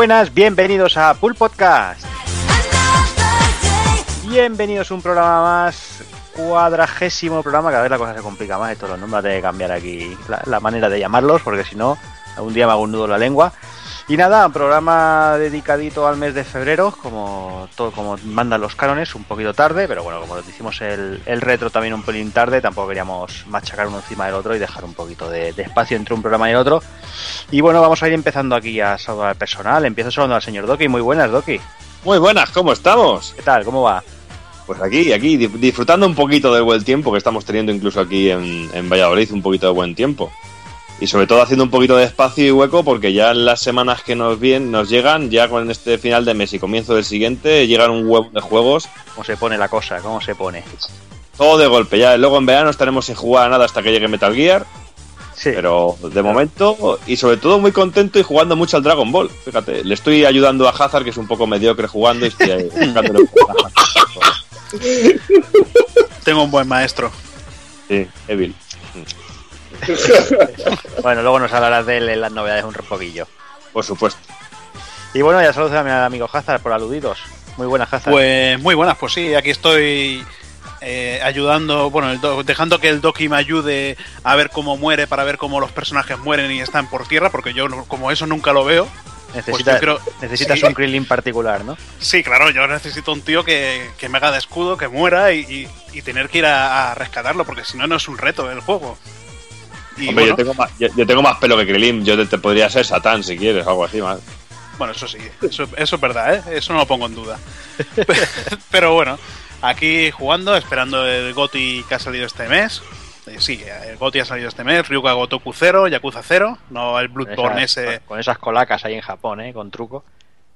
Buenas, bienvenidos a Pool Podcast. Bienvenidos a un programa más, cuadragésimo programa. Cada vez la cosa se complica más. Esto los nombres de cambiar aquí la, la manera de llamarlos, porque si no, algún día me hago un nudo en la lengua. Y nada, un programa dedicadito al mes de febrero, como todo como mandan los cánones, un poquito tarde, pero bueno, como hicimos el, el retro también un pelín tarde, tampoco queríamos machacar uno encima del otro y dejar un poquito de, de espacio entre un programa y el otro. Y bueno, vamos a ir empezando aquí a saludar al personal. Empiezo saludando al señor Doki. Muy buenas, Doki. Muy buenas, ¿cómo estamos? ¿Qué tal? ¿Cómo va? Pues aquí, aquí, di- disfrutando un poquito del buen tiempo que estamos teniendo incluso aquí en, en Valladolid, un poquito de buen tiempo. Y sobre todo haciendo un poquito de espacio y hueco porque ya en las semanas que nos vienen, nos llegan, ya con este final de mes y comienzo del siguiente, llegan un huevo de juegos, ¿Cómo se pone la cosa? ¿Cómo se pone? todo de golpe. Ya luego en verano estaremos sin jugar a nada hasta que llegue Metal Gear, Sí. pero de momento, y sobre todo muy contento y jugando mucho al Dragon Ball. Fíjate, le estoy ayudando a Hazard, que es un poco mediocre jugando, y estoy ahí. Tengo un buen maestro. Sí, Evil. Bueno, luego nos hablarás de él en las novedades un poquillo. Por supuesto. Y bueno, ya saludos a mi amigo Hazard por aludidos. Muy buenas, Hazard. Pues muy buenas, pues sí, aquí estoy eh, ayudando, bueno, el do- dejando que el Doki me ayude a ver cómo muere, para ver cómo los personajes mueren y están por tierra, porque yo como eso nunca lo veo. Necesita- pues creo- necesitas sí. un Krillin particular, ¿no? Sí, claro, yo necesito un tío que, que me haga de escudo, que muera y, y- y tener que ir a, a rescatarlo, porque si no, no es un reto el juego. Y Hombre, bueno, yo, tengo más, yo, yo tengo más pelo que Krillin. Yo te, te podría ser Satán si quieres, algo así más. Bueno, eso sí, eso, eso es verdad, ¿eh? Eso no lo pongo en duda. Pero bueno, aquí jugando, esperando el GOTI que ha salido este mes. Eh, sí, el GOTI ha salido este mes, Ryuga Gotoku 0, Yakuza 0, no el Con Bloodborne esas, ese. con esas colacas ahí en Japón, ¿eh? Con truco.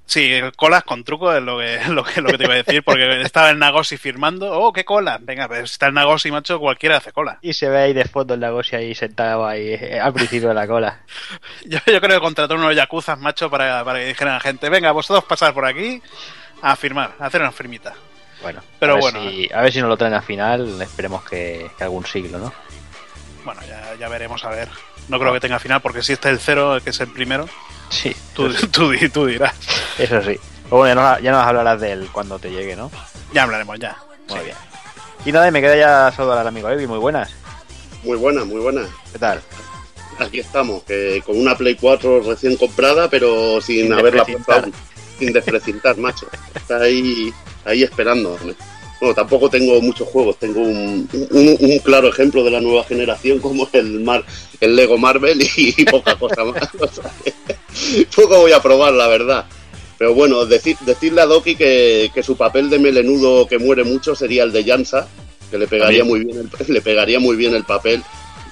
Sí, colas con truco es lo que, lo que, lo que te iba a decir, porque estaba el Nagosi firmando. Oh, qué cola. Venga, pues está el Nagosi, macho, cualquiera hace cola. Y se ve ahí de fondo el negocio ahí sentado ahí eh, al principio de la cola. Yo, yo creo que contrató unos Yakuzas, macho, para, para que dijeran a la gente, venga, vosotros pasar por aquí a firmar, a hacer una firmita. Bueno, Pero a ver bueno. Si, a ver si nos lo traen al final. Esperemos que, que algún siglo, ¿no? Bueno, ya, ya veremos a ver. No creo que tenga final, porque si este es el cero, que es el primero, Sí, tú, tú, di- tú dirás. eso sí. Pero bueno, ya nos, ya nos hablarás de él cuando te llegue, ¿no? Ya hablaremos, ya. Muy Sí. bien. Y nada, y me queda ya saludar al amigo Evi. Muy buenas. Muy buena, muy buena. ¿Qué tal? Aquí estamos, que con una Play 4 recién comprada, pero sin, Sin haberla puesto aún. sin desprecintar, macho. Está ahí, ahí esperando. Bueno, tampoco tengo muchos juegos, tengo un, un- un claro ejemplo de la nueva generación como el Mar, el Lego Marvel y, poca cosa más. O sea, que poco voy a probar, la verdad. Pero bueno, decir, decirle a Doki que, que su papel de melenudo que muere mucho sería el de Jansa, que le pegaría También. muy bien el, le pegaría muy bien el papel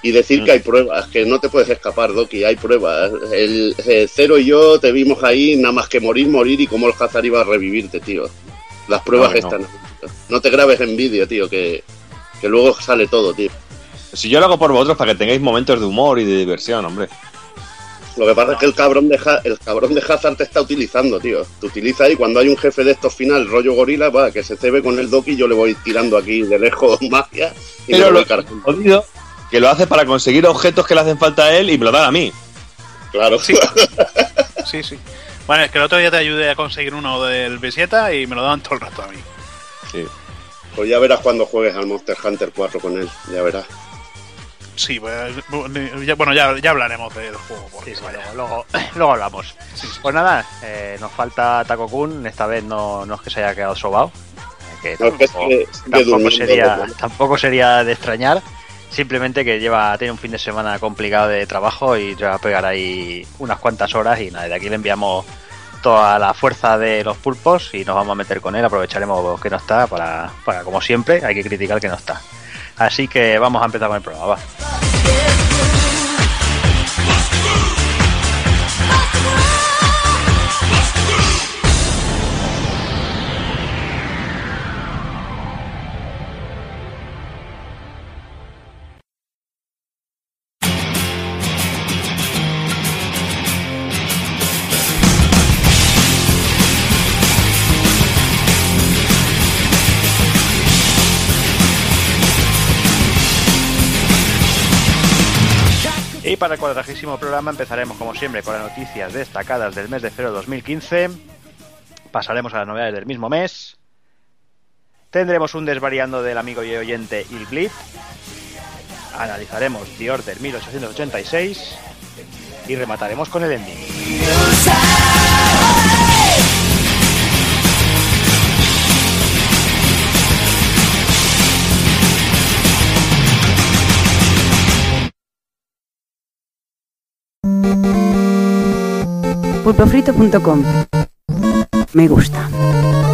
y decir que hay pruebas, que no te puedes escapar, Doki, hay pruebas. El, eh, Cero y yo te vimos ahí nada más que morir, morir y cómo el Hazard iba a revivirte, tío. Las pruebas no. están. No te grabes en vídeo, tío, que, que luego sale todo, tío. Si yo lo hago por vosotros para que tengáis momentos de humor y de diversión, hombre. Lo que pasa es que el cabrón de Ha- el cabrón de Hazard te está utilizando, tío. Te utiliza ahí cuando hay un jefe de estos final, rollo gorila, va, que se cebe con el Doki, yo le voy tirando aquí de lejos magia y Pero me lo jodido que lo hace para conseguir objetos que le hacen falta a él y me lo dan a mí. Claro. Sí. Sí, sí. Bueno, es que el otro día te ayudé a conseguir uno del Beseta y me lo daban todo el rato a mí. Sí. Pues ya verás cuando juegues al Monster Hunter 4 con él, ya verás. Sí, pues, bueno, ya, ya hablaremos del juego. porque Sí, luego, luego, luego hablamos. Sí, sí. Pues nada, eh, nos falta Taco Kun. Esta vez no, no es que se haya quedado sobao. eh, que No, es que tampoco, sería, tampoco sería de extrañar. Simplemente que lleva tiene un fin de semana complicado de trabajo y se va a pegar ahí unas cuantas horas y nada, de aquí le enviamos toda la fuerza de los pulpos y nos vamos a meter con él, aprovecharemos que no está para, para como siempre, hay que criticar que no está. Así que vamos a empezar con el programa. Para el cuadragésimo programa empezaremos como siempre con las noticias destacadas del mes de febrero 2015. Pasaremos a las novedades del mismo mes. Tendremos un desvariando del amigo y oyente Il Analizaremos The Order 1886 y remataremos con el ending. pulpofrito.com Me gusta.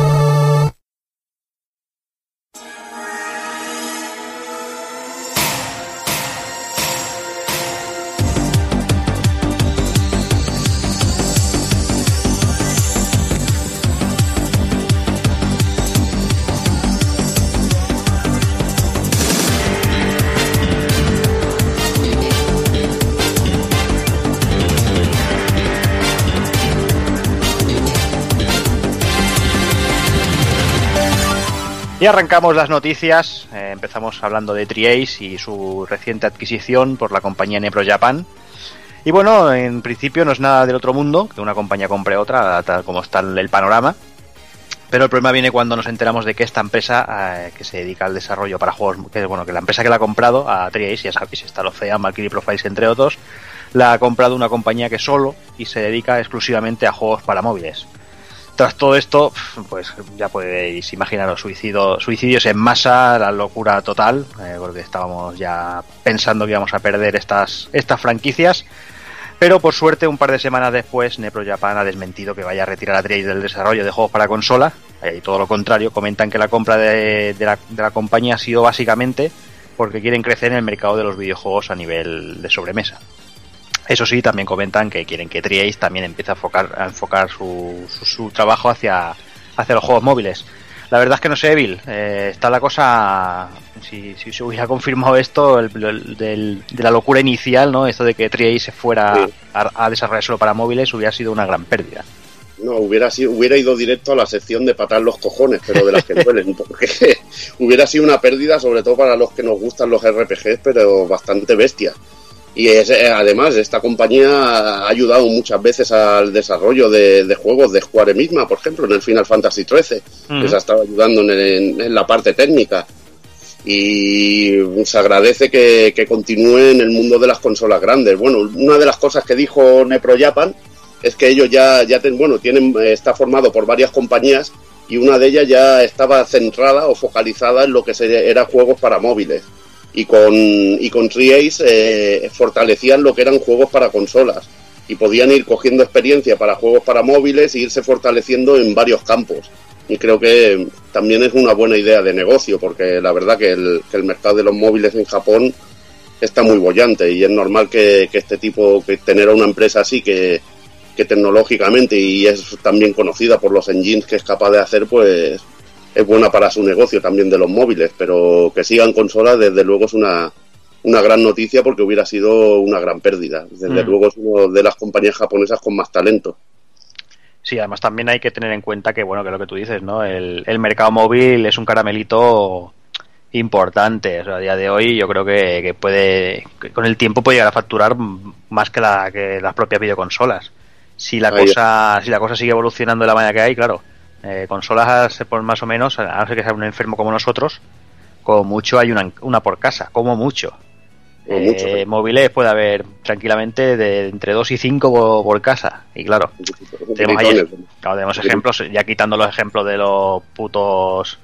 Y arrancamos las noticias. Eh, empezamos hablando de Triace y su reciente adquisición por la compañía Nepro Japan. Y bueno, en principio no es nada del otro mundo que una compañía compre otra, tal como está el panorama. Pero el problema viene cuando nos enteramos de que esta empresa eh, que se dedica al desarrollo para juegos, que bueno, que la empresa que la ha comprado, a Triace, ya sabéis, está Lofea, Valkyrie Profiles, entre otros, la ha comprado una compañía que solo y se dedica exclusivamente a juegos para móviles. Tras todo esto, pues ya podéis imaginaros suicidio, suicidios en masa, la locura total, eh, porque estábamos ya pensando que íbamos a perder estas, estas franquicias. Pero por suerte, un par de semanas después, Nepro Japan ha desmentido que vaya a retirar a Trace del desarrollo de juegos para consola. Y todo lo contrario, comentan que la compra de, la, de la compañía ha sido básicamente porque quieren crecer en el mercado de los videojuegos a nivel de sobremesa. Eso sí, también comentan que quieren que Triace también empiece a enfocar, a enfocar su, su, su, trabajo hacia, hacia los juegos móviles. La verdad es que no sé, Evil, eh, está la cosa, si, si, se hubiera confirmado esto, el, el, del, de la locura inicial, ¿no? Esto de que Triace se fuera sí. a, a, desarrollar solo para móviles, hubiera sido una gran pérdida. No, hubiera, sido, hubiera ido directo a la sección de patar los cojones, pero de las que duelen, porque hubiera sido una pérdida, sobre todo para los que nos gustan los RPGs, pero bastante bestia. Y es, eh, además, esta compañía ha ayudado muchas veces al desarrollo de, de, juegos de Square misma, por ejemplo, en el Final Fantasy XIII, uh -huh. que se ha estado ayudando en, en, en, la parte técnica. Y se agradece que, que, continúe en el mundo de las consolas grandes. Bueno, una de las cosas que dijo Nepro Japan es que ellos ya, ya ten, bueno, tienen, está formado por varias compañías y una de ellas ya estaba centrada o focalizada en lo que era juegos para móviles y con, y con Triace eh, fortalecían lo que eran juegos para consolas y podían ir cogiendo experiencia para juegos para móviles e irse fortaleciendo en varios campos. Y creo que también es una buena idea de negocio, porque la verdad que el, que el mercado de los móviles en Japón está muy bollante y es normal que, que este tipo, que tener a una empresa así que, que tecnológicamente y es también conocida por los engines que es capaz de hacer, pues es buena para su negocio también de los móviles, pero que sigan consolas desde luego es una, una gran noticia porque hubiera sido una gran pérdida. Desde mm. luego es una de las compañías japonesas con más talento. Sí, además también hay que tener en cuenta que, bueno, que lo que tú dices, ¿no? El, el mercado móvil es un caramelito importante. O sea, a día de hoy yo creo que, que puede, que con el tiempo puede llegar a facturar más que, la, que las propias videoconsolas. Si la, cosa, si la cosa sigue evolucionando de la manera que hay, claro, eh, consolas por más o menos, a no ser que sea un enfermo como nosotros, como mucho hay una, una por casa, como mucho. Eh, mucho ¿eh? Móviles puede haber tranquilamente de entre 2 y 5 por, por, casa. Y claro, tenemos, ahí, claro, tenemos ejemplos, ya quitando los ejemplos de los putos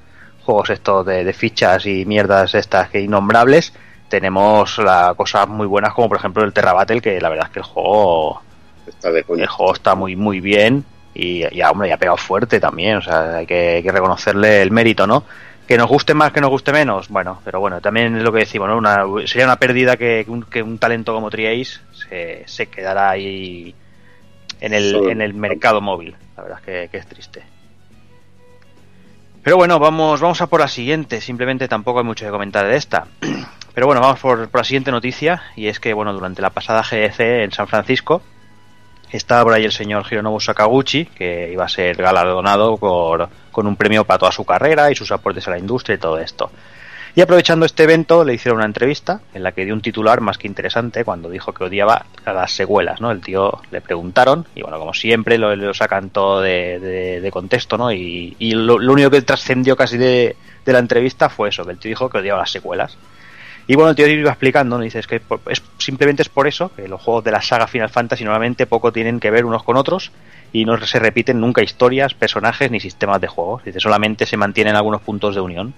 juegos estos de, de fichas y mierdas estas que innombrables, tenemos la, cosas muy buenas como por ejemplo el Terra Battle, que la verdad es que el juego, está de el juego está muy muy bien y hombre ya ha pegado fuerte también o sea hay que, hay que, reconocerle el mérito no que nos guste más que nos guste menos bueno pero bueno también es lo que decimos no una, sería una pérdida que, un, que un talento como Triace se, se quedará ahí en el, sí. en el mercado móvil la verdad es que, que, es triste. Pero bueno vamos vamos a por la siguiente simplemente tampoco hay mucho que comentar de esta. Pero bueno vamos por, por la siguiente noticia y es que bueno durante la pasada GEC en San Francisco estaba por ahí el señor Hironobu Sakaguchi, que iba a ser galardonado con un premio para toda su carrera y sus aportes a la industria y todo esto. Y aprovechando este evento le hicieron una entrevista en la que dio un titular más que interesante cuando dijo que odiaba a las secuelas, ¿no? El tío le preguntaron y bueno, como siempre lo, sacan todo de, contexto, ¿no? Y, y lo, lo único que trascendió casi de, de la entrevista fue eso, que el tío dijo que odiaba las secuelas. Y bueno, el tío iba explicando, ¿no? Dice, es que es, simplemente es por eso que los juegos de la saga Final Fantasy normalmente poco tienen que ver unos con otros y no se repiten nunca historias, personajes ni sistemas de juegos. Dice, solamente se mantienen algunos puntos de unión.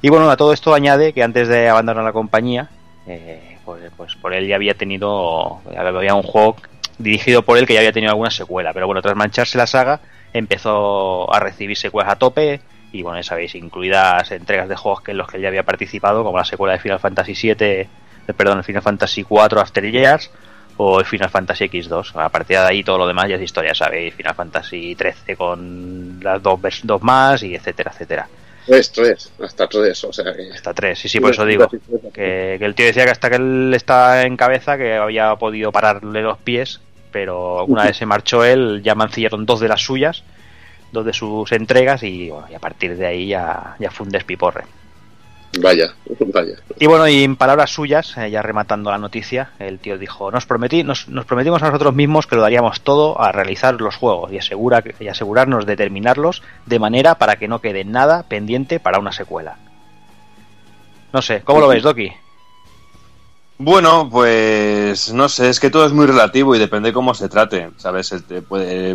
Y bueno, a todo esto añade que antes de abandonar la compañía, eh, pues, pues por él ya había tenido, había un juego dirigido por él que ya había tenido alguna secuela, pero bueno, tras mancharse la saga, empezó a recibir secuelas a tope y bueno, ya sabéis, incluidas entregas de juegos que en los que él ya había participado, como la secuela de Final Fantasy VII, eh, perdón, el Final Fantasy IV After Years o el Final Fantasy X2. A partir de ahí todo lo demás ya es historia, sabéis, Final Fantasy XIII con las dos, dos más y etcétera, etcétera. Tres, tres, hasta tres, o sea que... Hasta tres, sí, sí, por eso digo. Que, que el tío decía que hasta que él está en cabeza que había podido pararle los pies, pero una vez se marchó él, ya mancillaron dos de las suyas, dos de sus entregas y, bueno, y a partir de ahí ya, ya fue un despiporre. Vaya, vaya. Y bueno, y en palabras suyas, eh, ya rematando la noticia, el tío dijo, nos, prometí, nos, nos prometimos a nosotros mismos que lo daríamos todo a realizar los juegos y, asegura, y asegurarnos de terminarlos de manera para que no quede nada pendiente para una secuela. No sé, ¿cómo lo ves, Doki? Bueno, pues no sé, es que todo es muy relativo y depende cómo se trate, ¿sabes?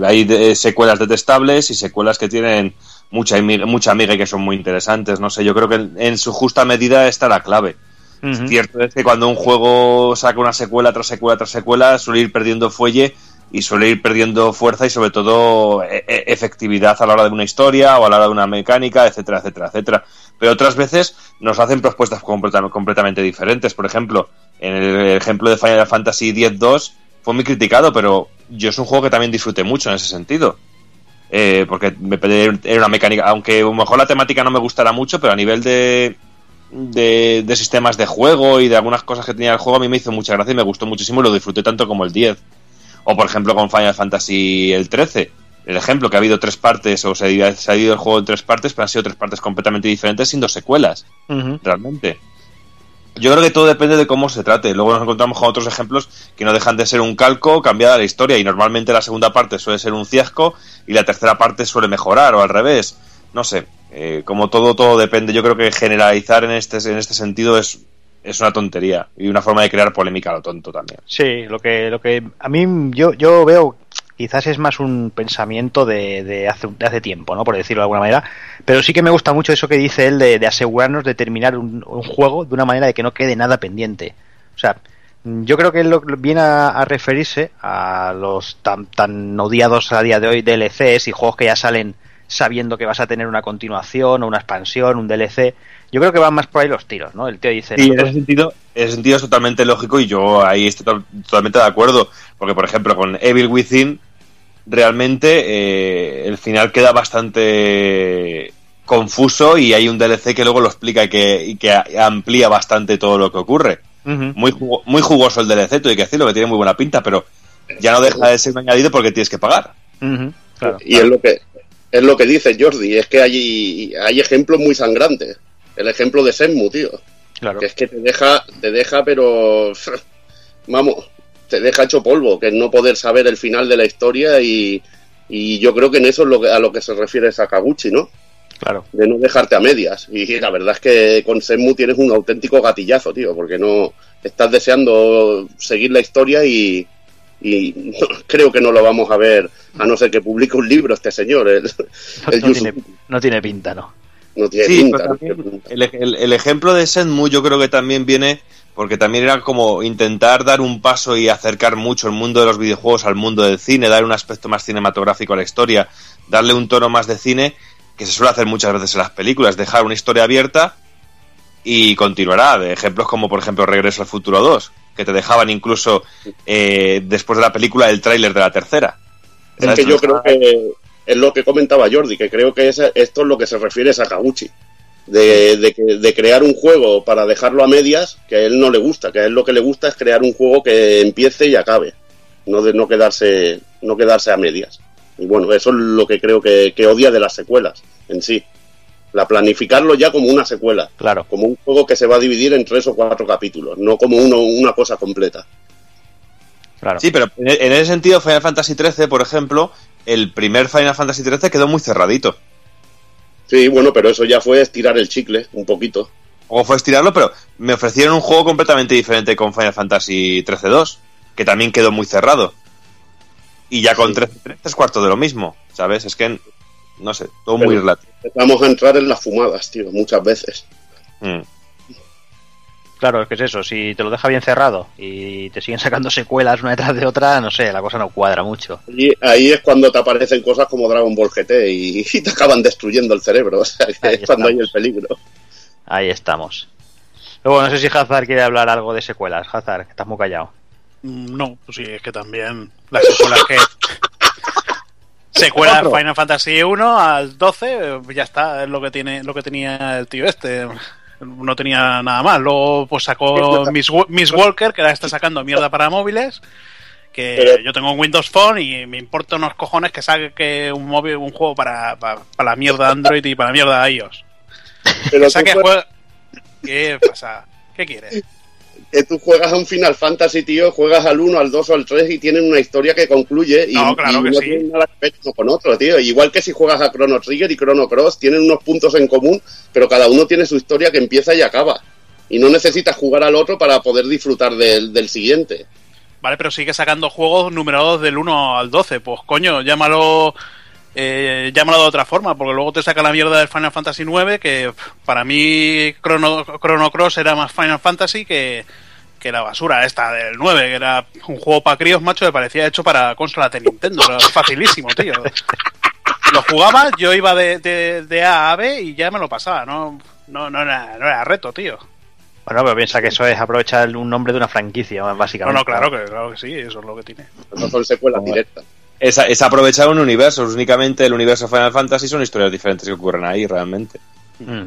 Hay secuelas detestables y secuelas que tienen mucha, mucha amiga y que son muy interesantes, no sé, yo creo que en, su justa medida está la clave. Cierto es que cuando un juego saca una secuela tras secuela tras secuela suele ir perdiendo fuelle y suele ir perdiendo fuerza y sobre todo e- e- efectividad a la hora de una historia o a la hora de una mecánica, etcétera, etcétera, etcétera. Pero otras veces nos hacen propuestas completa- completamente diferentes. Por ejemplo, en el ejemplo de Final Fantasy X-2 fue muy criticado, pero yo es un juego que también disfruté mucho en ese sentido. Eh, porque me era una mecánica, aunque a lo mejor la temática no me gustara mucho, pero a nivel de, de, de sistemas de juego y de algunas cosas que tenía el juego, a mí me hizo mucha gracia y me gustó muchísimo y lo disfruté tanto como el 10. O por ejemplo con Final Fantasy el 13. El ejemplo que ha habido tres partes o se ha, ido- se ha ido el juego en tres partes, pero han sido tres partes completamente diferentes sin dos secuelas, realmente. Yo creo que todo depende de cómo se trate. Luego nos encontramos con otros ejemplos que no dejan de ser un calco cambiada la historia y normalmente la segunda parte suele ser un fiasco y la tercera parte suele mejorar o al revés. No sé, eh, como todo, todo depende. Yo creo que generalizar en este, en este sentido es, es una tontería y una forma de crear polémica a lo tonto también. Sí, lo que, lo que a mí yo, yo veo quizás es más un pensamiento de, de, hace, de hace tiempo, ¿no? Por decirlo de alguna manera. Pero sí que me gusta mucho eso que dice él de, de asegurarnos de terminar un, juego de una manera de que no quede nada pendiente. O sea, yo creo que él viene a, a referirse a los tan, tan odiados a día de hoy DLCs y juegos que ya salen sabiendo que vas a tener una continuación o una expansión, un DLC. Yo creo que van más por ahí los tiros, ¿no? El tío dice... Sí, en ese sentido, en ese sentido es totalmente lógico y yo ahí estoy to- totalmente de acuerdo. Porque, por ejemplo, con Evil Within, realmente eh, el final queda bastante confuso y hay un DLC que luego lo explica y que, y que amplía bastante todo lo que ocurre. Muy, jugo- muy jugoso el DLC, todo hay que decirlo, que tiene muy buena pinta, pero ya no deja de ser un añadido porque tienes que pagar. Claro. Y es lo que es lo que dice Jordi, es que hay, hay ejemplos muy sangrantes. El ejemplo de Senmu, tío. Claro. Que es que te deja, te deja, pero vamos, te deja hecho polvo, que es no poder saber el final de la historia y, y yo creo que en eso es lo que, a lo que se refiere Sakaguchi, ¿no? Claro. De no dejarte a medias. Y la verdad es que con Senmu tienes un auténtico gatillazo, tío, porque no estás deseando seguir la historia y, y creo que no lo vamos a ver a no ser que publique un libro este señor. El, No, el no Yuzu. tiene, no tiene pinta, ¿no? No tiene Sí, pinta, no el, el- el ejemplo de Senmu yo creo que también viene porque también era como intentar dar un paso y acercar mucho el mundo de los videojuegos al mundo del cine, dar un aspecto más cinematográfico a la historia, darle un tono más de cine que se suele hacer muchas veces en las películas, dejar una historia abierta y continuará. De ejemplos como por ejemplo Regreso al Futuro 2, que te dejaban incluso eh, después de la película el tráiler de la tercera. Es que yo creo que es lo que comentaba Jordi, que creo que es, esto es lo que se refiere a Sakaguchi. De, de, que- de crear un juego para dejarlo a medias, que a él no le gusta, que a él lo que le gusta es crear un juego que empiece y acabe, no de no quedarse, no quedarse a medias. Y bueno, eso es lo que creo que, que odia de las secuelas en sí. La planificarlo ya como una secuela, Claro. como un juego que se va a dividir en tres o cuatro capítulos, no como uno, una cosa completa. Claro. Sí, pero en en ese sentido, Final Fantasy XIII, por ejemplo, el primer Final Fantasy XIII quedó muy cerradito. Sí, bueno, pero eso ya fue estirar el chicle un poquito. O fue estirarlo, pero me ofrecieron un juego completamente diferente con Final Fantasy XIII-2, que también quedó muy cerrado. Y ya con Sí. 13 es cuarto de lo mismo, ¿sabes? Es que, no sé, todo Pero- muy relativo. Vamos a entrar en las fumadas, tío, muchas veces. Mm. Claro, es que es eso. Si te lo deja bien cerrado y te siguen sacando secuelas una detrás de otra, no sé, la cosa no cuadra mucho. Y ahí es cuando te aparecen cosas como Dragon Ball GT y, y te acaban destruyendo el cerebro. O sea, que Ahí es cuando hay el estamos. peligro. Ahí estamos. Luego, no sé si Hazard quiere hablar algo de secuelas. Hazard, que estás muy callado. Mm, No, pues sí, es que también las secuelas que. Secuela. Final Fantasy 1 al 12, eh, ya está, es lo que tiene, lo que tenía el tío este. No tenía nada más. Luego pues sacó Miss, Wa- Miss Walker, que ahora está sacando mierda para móviles. Que Pero- yo tengo un Windows Phone y me importa unos cojones que saque un móvil, un juego para, para, para la mierda de Android y para la mierda de iOS. Pero Que saque jue- ¿Qué pasa? ¿Qué quieres? Que tú juegas a un Final Fantasy, tío, juegas al 1, al 2 o al 3 y tienen una historia que concluye y No, claro y que no sí. tienen nada que ver uno con otro, tío. Igual que si juegas a Chrono Trigger y Chrono Cross, tienen unos puntos en común, pero cada uno tiene su historia que empieza y acaba. Y no necesitas jugar al otro para poder disfrutar del, del siguiente. Vale, pero sigue sacando juegos numerados del 1 al 12. Pues coño, llámalo. Eh, llámalo de otra forma, porque luego te saca la mierda del Final Fantasy 9, que para mí Chrono, Chrono Cross era más Final Fantasy que, que la basura esta del 9, que era un juego para críos, macho, que parecía hecho para consolas de Nintendo. Era facilísimo, tío. Lo jugaba, yo iba de, de- de A a B y ya me lo pasaba, no, no, no, era, no era reto, tío. Bueno, pero piensa que eso es aprovechar un nombre de una franquicia, No, básicamente. no, claro que, claro que sí, eso es lo que tiene. No son secuelas directas. Es, es aprovechar un universo, únicamente el universo Final Fantasy son historias diferentes que ocurren ahí realmente. Mm.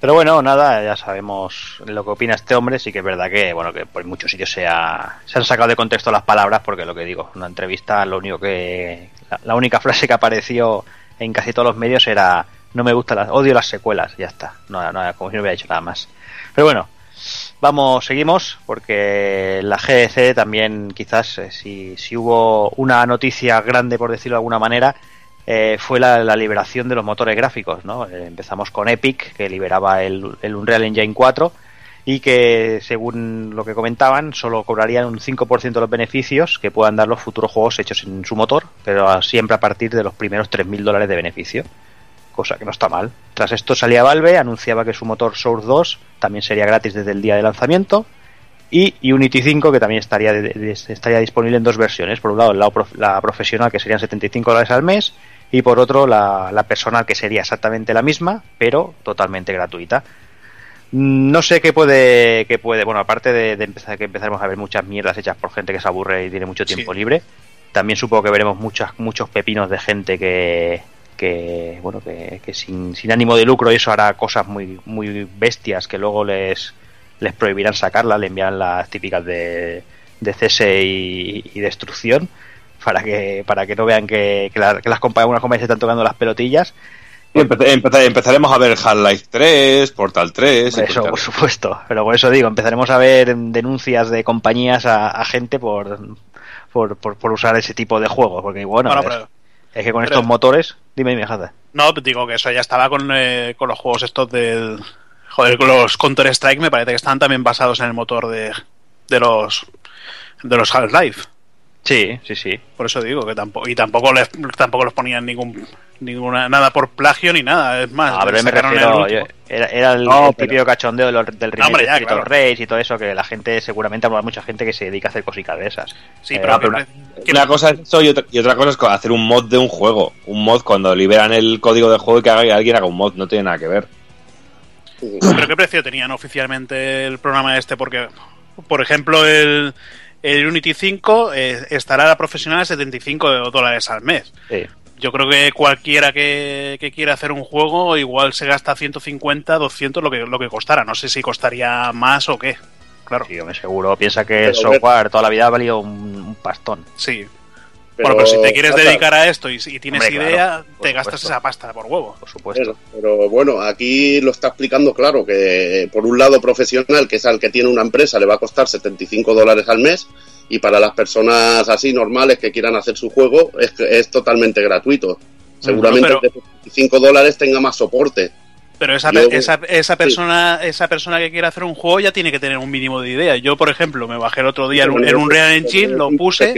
Pero bueno, nada, ya sabemos lo que opina este hombre. Sí que es verdad que, bueno, que por muchos sitios se, ha- se han sacado de contexto las palabras, porque lo que digo, en una entrevista, lo único que. La, única frase que apareció en casi todos los medios era: No me gustan las. Odio las secuelas, ya está. No, no, como si no hubiera dicho nada más. Pero bueno, vamos, seguimos, porque la GDC también, quizás, eh, si, si hubo una noticia grande, por decirlo de alguna manera, eh, fue la, liberación de los motores gráficos. ¿no? Eh, empezamos con Epic, que liberaba el, Unreal Engine 4 y que, según lo que comentaban, solo cobrarían un 5% de los beneficios que puedan dar los futuros juegos hechos en su motor, pero siempre a partir de los primeros 3.000 dólares de beneficio. Cosa que no está mal. Tras esto salía Valve, anunciaba que su motor Source 2 también sería gratis desde el día de lanzamiento y Unity 5 que también estaría, estaría disponible en dos versiones. Por un lado, la, la profesional que serían 75 dólares al mes y por otro la, la personal que sería exactamente la misma pero totalmente gratuita. No sé qué puede, qué puede, bueno, aparte de, de empezar que empezaremos a ver muchas mierdas hechas por gente que se aburre y tiene mucho tiempo Sí. libre, también supongo que veremos muchas, muchos pepinos de gente que, que bueno, que, que sin, sin ánimo de lucro y eso hará cosas muy, muy bestias que luego les, les prohibirán sacarlas, le enviarán las típicas de, de cese y, y destrucción para que, para que no vean que, que, la- que las compa- algunas compañías están tocando las pelotillas. Y empe- empe- empezaremos a ver Half-Life 3, Portal 3. y Eso, Portal- por supuesto. Pero por eso digo, empezaremos a ver denuncias de compañías a, a gente por, por, por, por usar ese tipo de juegos. Porque bueno, Bueno, es, pero- es que con pero- estos motores, dime, dime, Jaza. No, digo que eso ya estaba con, eh, con los juegos estos del... Joder, con los Counter-Strike me parece que están también basados en el motor de, de los de los Half-Life. Sí, sí, sí. Por eso digo que tampoco y tampoco les, tampoco los ponían ningún ninguna nada por plagio ni nada. Es más, A ver, me el refiero, último. yo- era, era el, No, el pero- típico cachondeo del remake hombre, de ya, Street of claro. Rage y todo eso, que la gente seguramente habrá mucha gente que se dedica a hacer cositas de esas. Sí, Eh, pero, ah, pero que- Una cosa es eso y otra, y otra cosa es hacer un mod de un juego. Un mod cuando liberan el código del juego y que haga, que alguien haga un mod, no tiene nada que ver. ¿Pero qué precio tenían oficialmente el programa este? Porque, por ejemplo, el, el Unity 5 eh, estará a la profesional a 75 dólares al mes. Sí. Yo creo que cualquiera que, que quiera hacer un juego igual se gasta 150, 200 lo que, lo que costara. No sé si costaría más o qué. Claro, Sí, hombre, seguro. Piensa que el Pero, software toda la vida ha valido un, un pastón. sí. Bueno, pero si te quieres dedicar a esto y, y tienes Hombre, idea, te gastas esa pasta por huevo. Por supuesto. Pero, pero bueno, aquí lo está explicando claro, que por un lado profesional, que es al que tiene una empresa, le va a costar 75 dólares al mes, y para las personas así normales que quieran hacer su juego, es, es totalmente gratuito. Seguramente pero- el de 75 dólares tenga más soporte. Pero esa, Yo- esa, esa persona esa persona que quiere hacer un juego ya tiene que tener un mínimo de idea. Yo, por ejemplo, me bajé el otro día en un, en un Real Engine, lo puse.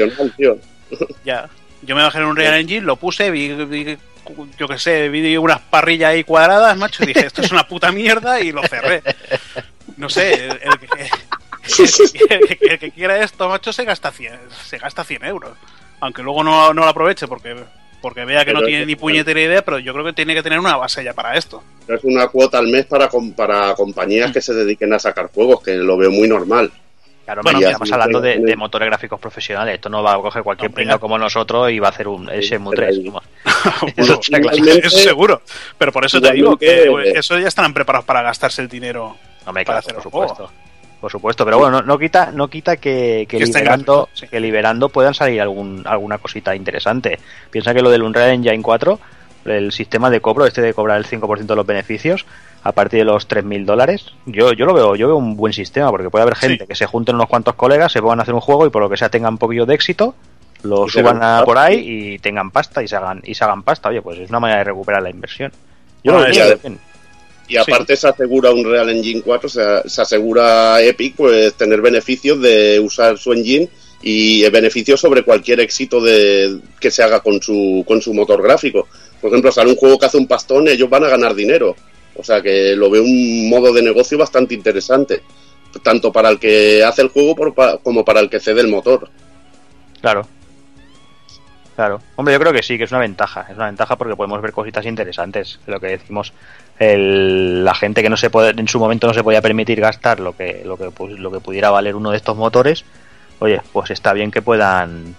Ya. Yo me bajé en un Real Engine, lo puse, vi, vi- yo qué sé, vi unas parrillas ahí cuadradas, macho, y dije, esto es una puta mierda y lo cerré. No sé, el, el que, el que- el que quiera esto, macho, se gasta 100, se gasta 100 euros. Aunque luego no, no lo aproveche porque, porque vea que no tiene es- ni puñetera idea, pero yo creo que tiene que tener una base ya para esto. Es una cuota al mes para, para compañías que se dediquen a sacar juegos, que lo veo muy normal. Claro, Bueno, ya, estamos hablando de, motores gráficos profesionales. Esto no va a coger cualquier No, como nosotros y va a hacer un el Shenmue pero 3. ahí- vamos. Bueno, Eso seguro. Pero por eso te digo que Igualmente- eso ya estarán preparados para gastarse el dinero. Hombre, para claro, hacer por supuesto. Por supuesto, pero bueno, no, no quita, no quita que, que Que esté liberando, sí. que liberando puedan salir algún, alguna cosita interesante. Piensa que lo del Unreal Engine 4, el sistema de cobro, este de cobrar el 5% de los beneficios a partir de los 3.000 dólares, yo, yo lo veo, yo veo un buen sistema, porque puede haber gente Sí. que se junten unos cuantos colegas, se pongan a hacer un juego y por lo que sea tengan un poquillo de éxito, lo Y suban a por ahí y tengan pasta y se hagan, y se hagan pasta. Oye, pues es una manera de recuperar la inversión. Yo Bueno, lo veo bien. Y aparte se asegura un Real Engine 4, se, se asegura Epic pues tener beneficios de usar su engine y beneficios sobre cualquier éxito de que se haga con su con su motor gráfico. Por ejemplo, sale un juego que hace un pastón, ellos van a ganar dinero. O sea que lo veo un modo de negocio bastante interesante, tanto para el que hace el juego como para el que cede el motor. Claro. Claro. Hombre, yo creo que sí, que es una ventaja. Es una ventaja porque podemos ver cositas interesantes. Lo que decimos, la gente que no se puede, en su momento no se podía permitir gastar lo que, lo que, lo que pudiera valer uno de estos motores. Oye, pues está bien que puedan,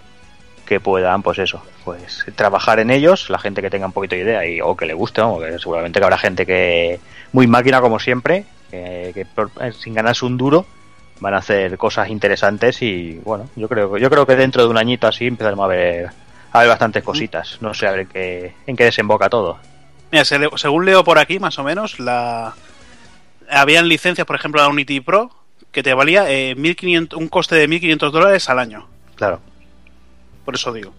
que puedan, pues eso, pues trabajar en ellos, la gente que tenga un poquito de idea y, o que le guste, seguramente que habrá gente que, muy máquina como siempre, que, que por- eh, sin ganarse un duro, van a hacer cosas interesantes y bueno, yo creo, yo creo que dentro de un añito así empezaremos a ver, a ver bastantes cositas. No sé a ver en qué, en qué desemboca todo. Mira, según leo por aquí, más o menos, la habían licencias, por ejemplo, la Unity Pro, que te valía eh, 1500, un coste de 1.500 dólares al año. Claro. Por eso digo.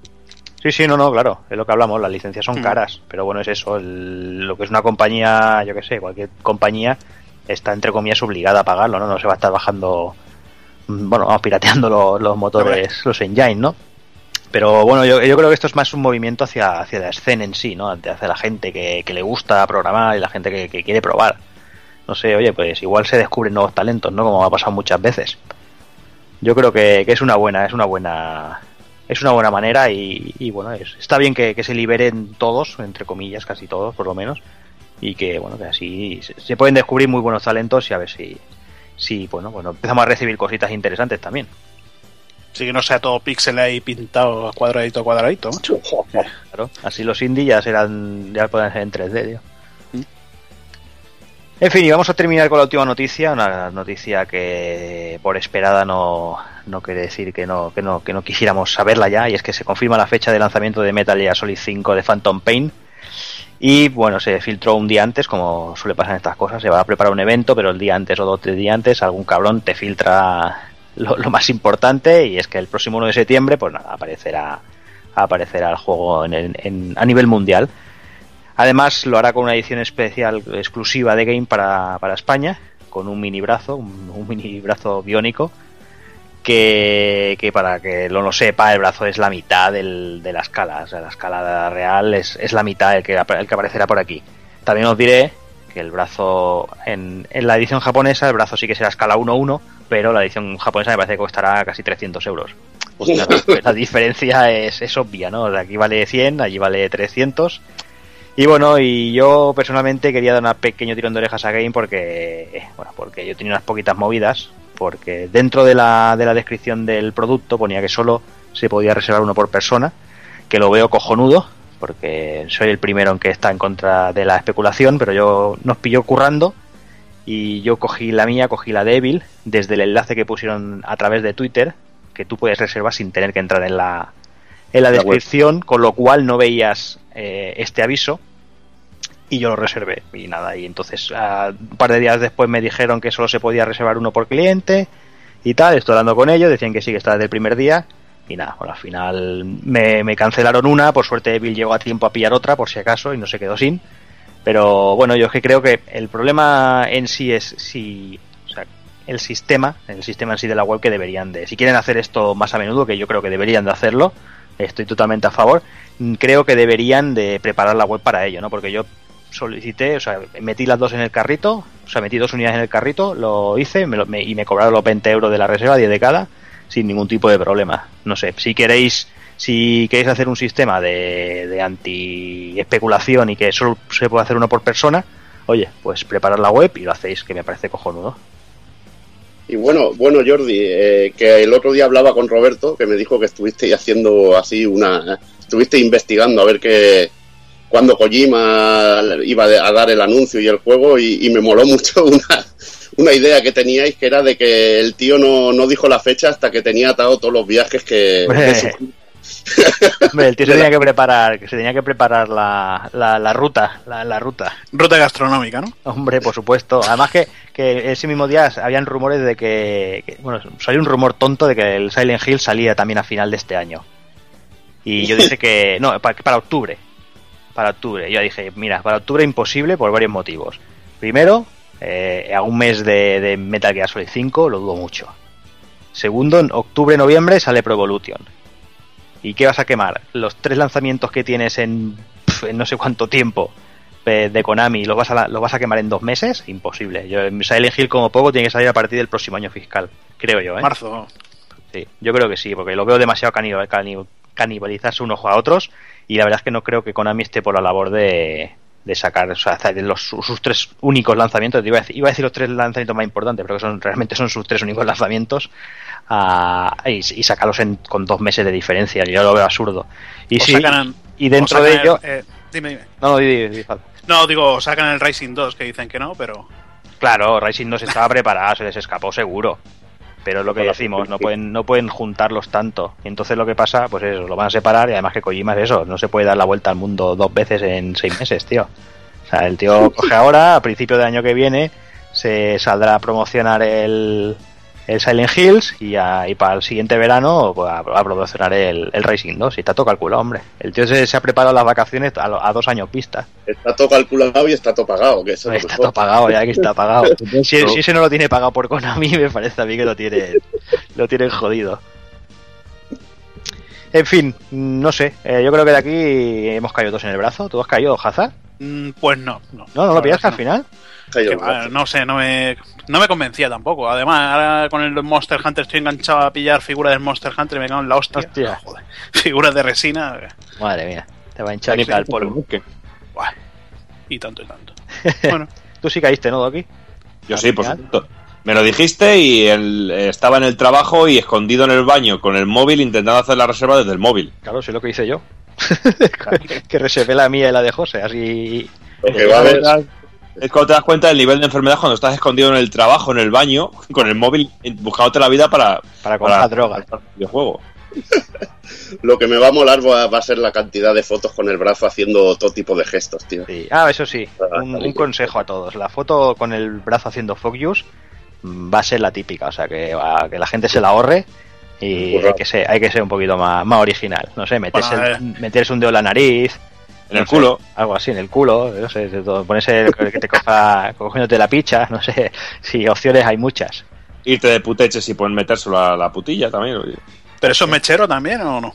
Sí, sí, no, no, claro, es lo que hablamos, las licencias son Mm. caras, pero bueno, es eso, el- lo que es una compañía, yo que sé, cualquier compañía está entre comillas obligada a pagarlo, ¿no? No se va a estar bajando, mm, bueno, vamos, pirateando lo- los motores, los engine, ¿no? Pero bueno, yo, yo creo que esto es más un movimiento hacia, hacia la escena en sí, ¿no? Hacia la gente que, que le gusta programar y la gente que, que quiere probar. No sé, oye, pues igual se descubren nuevos talentos, ¿no? Como ha pasado muchas veces. Yo creo que, que es una buena, es una buena, es una buena manera y, y bueno, es- está bien que, que se liberen todos, entre comillas, casi todos, por lo menos, y que bueno, que así se, se pueden descubrir muy buenos talentos y a ver si, si bueno, bueno, empezamos a recibir cositas interesantes también. Así que no sea todo pixel ahí pintado cuadradito a cuadradito. Claro, así los indie ya serán, ya pueden ser en 3D, tío. En fin, y vamos a terminar con la última noticia, una noticia que por esperada no, no quiere decir que no, que no, que no quisiéramos saberla ya, y es que se confirma la fecha de lanzamiento de Metal Gear Solid 5 de Phantom Pain. Y bueno, se filtró un día antes, como suele pasar en estas cosas, se va a preparar un evento, pero el día antes o dos tres días antes algún cabrón te filtra lo, más importante, y es que el próximo 1 de septiembre, pues nada, aparecerá, aparecerá el juego en en- a nivel mundial. Además, lo hará con una edición especial exclusiva de Game para, para España, con un mini brazo, un, un mini brazo biónico, que, que para que lo, lo sepa, el brazo es la mitad del- de la escala, o sea, la escala real es, es la mitad el que, el que aparecerá por aquí. También os diré que el brazo, en, en la edición japonesa, el brazo sí que será escala 1-1, pero la edición japonesa me parece que costará casi 300 euros. La, la diferencia es, es obvia, ¿no? De aquí vale 100, allí vale 300. Y bueno, y yo personalmente quería dar un pequeño tirón de orejas a Game porque, bueno, porque yo tenía unas poquitas movidas, porque dentro de la, de la descripción del producto ponía que solo se podía reservar uno por persona, que lo veo cojonudo, porque soy el primero en que está en contra de la especulación, pero yo nos pilló currando y yo cogí la mía, cogí la de Evil, desde el enlace que pusieron a través de Twitter, que tú puedes reservar sin tener que entrar en la, en la La web. descripción, con lo cual no veías eh, este aviso. Y yo lo reservé. Y nada, y entonces ah, un par de días después me dijeron que solo se podía reservar uno por cliente y tal. Estoy hablando con ellos, decían que sí, que está desde el primer día. Y nada, bueno, al final me, me cancelaron una. Por suerte, Bill llegó a tiempo a pillar otra, por si acaso, y no se quedó sin. Pero bueno, yo es que creo que el problema en sí es si. O sea, el sistema, el sistema en sí de la web que deberían de. Si quieren hacer esto más a menudo, que yo creo que deberían de hacerlo, estoy totalmente a favor. Creo que deberían de preparar la web para ello, ¿no? Porque yo solicité, o sea, metí las dos en el carrito, o sea, metí dos unidades en el carrito, lo hice y me cobraron los 20 euros de la reserva, 10 de cada, sin ningún tipo de problema. No sé, si queréis, si queréis hacer un sistema de, de anti-especulación y que solo se puede hacer uno por persona, oye, pues preparad la web y lo hacéis, que me parece cojonudo. Y bueno, bueno Jordi, eh, que el otro día hablaba con Roberto, que me dijo que estuviste haciendo así una, estuviste investigando a ver qué, cuando Kojima iba a dar el anuncio y el juego y, y me moló mucho una, una idea que teníais que era de que el tío no, no dijo la fecha hasta que tenía atado todos los viajes que Hombre. de su- Hombre, el tío se tenía que preparar, que se tenía que preparar la, la, la ruta, la, la ruta. Ruta gastronómica, ¿no? Hombre, por supuesto. Además que, que ese mismo día habían rumores de que, que- bueno, salió un rumor tonto de que el Silent Hill salía también a final de este año. Y yo dije que no, para, para octubre. Para octubre. Yo dije, mira, para octubre imposible por varios motivos. Primero, eh, a un mes de, de Metal Gear Solid 5 lo dudo mucho. Segundo, en octubre-noviembre sale Pro Evolution. ¿Y qué vas a quemar? Los tres lanzamientos que tienes en, no sé cuánto tiempo eh, de Konami, ¿los vas, a, los vas a quemar en dos meses? Imposible. Yo, Silent Hill como poco tiene que salir a partir del próximo año fiscal, creo yo. ¿eh? Marzo. Sí, yo creo que sí, porque lo veo demasiado canibal- cani- canibalizarse unos a otros y la verdad es que no creo que Konami esté por la labor de, de sacar o sea, los, sus, tres únicos lanzamientos. Iba a, decir, iba a decir los tres lanzamientos más importantes, pero que son realmente son sus tres únicos lanzamientos ah, y, y sacarlos en- con dos meses de diferencia. Yo lo veo absurdo. Y sí, sacan- y dentro de ello... el- eh, dime, dime. No, no, di- di- di, Fab. No, digo, sacan el Rising 2, que dicen que no, pero. Claro, Rising 2 estaba preparado, se les escapó seguro. Pero es lo que decimos, no pueden, no pueden juntarlos tanto. Y entonces lo que pasa, pues eso, lo van a separar y además que Kojima es eso, no se puede dar la vuelta al mundo dos veces en seis meses, tío. O sea, el tío coge ahora, a principio del año que viene, se saldrá a promocionar el, el Silent Hills y, a- y para el siguiente verano pues, a, a promocionar el, el Racing 2. Y está todo calculado, hombre. El tío se, se ha preparado las vacaciones a, lo- a dos años vista. está todo calculado y está todo pagado, que eso Está todo pagado, ya que está pagado. si, si ese no lo tiene pagado por Konami, me parece a mí que lo tiene lo tienen jodido. En fin, no sé. eh, yo creo que de aquí hemos caído todos en el brazo. ¿Tú has caído, Hazard? mm, Pues no. No, No, no lo pillas verdad al final. Va, no sé, no me, no me convencía tampoco. Además, ahora con el Monster Hunter estoy enganchado a pillar figuras del Monster Hunter y me cago en la hostia. Hostia. Joder. Figuras de resina. eh, Madre mía, te va a hinchar el polvo. buah, Y tanto y tanto. Bueno, Tú sí caíste, ¿no, Doki? Yo sí, por supuesto. Me lo dijiste y él, eh, estaba en el trabajo y escondido en el baño con el móvil intentando hacer la reserva desde el móvil. Claro, sí lo que hice yo. que reservé la mía y la de José, así. Lo que va a haber Es cuando te das cuenta del nivel de enfermedad cuando estás escondido en el trabajo, en el baño, con el móvil buscándote la vida para, Para comprar droga. para el videojuego. Lo que me va a molar va, va a ser la cantidad de fotos con el brazo haciendo todo tipo de gestos, tío. Sí. Ah, eso sí, un, un consejo a todos. La foto con el brazo haciendo focus mm, va a ser la típica, o sea, que, que la gente se la ahorre y hay que, ser, hay que ser un poquito más, más original. No sé, meterse, el- meterse un dedo en la nariz. En el no sé, culo. algo así, en el culo, no sé, de todo, ponerse que te coja cogiéndote la picha, no sé, si opciones hay muchas. Irte de puteches y poder metérselo a la putilla también. oye. ¿pero eso es mechero también o no?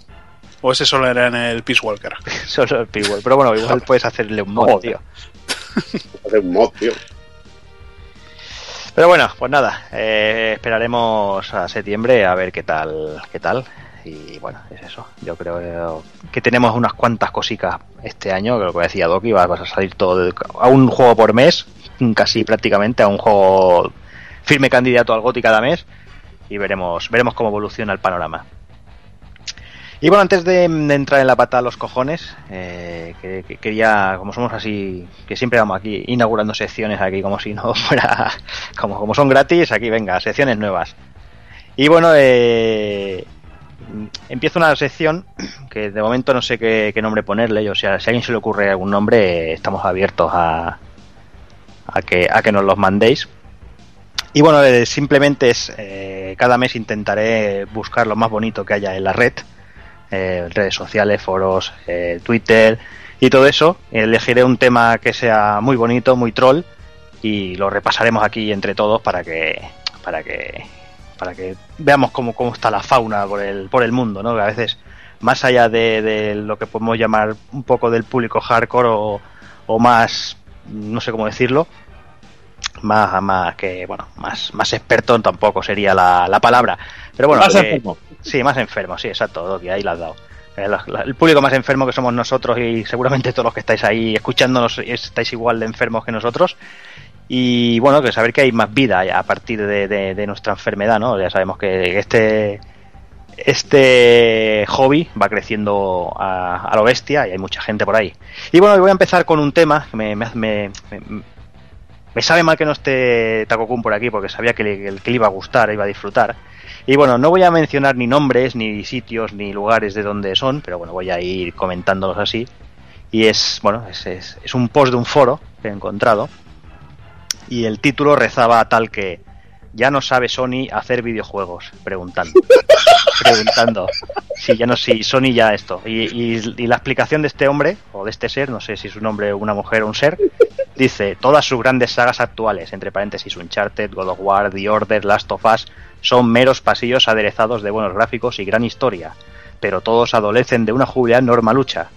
¿O ese solo era en el Peace Walker? Solo el P-Word. Pero bueno, igual puedes hacerle un mod, Joder. tío. Hacer un mod, tío. Pero bueno, pues nada, eh, esperaremos a septiembre a ver qué tal, qué tal. Y bueno, es eso. Yo creo que tenemos unas cuantas cositas este año, que lo que decía Doki, va, vas a salir todo de- a un juego por mes, casi prácticamente, a un juego firme candidato al GOTY cada mes, y veremos, veremos cómo evoluciona el panorama. Y bueno, antes de, entrar en la pata a los cojones, eh, que, que quería, como somos así, que siempre vamos aquí inaugurando secciones aquí como si no fuera, como, como son gratis, aquí venga, secciones nuevas. Y bueno, eh, empiezo una sección que de momento no sé qué, qué nombre ponerle. O sea, si a alguien se le ocurre algún nombre, estamos abiertos a, a, que, a que nos los mandéis. Y bueno, eh, simplemente es, eh, cada mes intentaré buscar lo más bonito que haya en la red, eh, redes sociales, foros, Twitter y todo eso. Elegiré un tema que sea muy bonito, muy troll y lo repasaremos aquí entre todos para que, para que, para que veamos cómo, cómo está la fauna por el, por el mundo, ¿no? Que a veces, más allá de, de lo que podemos llamar un poco del público hardcore o, o más, no sé cómo decirlo, más, más que bueno más más experto tampoco sería la, la palabra pero bueno Más eh, enfermo. sí más enfermo sí exacto Doki, ahí la has dado Eh, el público más enfermo que somos nosotros y seguramente todos los que estáis ahí escuchándonos estáis igual de enfermos que nosotros y bueno que saber que hay más vida a partir de, nuestra enfermedad no ya sabemos que este este hobby va creciendo a, a lo bestia y hay mucha gente por ahí. Y bueno, voy a empezar con un tema que me, me, me- sabe mal que no esté Takokun por aquí porque sabía que le, que iba a gustar, iba a disfrutar. Y bueno, no voy a mencionar ni nombres, ni sitios, ni lugares de donde son, pero bueno, voy a ir comentándolos así. Y es, bueno, es, es un post de un foro que he encontrado. Y el título rezaba tal que ya no sabe Sony hacer videojuegos, preguntando. preguntando si ya no si Sony ya esto. Y, y- y la explicación de este hombre, o de este ser, no sé si es un hombre, una mujer o un ser, dice, todas sus grandes sagas actuales, entre paréntesis Uncharted, God of War, The Order, Last of Us, son meros pasillos aderezados de buenos gráficos y gran historia, pero todos adolecen de una jubilidad normalucha,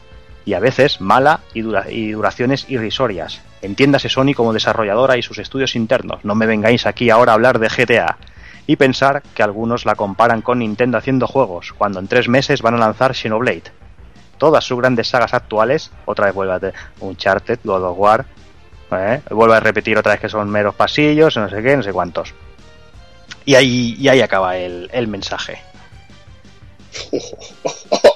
y a veces mala y, dura- y duraciones irrisorias. Entiéndase Sony como desarrolladora y sus estudios internos, no me vengáis aquí ahora a hablar de GTA. Y pensar que algunos la comparan con Nintendo haciendo juegos, cuando en tres meses van a lanzar Xenoblade. Todas sus grandes sagas actuales, otra vez vuelve a Uncharted, God of War, ¿eh? vuelve a repetir otra vez que son meros pasillos, no sé qué, no sé cuántos. Y ahí, y ahí acaba el, el mensaje.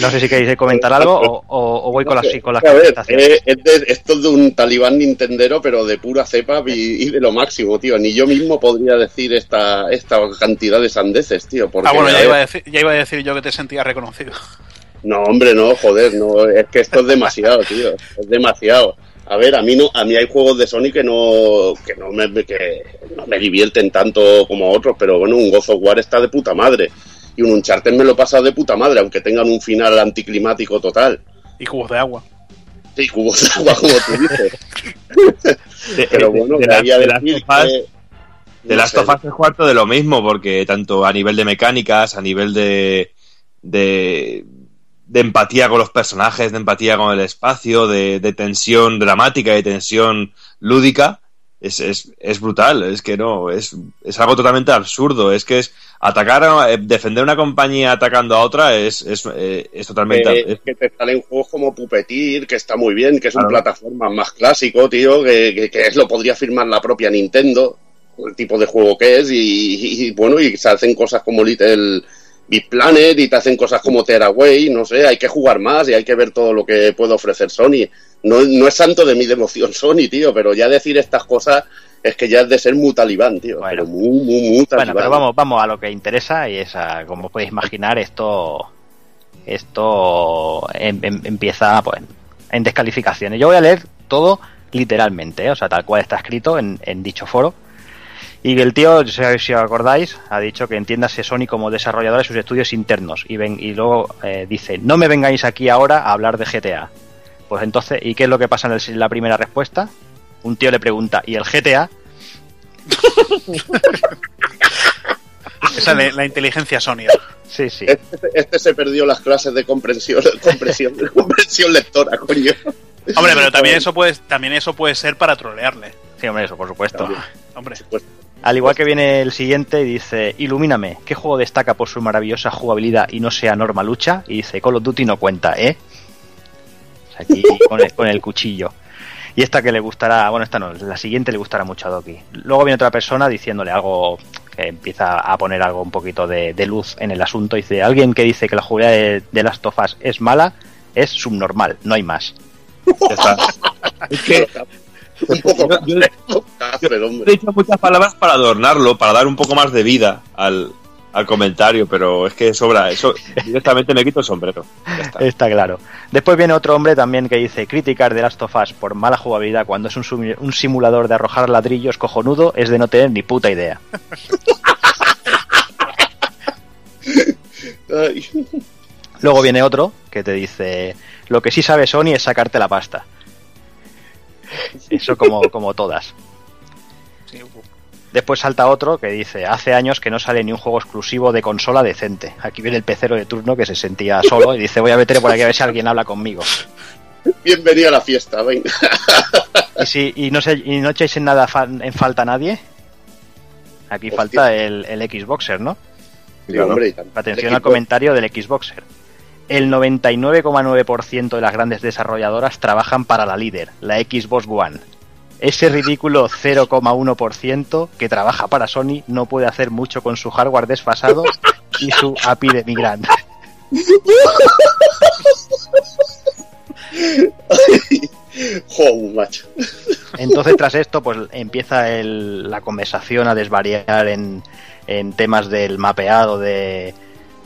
No sé si queréis comentar algo o, o- o voy con las, con las A ver, contestaciones. eh, es de- esto es de un talibán nintendero, pero de pura cepa y, y de lo máximo, tío. Ni yo mismo podría decir esta, esta cantidad de sandeces, tío. Porque, Ah, bueno, ya ver, iba, a decir, ya iba a decir yo que te sentía reconocido. No, hombre, no, joder, no, es que esto es demasiado, tío. Es demasiado. A ver, a mí no, a mí hay juegos de Sony que no, que no me, que no me divierten tanto como otros, pero bueno, un God of War está de puta madre. Y un Uncharted me lo he pasado de puta madre, aunque tengan un final anticlimático total. Y cubos de agua. Sí, cubos de agua, como tú dices. De- Pero de- bueno, de de de decir of Us- que- De no Last sé. of Us es cuarto de lo mismo, porque tanto a nivel de mecánicas, a nivel de, de, de empatía con los personajes, de empatía con el espacio, de, de tensión dramática y tensión lúdica, es, es, es brutal. Es que no, es, es algo totalmente absurdo. Es que es atacar, a- eh, defender una compañía atacando a otra es, es, eh, es totalmente. Eh, que te salen juegos como Puppeteer, que está muy bien, que es un plataforma más clásico, tío, que, que, que lo podría firmar la propia Nintendo, el tipo de juego que es, y, y- y, bueno, y se hacen cosas como Little Big Planet y te hacen cosas como Tearaway, no sé, hay que jugar más y hay que ver todo lo que puede ofrecer Sony. No, no es santo de mi devoción Sony, tío, pero ya decir estas cosas es que ya es de ser muy talibán, tío, Bueno. pero muy, muy, muy talibán. Bueno, pero vamos, vamos a lo que interesa y es, a- como podéis imaginar, esto esto em- em- empieza pues, en descalificaciones. Yo voy a leer todo literalmente, ¿eh? o sea, tal cual está escrito en, en dicho foro. Y el tío, si si os acordáis, ha dicho que entiéndase Sony como desarrollador de sus estudios internos. Y, ven, y luego eh, dice, no me vengáis aquí ahora a hablar de GTA. Pues entonces, ¿y qué es lo que pasa en el- en la primera respuesta? Un tío le pregunta, ¿y el GTA? Esa es la, inteligencia Sony. Sí, sí. Este, este se perdió las clases de comprensión, comprensión, comprensión lectora, coño. Hombre, pero también eso puede, también eso puede ser para trolearle. Sí, hombre, eso, por supuesto. También. Hombre, Al igual que viene el siguiente y dice, ilumíname, ¿qué juego destaca por su maravillosa jugabilidad y no sea norma lucha? Y dice, Call of Duty no cuenta, ¿eh? Aquí con el, con el cuchillo. Y esta que le gustará, bueno, esta no, la siguiente le gustará mucho a Doki. Luego viene otra persona diciéndole algo que empieza a poner algo un poquito de, de luz en el asunto. Dice, alguien que dice que la jugabilidad de, de Last of Us es mala, es subnormal, no hay más. ya está. Es que un poco yo- yo- cafre, he dicho muchas palabras para adornarlo, para dar un poco más de vida al, al comentario, pero es que sobra. Eso directamente me quito el sombrero. Está. Está claro. Después viene otro hombre también que dice criticar de Last of Us por mala jugabilidad cuando es un, un simulador de arrojar ladrillos cojonudo es de no tener ni puta idea. Luego viene otro que te dice lo que sí sabe Sony es sacarte la pasta. Eso como, como todas. Después salta otro que dice, hace años que no sale ni un juego exclusivo de consola decente. Aquí viene el pecero de turno que se sentía solo y dice, voy a meter por aquí a ver si alguien habla conmigo. bienvenido a la fiesta, venga. Y, si, y, no, y no echáis en nada en falta a nadie. Aquí Hostia. falta el, el Xboxer, ¿no? Sí, hombre. Atención al comentario del Xboxer. El 99,9% de las grandes desarrolladoras trabajan para la líder, la Xbox One. Ese ridículo 0,1% que trabaja para Sony no puede hacer mucho con su hardware desfasado y su API de migrante. Entonces, tras esto, pues empieza el- la conversación a desvariar en, en temas del mapeado de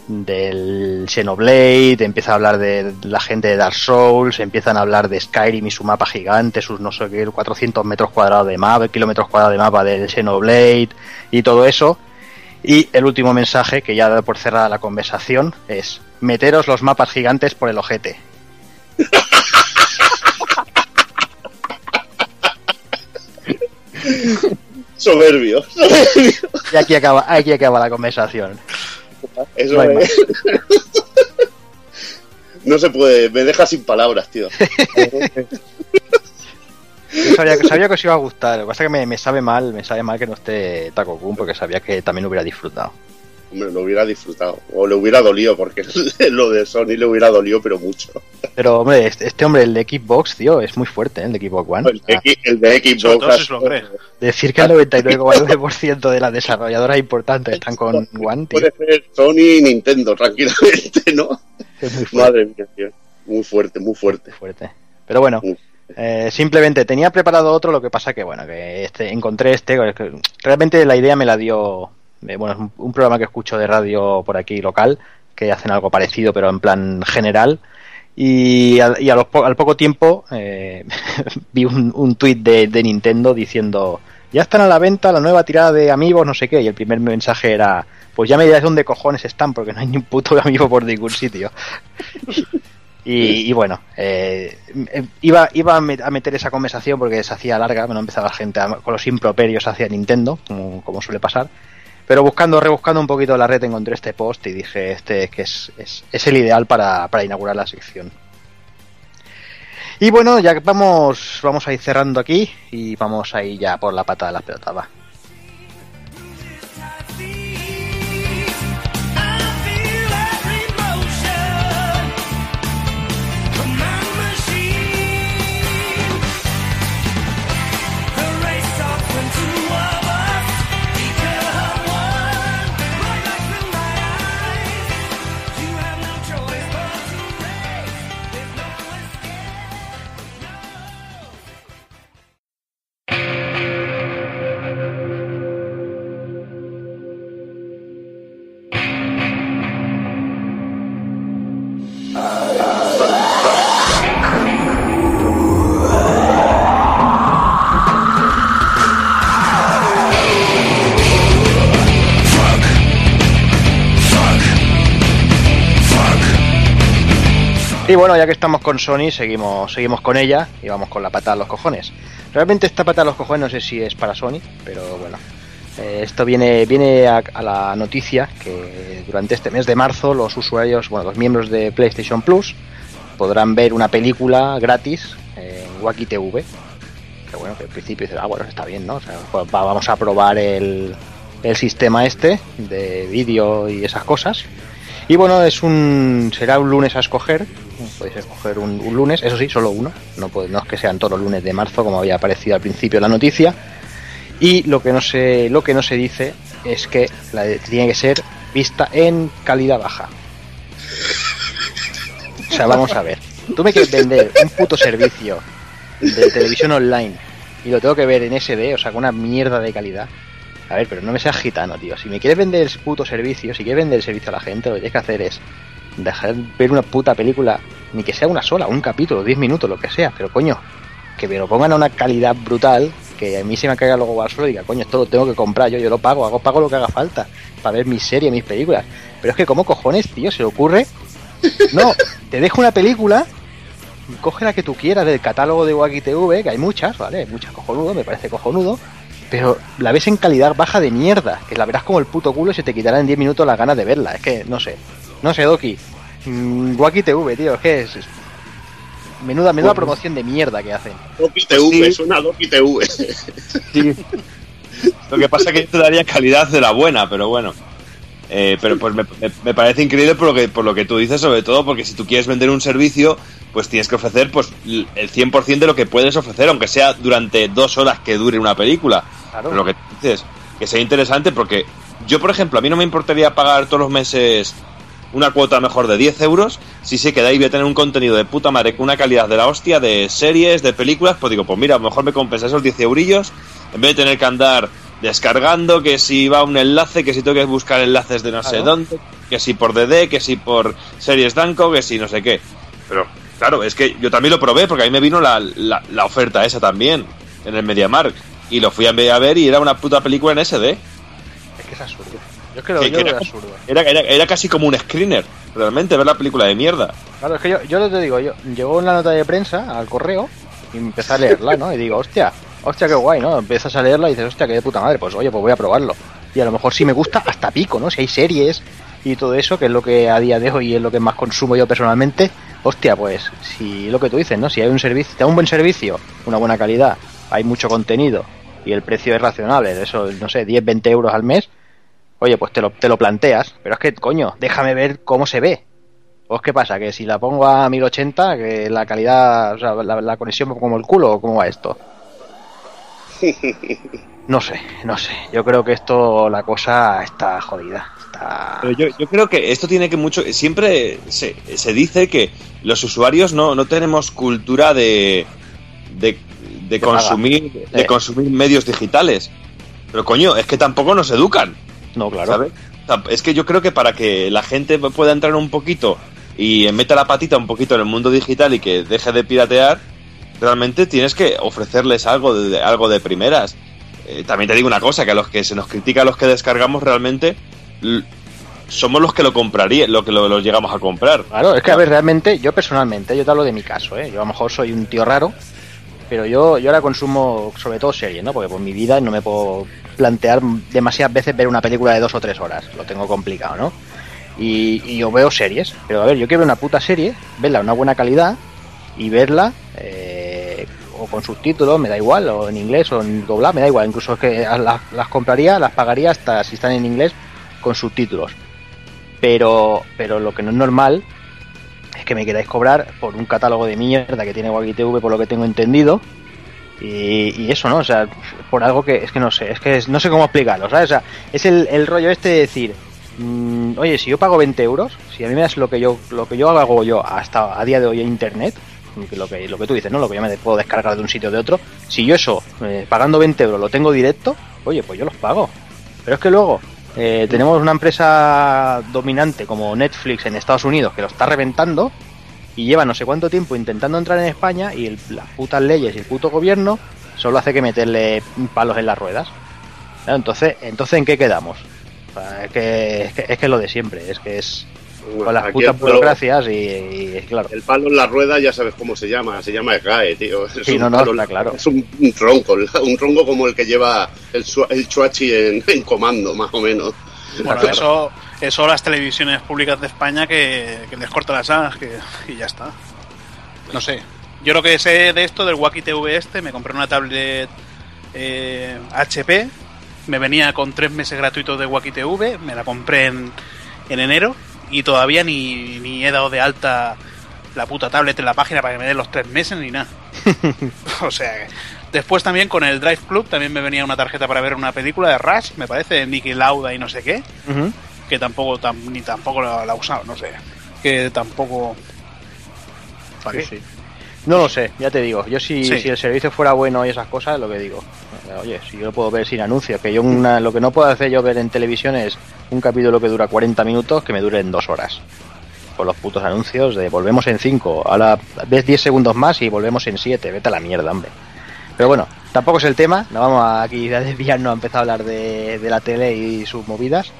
del Xenoblade, empieza a hablar de la gente de Dark Souls, empiezan a hablar de Skyrim y su mapa gigante, sus no sé qué, 400 metros cuadrados de mapa, kilómetros cuadrados de mapa del Xenoblade y todo eso. Y el último mensaje, que ya da por cerrada la conversación, es meteros los mapas gigantes por el ojete. Soberbio. soberbio. Y aquí acaba, aquí acaba la conversación. Eso No hay es- No se puede, me deja sin palabras, tío. Yo sabía, que- sabía que os iba a gustar. Lo que pasa es que me, me sabe mal, me sabe mal que no esté Taco Kun porque sabía que también lo hubiera disfrutado. Hombre, lo hubiera disfrutado. O le hubiera dolido, porque lo de Sony le hubiera dolido, pero mucho. Pero hombre, este, este hombre, el de Xbox, tío, es muy fuerte, ¿eh? el de Xbox One. El de, X- el de Xbox. Cree. Decir que el 99,9% de las desarrolladoras importantes están con One, tío, Puede ser Sony y Nintendo, tranquilamente, ¿no? es muy fuerte. Madre mía, tío. Muy fuerte, muy fuerte. fuerte. Pero bueno, eh, simplemente tenía preparado otro, lo que pasa que bueno, que este, encontré este, que realmente la idea me la dio, eh, bueno, es un, programa que escucho de radio por aquí local, que hacen algo parecido, pero en plan general. Y, a- y po- al poco tiempo eh, vi un, un tuit de, Nintendo diciendo ya están a la venta la nueva tirada de amigos, no sé qué, y el primer mensaje era pues ya me dirás dónde cojones están, porque no hay ni un puto amigo por ningún sitio. Y, bueno, eh, eh, iba, iba a me- a meter esa conversación porque se hacía larga, bueno, empezaba la gente a- con los improperios hacia Nintendo, como suele pasar. Pero buscando, rebuscando un poquito la red encontré este post y dije, este que es, es, es el ideal para, para inaugurar la sección. Y bueno, ya vamos, vamos a ir cerrando aquí y vamos a ir ya por la pata de las pelotas, va. Y bueno, ya que estamos con Sony, seguimos, seguimos con ella y vamos con la pata a los cojones. Realmente esta pata a los cojones no sé si es para Sony, pero bueno. Eh, esto viene, viene a, la noticia que durante este mes de marzo los usuarios, bueno, los miembros de PlayStation Plus podrán ver una película gratis en Wacky TV. Que bueno, que al principio dices, ah, bueno, está bien, ¿no? Pues va- vamos a probar el, el sistema este de vídeo y esas cosas. Y bueno, es un será un lunes a escoger. Podéis escoger un, un lunes, eso sí, solo uno. No, es que sean todos los lunes de marzo, como había aparecido al principio la noticia. Y lo que no se, lo que no se dice es que la tiene que ser vista en calidad baja. O sea, vamos a ver. Tú me quieres vender un puto servicio de televisión online y lo tengo que ver en SD, o sea, con una mierda de calidad. A ver, pero no me seas gitano, tío. Si me quieres vender el puto servicio, si quieres vender el servicio a la gente, lo que tienes que hacer es dejar ver una puta película, ni que sea una sola, un capítulo, 10 minutos, lo que sea, pero coño, que me lo pongan a una calidad brutal, que a mí se me caiga luego al suelo y diga, coño, esto lo tengo que comprar yo, yo lo pago, hago pago lo que haga falta para ver mis series, mis películas. Pero es que, ¿cómo cojones, tío? Se le ocurre. No, te dejo una película, coge la que tú quieras del catálogo de Wacky TV, que hay muchas, ¿vale? Muchas cojonudo, me parece cojonudo. Pero la ves en calidad baja de mierda, que la verás como el puto culo y se te quitará en 10 minutos las ganas de verla. Es que, no sé. No sé, Doki. Mm, Wacky TV, tío, es que es. es- Menuda, menuda promoción de mierda que hacen. Doki TV, sí. es una Doki TV. Sí. Lo que pasa es que te daría calidad de la buena, pero bueno. Eh, pero pues me, me- me parece increíble por lo, que, por lo que tú dices, sobre todo porque si tú quieres vender un servicio, pues tienes que ofrecer pues el 100% de lo que puedes ofrecer, aunque sea durante dos horas que dure una película. Claro. Pero lo que tú dices, que sea interesante porque yo, por ejemplo, a mí no me importaría pagar todos los meses una cuota mejor de 10 euros si sé que de ahí voy a tener un contenido de puta madre con una calidad de la hostia, de series, de películas, pues digo, pues mira, a lo mejor me compensa esos 10 eurillos en vez de tener que andar descargando, que si va un enlace, que si tengo que buscar enlaces de no sé dónde, que si por DD, que si por series Danco, que si no sé qué. Pero claro, es que yo también lo probé porque a mí me vino la, la, la oferta esa también en el MediaMark y lo fui a a ver y era una puta película en SD. Es que es absurdo. Yo creo Que- yo era absurdo. Era, era, era casi como un screener, realmente, ver la película de mierda. Claro, es que yo, yo lo te digo, yo llegó una nota de prensa al correo y empecé a leerla, ¿no? Y digo, hostia, hostia, qué guay, ¿no? Empiezas a leerla y dices, hostia, qué de puta madre, pues oye, pues voy a probarlo. Y a lo mejor si me gusta, hasta pico, ¿no? Si hay series y todo eso, que es lo que a día de hoy es lo que más consumo yo personalmente, hostia, pues si lo que tú dices, ¿no? Si hay un servicio, te da un buen servicio, una buena calidad, hay mucho contenido y el precio es razonable, de eso, no sé, 10, 20 euros al mes, oye, pues te lo, te lo planteas, pero es que, coño, déjame ver cómo se ve. ¿Pues qué pasa? Que si la pongo a 1080, que la calidad, o sea, la, la conexión va como el culo, o cómo va esto. No sé, no sé. Yo creo que esto, la cosa está jodida. Está... Pero yo, yo creo que esto tiene que mucho. Siempre se, se dice que los usuarios no, no tenemos cultura de. de, de consumir de Sí. consumir medios digitales. Pero coño, es que tampoco nos educan. No, claro. ¿sabes? O sea, Es que yo creo que para que la gente pueda entrar un poquito y meta la patita un poquito en el mundo digital y que deje de piratear, realmente tienes que ofrecerles algo de, algo de primeras. Eh, también te digo una cosa, que a los que se nos critica a los que descargamos realmente somos los que lo comprarían, lo que lo, lo llegamos a comprar. Claro, es que a ver, realmente, yo personalmente, yo te hablo de mi caso, ¿eh? Yo a lo mejor soy un tío raro, pero yo, yo ahora consumo sobre todo series, ¿no? Porque por mi vida no me puedo plantear demasiadas veces ver una película de dos o tres horas, lo tengo complicado, ¿no? Y, y yo veo series, pero a ver, yo quiero una puta serie, verla una buena calidad y verla eh, o con subtítulos, me da igual, o en inglés o en doblada, me da igual, incluso que las, compraría, las pagaría hasta si están en inglés con subtítulos. Pero, pero lo que no es normal es que me queráis cobrar por un catálogo de mierda que tiene Wagi TV, por lo que tengo entendido. Y, y eso, ¿no? O sea, por algo que es que no sé, es que no sé cómo explicarlo, ¿sabes? O sea, es el, el rollo este de decir, mm, oye, si yo pago 20 euros, si a mí me das lo que yo, lo que yo hago yo hasta a día de hoy en internet, lo que, lo que tú dices, ¿no? Lo que yo me puedo descargar de un sitio o de otro, si yo eso, eh, pagando 20 euros, lo tengo directo, oye, pues yo los pago. Pero es que luego eh, tenemos una empresa dominante como Netflix en Estados Unidos que lo está reventando y lleva no sé cuánto tiempo intentando entrar en España y el- las putas leyes y el puto gobierno solo hace que meterle palos en las ruedas. Entonces, entonces ¿en qué quedamos? O sea, es, que, es que es que lo de siempre, es que es con las putas palo- burocracias y, y, claro. El palo en la rueda ya sabes cómo se llama, se llama EGAE, tío. Es Sí, un no, no, palo- está claro. Es un, un tronco, un tronco como el que lleva el, su- el chuachi en, en comando, más o menos. Bueno, claro. eso, eso las televisiones públicas de España que, que les corta las alas que, y ya está. No sé. Yo lo que sé de esto, del Wacky TV este, me compré una tablet eh, HP, me venía con tres meses gratuitos de Wacky TV, me la compré en, en enero y todavía ni, ni he dado de alta la puta tablet en la página para que me den los tres meses ni nada. o sea, que- después también con el Drive Club también me venía una tarjeta para ver una película de Rush, me parece, de Nicky Lauda y no sé qué. Que tampoco tam- ni tampoco la, la he usado, no sé, que tampoco ¿Para Sí, qué? sí. No lo sé, ya te digo. Yo si, Sí. si el servicio fuera bueno y esas cosas, lo que digo. Oye, si yo lo puedo ver sin anuncios, que yo una- lo que no puedo hacer yo ver en televisión es un capítulo que dura 40 minutos que me dure en dos horas. Por los putos anuncios de volvemos en 5, ahora ves 10 segundos más y volvemos en 7, vete a la mierda, hombre. Pero bueno, tampoco es el tema, no vamos a aquí a desviarnos a empezar a hablar de, de la tele y sus movidas.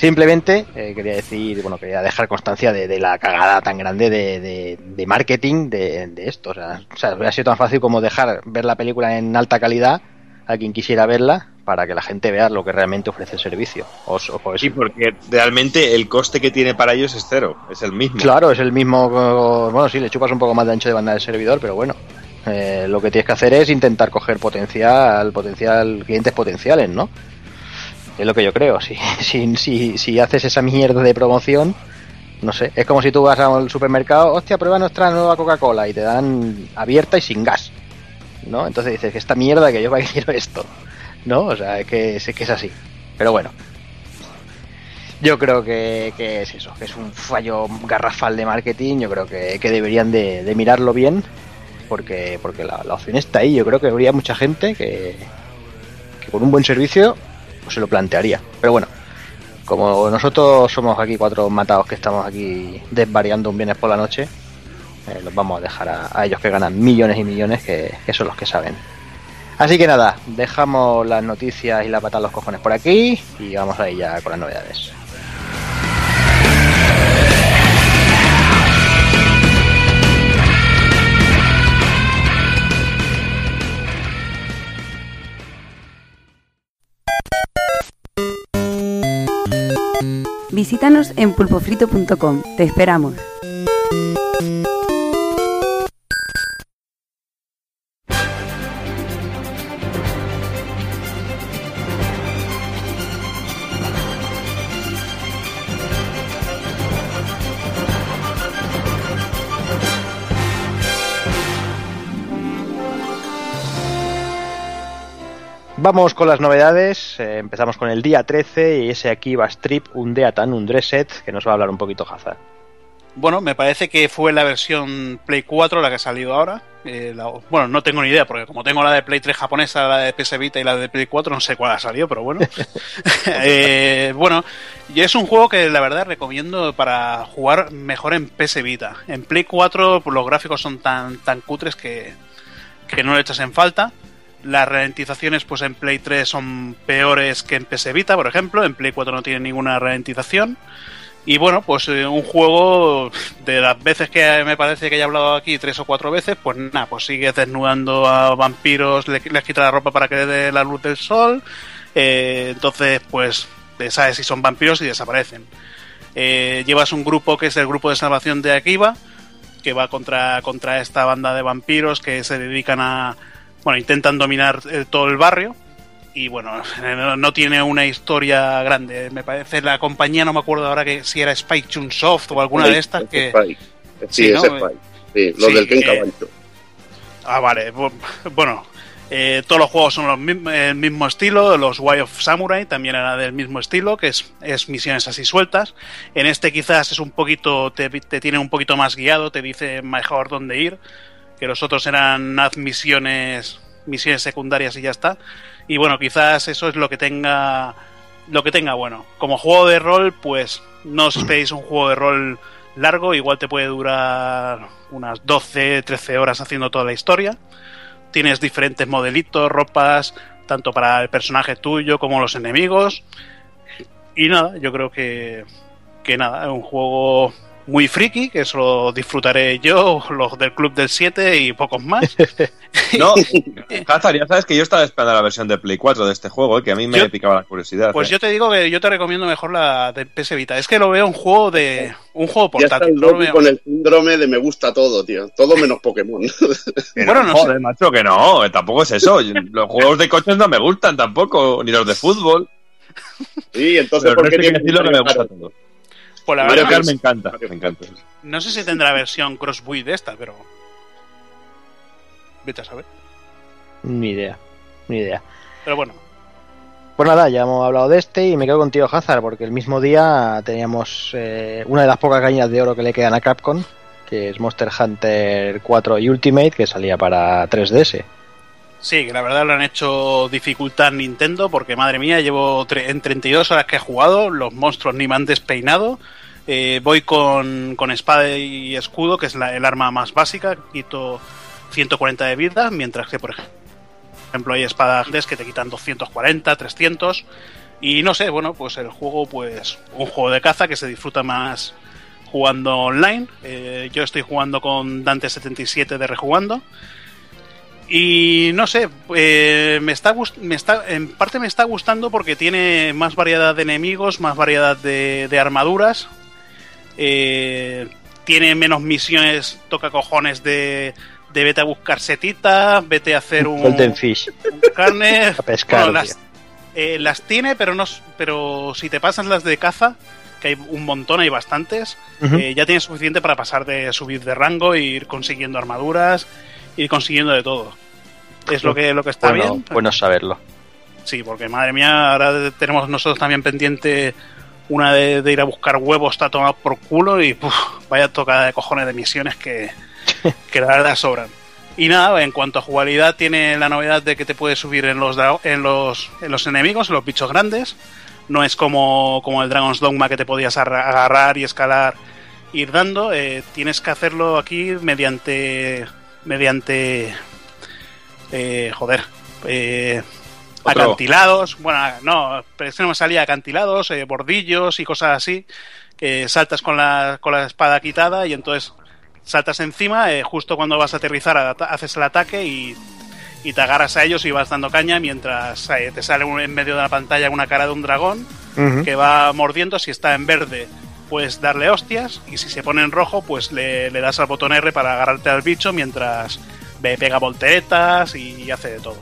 Simplemente eh, quería decir, bueno, quería dejar constancia de, de la cagada tan grande de, de- de marketing de, esto. O sea, o sea, hubiera sido tan fácil como dejar ver la película en alta calidad a quien quisiera verla para que la gente vea lo que realmente ofrece el servicio. O, o- Sí, porque realmente el coste que tiene para ellos es cero, es el mismo. Claro, es el mismo. Bueno, sí, le chupas un poco más de ancho de banda del servidor, pero bueno. eh, lo que tienes que hacer es intentar coger potencial, potencial, clientes potenciales, ¿no? Es lo que yo creo. Si, si, si, si haces esa mierda de promoción, no sé. Es como si tú vas al supermercado, hostia, prueba nuestra nueva Coca-Cola y te dan abierta y sin gas, ¿no? Entonces dices, esta mierda que yo para quiero esto, ¿no? O sea, es que, es que es así. Pero bueno, yo creo que, es eso, que es un fallo garrafal de marketing. Yo creo que, deberían de, mirarlo bien, porque, porque la, la opción está ahí. Yo creo que habría mucha gente que, que con un buen servicio pues, se lo plantearía. Pero bueno, como nosotros somos aquí cuatro matados que estamos aquí desvariando un viernes por la noche, eh, los vamos a dejar a, ellos que ganan millones y millones, que, que son los que saben. Así que nada, dejamos las noticias y la patada a los cojones por aquí y vamos a ir ya con las novedades. Visítanos en pulpofrito.com. Te esperamos. Vamos con las novedades. eh, empezamos con el día 13 y ese aquí va Strip, un Deatan, un Dresset, que nos va a hablar un poquito Hazard. Bueno, me parece que fue la versión Play 4 la que ha salido ahora. Eh, la- bueno, no tengo ni idea, porque como tengo la de Play 3 japonesa, la de PS Vita y la de Play 4, no sé cuál ha salido, pero bueno. Eh, bueno, y es un juego que la verdad recomiendo para jugar mejor en PS Vita. En Play 4 pues, los gráficos son tan, tan cutres que, que no le echas en falta. Las ralentizaciones pues en Play 3 son peores que en PS Vita, por ejemplo. En Play 4 no tiene ninguna ralentización. Y bueno, pues eh, un juego de las veces que me parece que haya hablado aquí, tres o cuatro veces, pues nada, pues sigues desnudando a vampiros, le- les quita la ropa para que dé la luz del sol. eh, entonces, pues sabes si son vampiros y desaparecen. Eh, llevas un grupo que es el grupo de salvación de Akiva, que va contra, contra esta banda de vampiros que se dedican a. Bueno, intentan dominar eh, todo el barrio. Y bueno, no, no tiene una historia grande. Me parece la compañía, no me acuerdo ahora que si era Spike Chunsoft o alguna de estas Es que. Spike. Sí, Sí, es. Spike. Sí, los Sí, del Ken eh. Ah, vale. bu- Bueno, eh, todos los juegos son los mism- el mismo estilo. Los Way of Samurai también era del mismo estilo, que es, es misiones así sueltas. En este quizás es un poquito, te, te tiene un poquito más guiado, te dice mejor dónde ir. Que los otros eran haz misiones, misiones secundarias y ya está. Y bueno, quizás eso es lo que tenga, lo que tenga bueno. Como juego de rol, pues no os esperéis un juego de rol largo, igual te puede durar unas 12, 13 horas haciendo toda la historia. Tienes diferentes modelitos, ropas, tanto para el personaje tuyo como los enemigos. Y nada, yo creo que, que nada, es un juego muy friki, que eso lo disfrutaré yo, los del Club del 7 y pocos más. No, Hazard, ya sabes que yo estaba esperando la versión de Play 4 de este juego, eh, que a mí me Yo- picaba la curiosidad. Pues eh. yo te digo que yo te recomiendo mejor la de PS Vita. Es que lo veo un juego de un juego Ya está portátil. el no con el síndrome de me gusta todo, tío. Todo menos Pokémon. Bueno, no, no sé. joder, macho, que no, eh, tampoco es eso. Los juegos de coches no me gustan tampoco, ni los de fútbol. sí, entonces, Pero ¿por no sé que me gusta todo. Pues la Mario Kart me encanta, me encanta. no sé si tendrá versión crossbuild de esta, pero. Vete a saber. Ni idea, ni idea. Pero bueno, Pues nada, ya hemos hablado de este y me quedo contigo, Hazard, porque el mismo día teníamos eh, una de las pocas cañas de oro que le quedan a Capcom, que es Monster Hunter 4 y Ultimate, que salía para 3DS. Sí, que la verdad lo han hecho dificultad Nintendo porque madre mía, llevo en 32 horas que he jugado, los monstruos ni me han despeinado. Eh, voy con, con espada y escudo, que es la- el arma más básica, quito 140 de vida, mientras que por ejemplo hay espadas que te quitan 240, 300. Y no sé, bueno, pues el juego, pues un juego de caza que se disfruta más jugando online. Eh, yo estoy jugando con Dante77 de Rejugando. Y no sé, eh, me está, me está, en parte me está gustando porque tiene más variedad de enemigos, más variedad de, de armaduras. eh, tiene menos misiones, toca cojones de, de vete a buscar setitas, vete a hacer un, Golden Fish. un carne. A pescar, Bueno, las, eh, las tiene, pero no, pero si te pasas las de caza, que hay un montón, hay bastantes, eh, ya tienes suficiente para pasar de subir de rango e ir consiguiendo armaduras, ir consiguiendo de todo. Es lo que, lo que está bueno, bien. bueno saberlo. Sí, porque madre mía, ahora tenemos nosotros también pendiente una de, de ir a buscar huevos, está tomado por culo y puf, vaya tocada de cojones de misiones que, que la verdad sobran. Y nada, en cuanto a jugabilidad, tiene la novedad de que te puedes subir en los, en los, en los enemigos, en los bichos grandes. No es como, como el Dragon's Dogma que te podías arra- agarrar y escalar, ir dando. eh, tienes que hacerlo aquí mediante. Mediante. eh, joder. eh, acantilados. Bueno, no, pero es que no me salía acantilados, eh, bordillos y cosas así. Que saltas con la, con la espada quitada y entonces saltas encima, eh, justo cuando vas a aterrizar haces el ataque y, y te agarras a ellos y vas dando caña mientras eh, te sale un- en medio de la pantalla una cara de un dragón que va mordiendo. Si está en verde, pues darle hostias y si se pone en rojo, pues le, le das al botón R para agarrarte al bicho mientras ve- pega volteretas y hace de todo.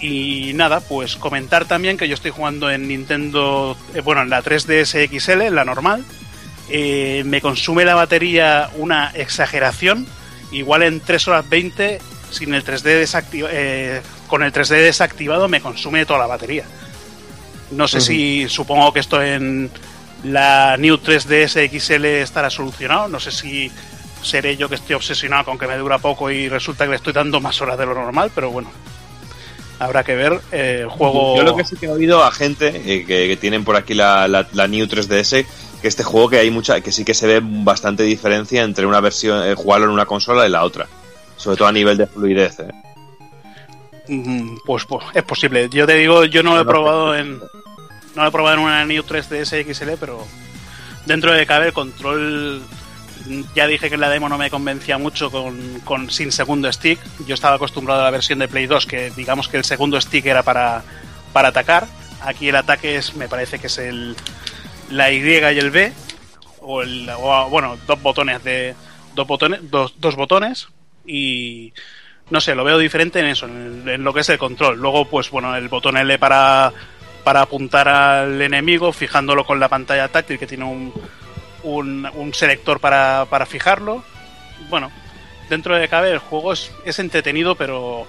Y nada, pues comentar también que yo estoy jugando en Nintendo, eh, bueno, en la 3DS XL, en la normal. Eh, me consume la batería una exageración, igual en 3 horas 20, sin el 3D desactiva- eh, con el 3D desactivado me consume toda la batería. No sé si, supongo que esto en la New 3DS XL estará solucionado, no sé si seré yo que estoy obsesionado con que me dura poco y resulta que le estoy dando más horas de lo normal, pero bueno, habrá que ver. eh, el juego... Yo lo que sí que he oído a gente eh, que, que tienen por aquí la, la, la New 3DS, que este juego que hay mucha, que sí que se ve bastante diferencia entre una versión, eh, jugarlo en una consola y la otra. Sobre todo a nivel de fluidez. eh. Mm, Pues, pues es posible. Yo te digo, yo no lo he probado en. No lo he probado en una New 3DS XL, pero dentro de cabe el control. Ya dije que la demo no me convencía mucho con, con sin segundo stick. Yo estaba acostumbrado a la versión de Play 2, que digamos que el segundo stick era para, para atacar. Aquí el ataque es, me parece que es el la Y y el B. O el, o, bueno, dos botones de. Dos botones, dos, dos botones. Y no sé, lo veo diferente en eso, en lo que es el control. Luego, pues bueno, el botón L para, para apuntar al enemigo, fijándolo con la pantalla táctil que tiene un, un, selector para, para fijarlo. Bueno, dentro de cabe el juego es, entretenido, pero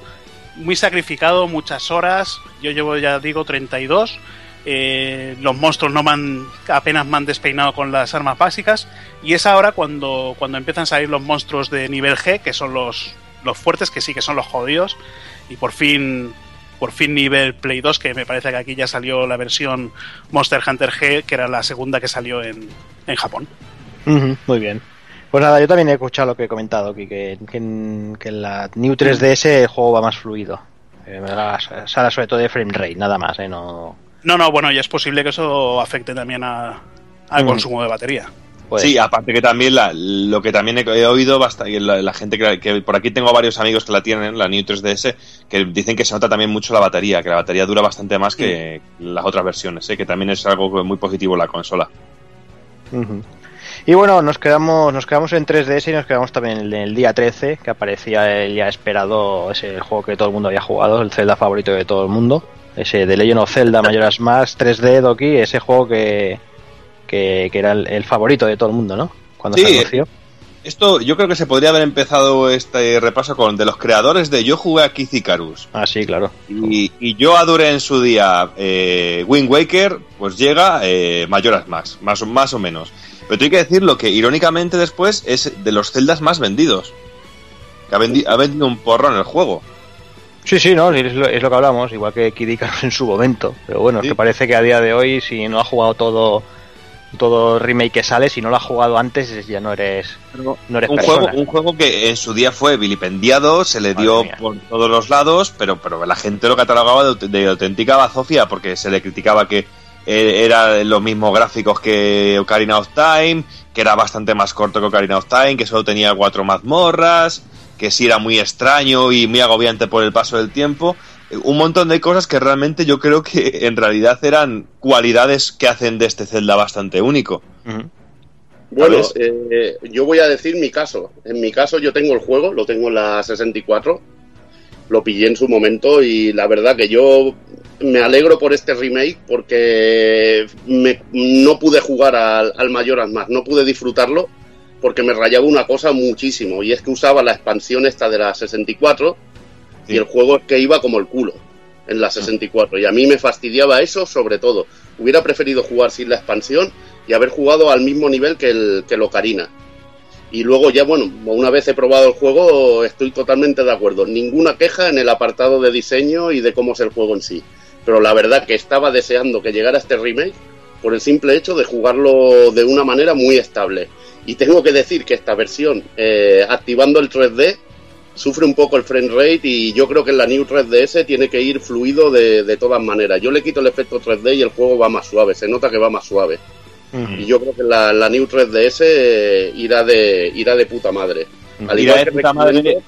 muy sacrificado, muchas horas. Yo llevo, ya digo, 32. Eh, los monstruos no me apenas me han despeinado con las armas básicas. Y es ahora cuando, cuando empiezan a salir los monstruos de nivel G, que son los, los fuertes, que sí que son los jodidos. Y por fin, por fin nivel Play 2, que me parece que aquí ya salió la versión Monster Hunter G, que era la segunda que salió en, en Japón. Muy bien. Pues nada, yo también he escuchado lo que he comentado aquí, que, que en, que en la New 3DS el juego va más fluido. Eh, Sala sobre todo de frame rate, nada más, ¿eh? No, No, no, bueno, y es posible que eso afecte también a, al Mm. consumo de batería. Puede Sí, aparte que también la- lo que también he, oído bastante, la, la gente que, que por aquí tengo varios amigos que la tienen, la New 3DS, que dicen que se nota también mucho la batería, que la batería dura bastante más que las otras versiones, ¿eh? que también es algo muy positivo la consola. Y bueno, nos quedamos, nos quedamos en 3DS y nos quedamos también en el día 13, que aparecía el ya esperado, ese juego que todo el mundo había jugado, el Zelda favorito de todo el mundo. Ese de Legend of Zelda Majora's Mask 3D Doki, ese juego que, que, que era el, el favorito de todo el mundo, ¿no? Cuando Sí. se anunció. Esto yo creo que se podría haber empezado este repaso con de los creadores de Yo jugué a Kid Icarus. Ah, sí, claro. Y, y yo adoré en su día eh, Wind Waker, pues llega eh, Majora's Mask, más, o- más o menos. Pero hay que decirlo que irónicamente después es de los celdas más vendidos. Que ha, vendi- ha vendido un porro en el juego. Sí, sí, no, es lo, es lo que hablamos, igual que Kid Icarus en su momento. Pero bueno, Sí. es que parece que a día de hoy, si no has jugado todo todo remake que sale, si no lo has jugado antes, ya no eres, no eres un persona. juego, un juego que en su día fue vilipendiado, se le Madre dio mía. por todos los lados, pero, pero la gente lo catalogaba de auténtica bazofia porque se le criticaba que eh, era los mismos gráficos que Ocarina of Time, que era bastante más corto que Ocarina of Time, que solo tenía cuatro mazmorras, que sí era muy extraño y muy agobiante por el paso del tiempo. Un montón de cosas que realmente yo creo que en realidad eran cualidades que hacen de este Zelda bastante único. Bueno, eh, yo voy a decir mi caso. En mi caso yo tengo el juego, lo tengo en la 64, lo pillé en su momento y la verdad que yo me alegro por este remake porque me- no pude jugar al, al Majora's Mask, no pude disfrutarlo porque me rayaba una cosa muchísimo y es que usaba la expansión esta de la 64 Sí. y el juego es que iba como el culo en la 64 y a mí me fastidiaba eso sobre todo. Hubiera preferido jugar sin la expansión y haber jugado al mismo nivel que el, que el Ocarina. Y luego ya, bueno, una vez he probado el juego, estoy totalmente de acuerdo. Ninguna queja en el apartado de diseño y de cómo es el juego en sí. Pero la verdad que estaba deseando que llegara este remake por el simple hecho de jugarlo de una manera muy estable. Y tengo que decir que esta versión, eh, activando el 3D, sufre un poco el frame rate y yo creo que en la New 3DS tiene que ir fluido de, de todas maneras. Yo le quito el efecto 3D y el juego va más suave, se nota que va más suave. Y yo creo que la, la New 3DS eh, irá de irá de puta madre. Al Irá igual de que puta recomiendo- madre.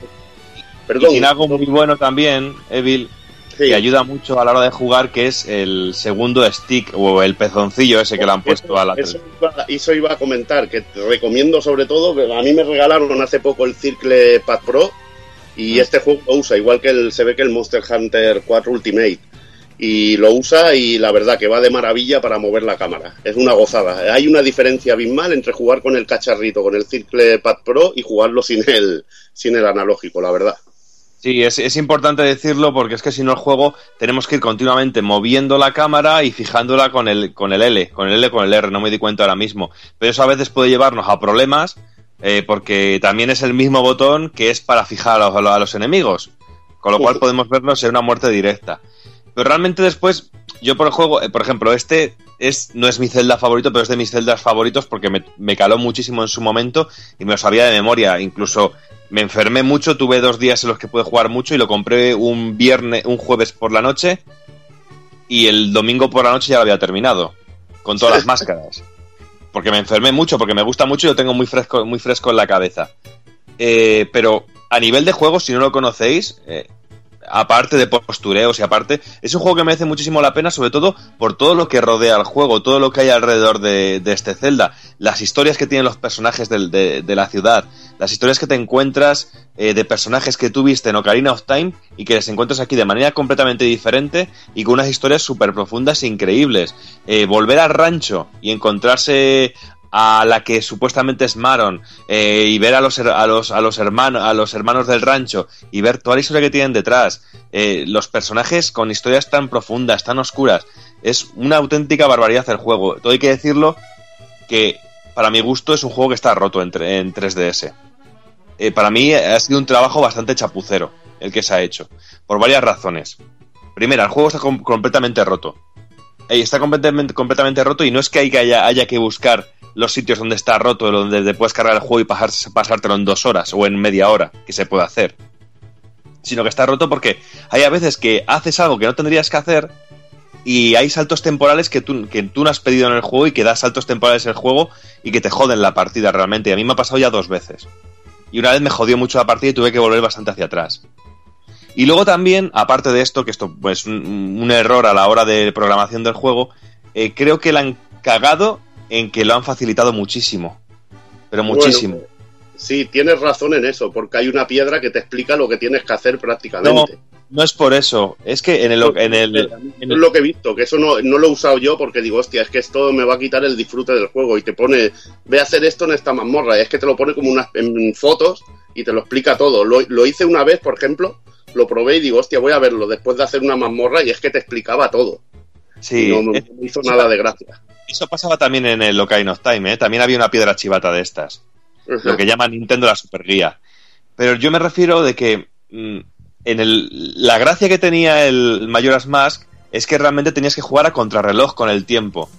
Perdón. y tiene algo muy bueno también, Evil, sí. que ayuda mucho a la hora de jugar, que es el segundo stick o el pezoncillo ese que le han puesto a la eso, iba, eso iba a comentar, que te recomiendo sobre todo, que a mí me regalaron hace poco el Circle Pad Pro y Mm. este juego lo usa, igual que el, se ve que el Monster Hunter 4 Ultimate. Y lo usa y la verdad que va de maravilla para mover la cámara. Es una gozada. Hay una diferencia abismal entre jugar con el cacharrito, con el Circle Pad Pro y jugarlo sin el, sin el analógico, la verdad. Sí, es, es importante decirlo porque es que si no el juego tenemos que ir continuamente moviendo la cámara y fijándola con el, con el L, con el L, con el R, no me di cuenta ahora mismo. Pero eso a veces puede llevarnos a problemas eh, porque también es el mismo botón que es para fijar a los, a los enemigos. Con lo cual podemos vernos en una muerte directa. Pero realmente después, yo por el juego, eh, por ejemplo, este es, no es mi celda favorito, pero es de mis celdas favoritos porque me, me caló muchísimo en su momento y me lo sabía de memoria. Incluso me enfermé mucho, tuve dos días en los que pude jugar mucho y lo compré un viernes, un jueves por la noche y el domingo por la noche ya lo había terminado, con todas las máscaras. Porque me enfermé mucho, porque me gusta mucho y lo tengo muy fresco, muy fresco en la cabeza. Eh, pero a nivel de juego, si no lo conocéis, eh, aparte de postureos y aparte, es un juego que merece muchísimo la pena, sobre todo por todo lo que rodea al juego, todo lo que hay alrededor de, este Zelda, las historias que tienen los personajes de, la ciudad, las historias que te encuentras eh, de personajes que tú viste en Ocarina of Time y que les encuentras aquí de manera completamente diferente y con unas historias súper profundas e increíbles. Eh, volver al rancho y encontrarse a la que supuestamente es Maron eh, y ver a los, a los, a los hermanos a los hermanos del rancho y ver toda la historia que tienen detrás eh, los personajes con historias tan profundas tan oscuras es una auténtica barbaridad el juego. Todo hay que decirlo que para mi gusto es un juego que está roto en, en 3DS Eh, para mí ha sido un trabajo bastante chapucero el que se ha hecho por varias razones. Primera el juego está com- completamente roto. Está completamente, completamente roto y no es que haya, haya que buscar los sitios donde está roto, donde te puedes cargar el juego y pasar- pasártelo en dos horas o en media hora, que se puede hacer. Sino que está roto porque hay a veces que haces algo que no tendrías que hacer y hay saltos temporales que tú, que tú no has pedido en el juego y que das saltos temporales en el juego y que te joden la partida realmente. Y a mí me ha pasado ya dos veces. Y una vez me jodió mucho la partida y tuve que volver bastante hacia atrás. Y luego también, aparte de esto, que esto pues un, un error a la hora de programación del juego, eh, creo que la han cagado en que lo han facilitado muchísimo. Pero Bueno, muchísimo. Sí, tienes razón en eso, porque hay una piedra que te explica lo que tienes que hacer prácticamente. No es por eso. Es que en el, en el, en lo que he visto, que eso no, no lo he usado yo porque digo, hostia, es que esto me va a quitar el disfrute del juego y te pone, ve a hacer esto en esta mazmorra, y es que te lo pone como unas en fotos y te lo explica todo. Lo, lo hice una vez, por ejemplo, lo probé y digo, hostia, voy a verlo después de hacer una mazmorra y es que te explicaba todo. Sí, no, no me hizo nada de gracia. eso pasaba también en el Ocarina of Time, ¿eh? También había una piedra chivata de estas. lo que llama Nintendo la superguía. Pero yo me refiero de que mm, en el, la gracia que tenía el Majora's Mask es que realmente tenías que jugar a contrarreloj con el tiempo.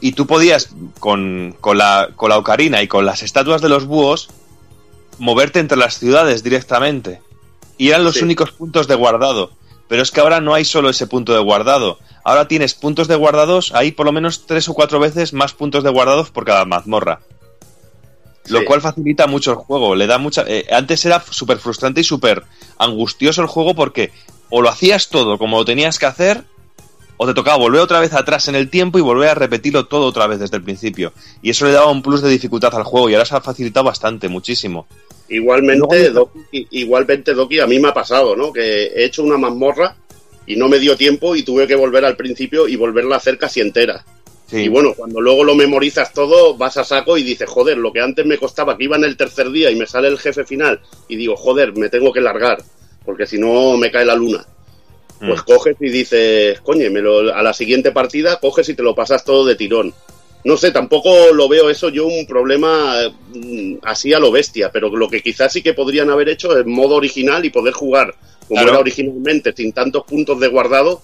Y tú podías, con, con, la, con la ocarina y con las estatuas de los búhos, moverte entre las ciudades directamente. Y eran los Sí. únicos puntos de guardado. Pero es que ahora no hay solo ese punto de guardado. Ahora tienes puntos de guardados, hay por lo menos tres o cuatro veces más puntos de guardados por cada mazmorra. Lo Sí. cual facilita mucho el juego. Le da mucha. eh, antes era súper frustrante y súper angustioso el juego porque o lo hacías todo como lo tenías que hacer, o te tocaba volver otra vez atrás en el tiempo y volver a repetirlo todo otra vez desde el principio. Y eso le daba un plus de dificultad al juego y ahora se ha facilitado bastante, muchísimo. Igualmente, Doki, igualmente, Doki, a mí me ha pasado, ¿no? Que he hecho una mazmorra y no me dio tiempo y tuve que volver al principio y volverla a hacer casi entera. Sí. Y bueno, cuando luego lo memorizas todo, vas a saco y dices, joder, lo que antes me costaba, que iba en el tercer día y me sale el jefe final, y digo, joder, me tengo que largar, porque si no me cae la luna. Pues Mm. coges y dices, coño, me lo- a la siguiente partida coges y te lo pasas todo de tirón. No sé, tampoco lo veo eso yo un problema mm, así a lo bestia, pero lo que quizás sí que podrían haber hecho es modo original y poder jugar como Claro. era originalmente, sin tantos puntos de guardado,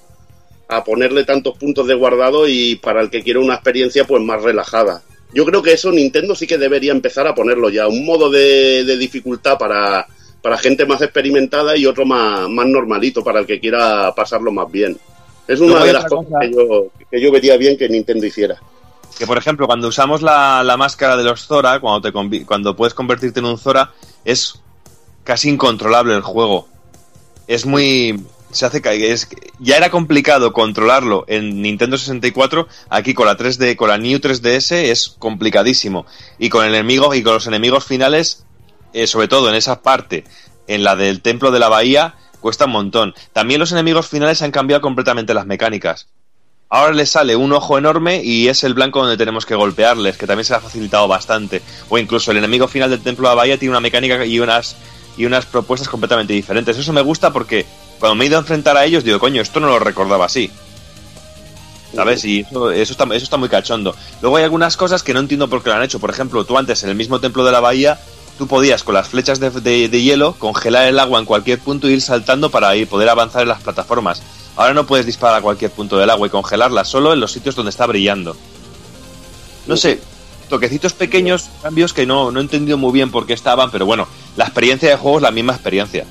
a ponerle tantos puntos de guardado y para el que quiera una experiencia pues más relajada. Yo creo que eso Nintendo sí que debería empezar a ponerlo ya, un modo de, de dificultad para, para gente más experimentada y otro más, más normalito para el que quiera pasarlo más bien. Es una de las cosas cosa- que yo, que yo vería bien que Nintendo hiciera. Que por ejemplo, cuando usamos la, la máscara de los Zora, cuando, te cuando puedes convertirte en un Zora, es casi incontrolable el juego. Es muy. Se hace es, Ya era complicado controlarlo en Nintendo 64. Aquí con la 3D, con la New 3DS es complicadísimo. Y con el enemigo y con los enemigos finales, eh, sobre todo en esa parte, en la del templo de la bahía, cuesta un montón. También los enemigos finales han cambiado completamente las mecánicas. Ahora les sale un ojo enorme y es el blanco donde tenemos que golpearles, que también se ha facilitado bastante. O incluso el enemigo final del Templo de la Bahía tiene una mecánica y unas, y unas propuestas completamente diferentes. Eso me gusta porque cuando me he ido a enfrentar a ellos digo, coño, esto no lo recordaba así. ¿Sabes? Y eso, eso, está, eso está muy cachondo. Luego hay algunas cosas que no entiendo por qué lo han hecho. Por ejemplo, tú antes en el mismo Templo de la Bahía, tú podías con las flechas de, de- hielo congelar el agua en cualquier punto y ir saltando para ir, poder avanzar en las plataformas. Ahora no puedes disparar a cualquier punto del agua y congelarla, solo en los sitios donde está brillando. No sé, toquecitos pequeños, cambios que no, no he entendido muy bien por qué estaban, pero bueno, la experiencia de juego es la misma experiencia.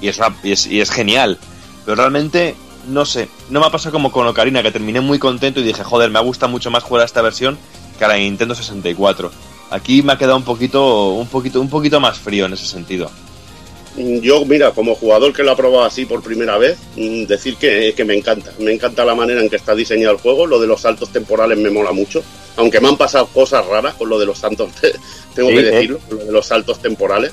Y es, una- y es, y es genial. Pero realmente, no sé, no me ha pasado como con Ocarina, que terminé muy contento y dije, joder, me gusta mucho más jugar a esta versión que a la Nintendo 64. Aquí me ha quedado un poquito, un poquito, un poquito más frío en ese sentido. Yo, mira, como jugador que lo ha probado así por primera vez, mm, decir que, que me encanta. Me encanta la manera en que está diseñado el juego. Lo de los saltos temporales me mola mucho. Aunque me han pasado cosas raras con lo de los saltos, tengo Sí, que ¿eh? decirlo, con lo de los saltos temporales.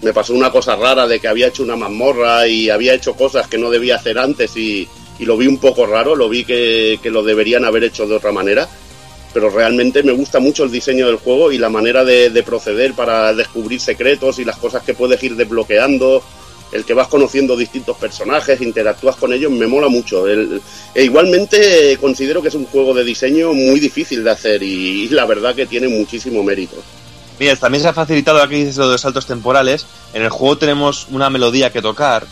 Me pasó una cosa rara de que había hecho una mazmorra y había hecho cosas que no debía hacer antes y, y lo vi un poco raro. Lo vi que, que lo deberían haber hecho de otra manera pero realmente me gusta mucho el diseño del juego y la manera de, de proceder para descubrir secretos y las cosas que puedes ir desbloqueando, el que vas conociendo distintos personajes, interactúas con ellos, me mola mucho. El- e igualmente considero que es un juego de diseño muy difícil de hacer y, la verdad que tiene muchísimo mérito. Mira, también se ha facilitado aquí lo de los saltos temporales. En el juego tenemos una melodía que tocar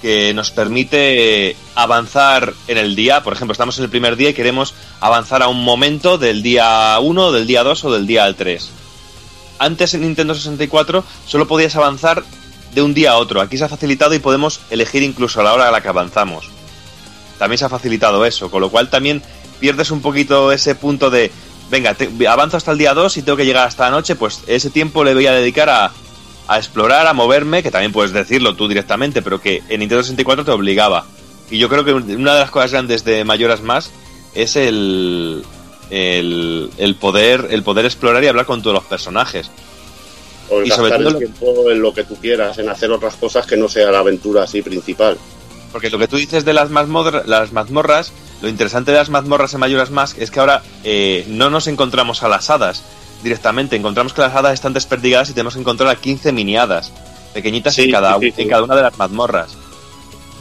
que nos permite avanzar en el día. Por ejemplo, estamos en el primer día y queremos avanzar a un momento del día 1, del día 2 o del día 3. Antes en Nintendo 64 solo podías avanzar de un día a otro. Aquí se ha facilitado y podemos elegir incluso a la hora a la que avanzamos. También se ha facilitado eso, con lo cual también pierdes un poquito ese punto de, venga, avanzo hasta el día 2 y tengo que llegar hasta la noche, pues ese tiempo le voy a dedicar a, a explorar, a moverme, que también puedes decirlo tú directamente, pero que en Nintendo 64 te obligaba. Y yo creo que una de las cosas grandes de Mayoras Más es el, el, el poder el poder explorar y hablar con todos los personajes. O Y sobre todo el tiempo en lo que tú quieras, en hacer otras cosas que no sea la aventura así principal. Porque lo que tú dices de las, mazmorra- las mazmorras, lo interesante de las mazmorras en Majora's Mask es que ahora eh, no nos encontramos a las hadas directamente, encontramos que las hadas están desperdigadas y tenemos que encontrar a 15 mini hadas, pequeñitas Sí, en, cada, sí, sí, sí. en cada una de las mazmorras.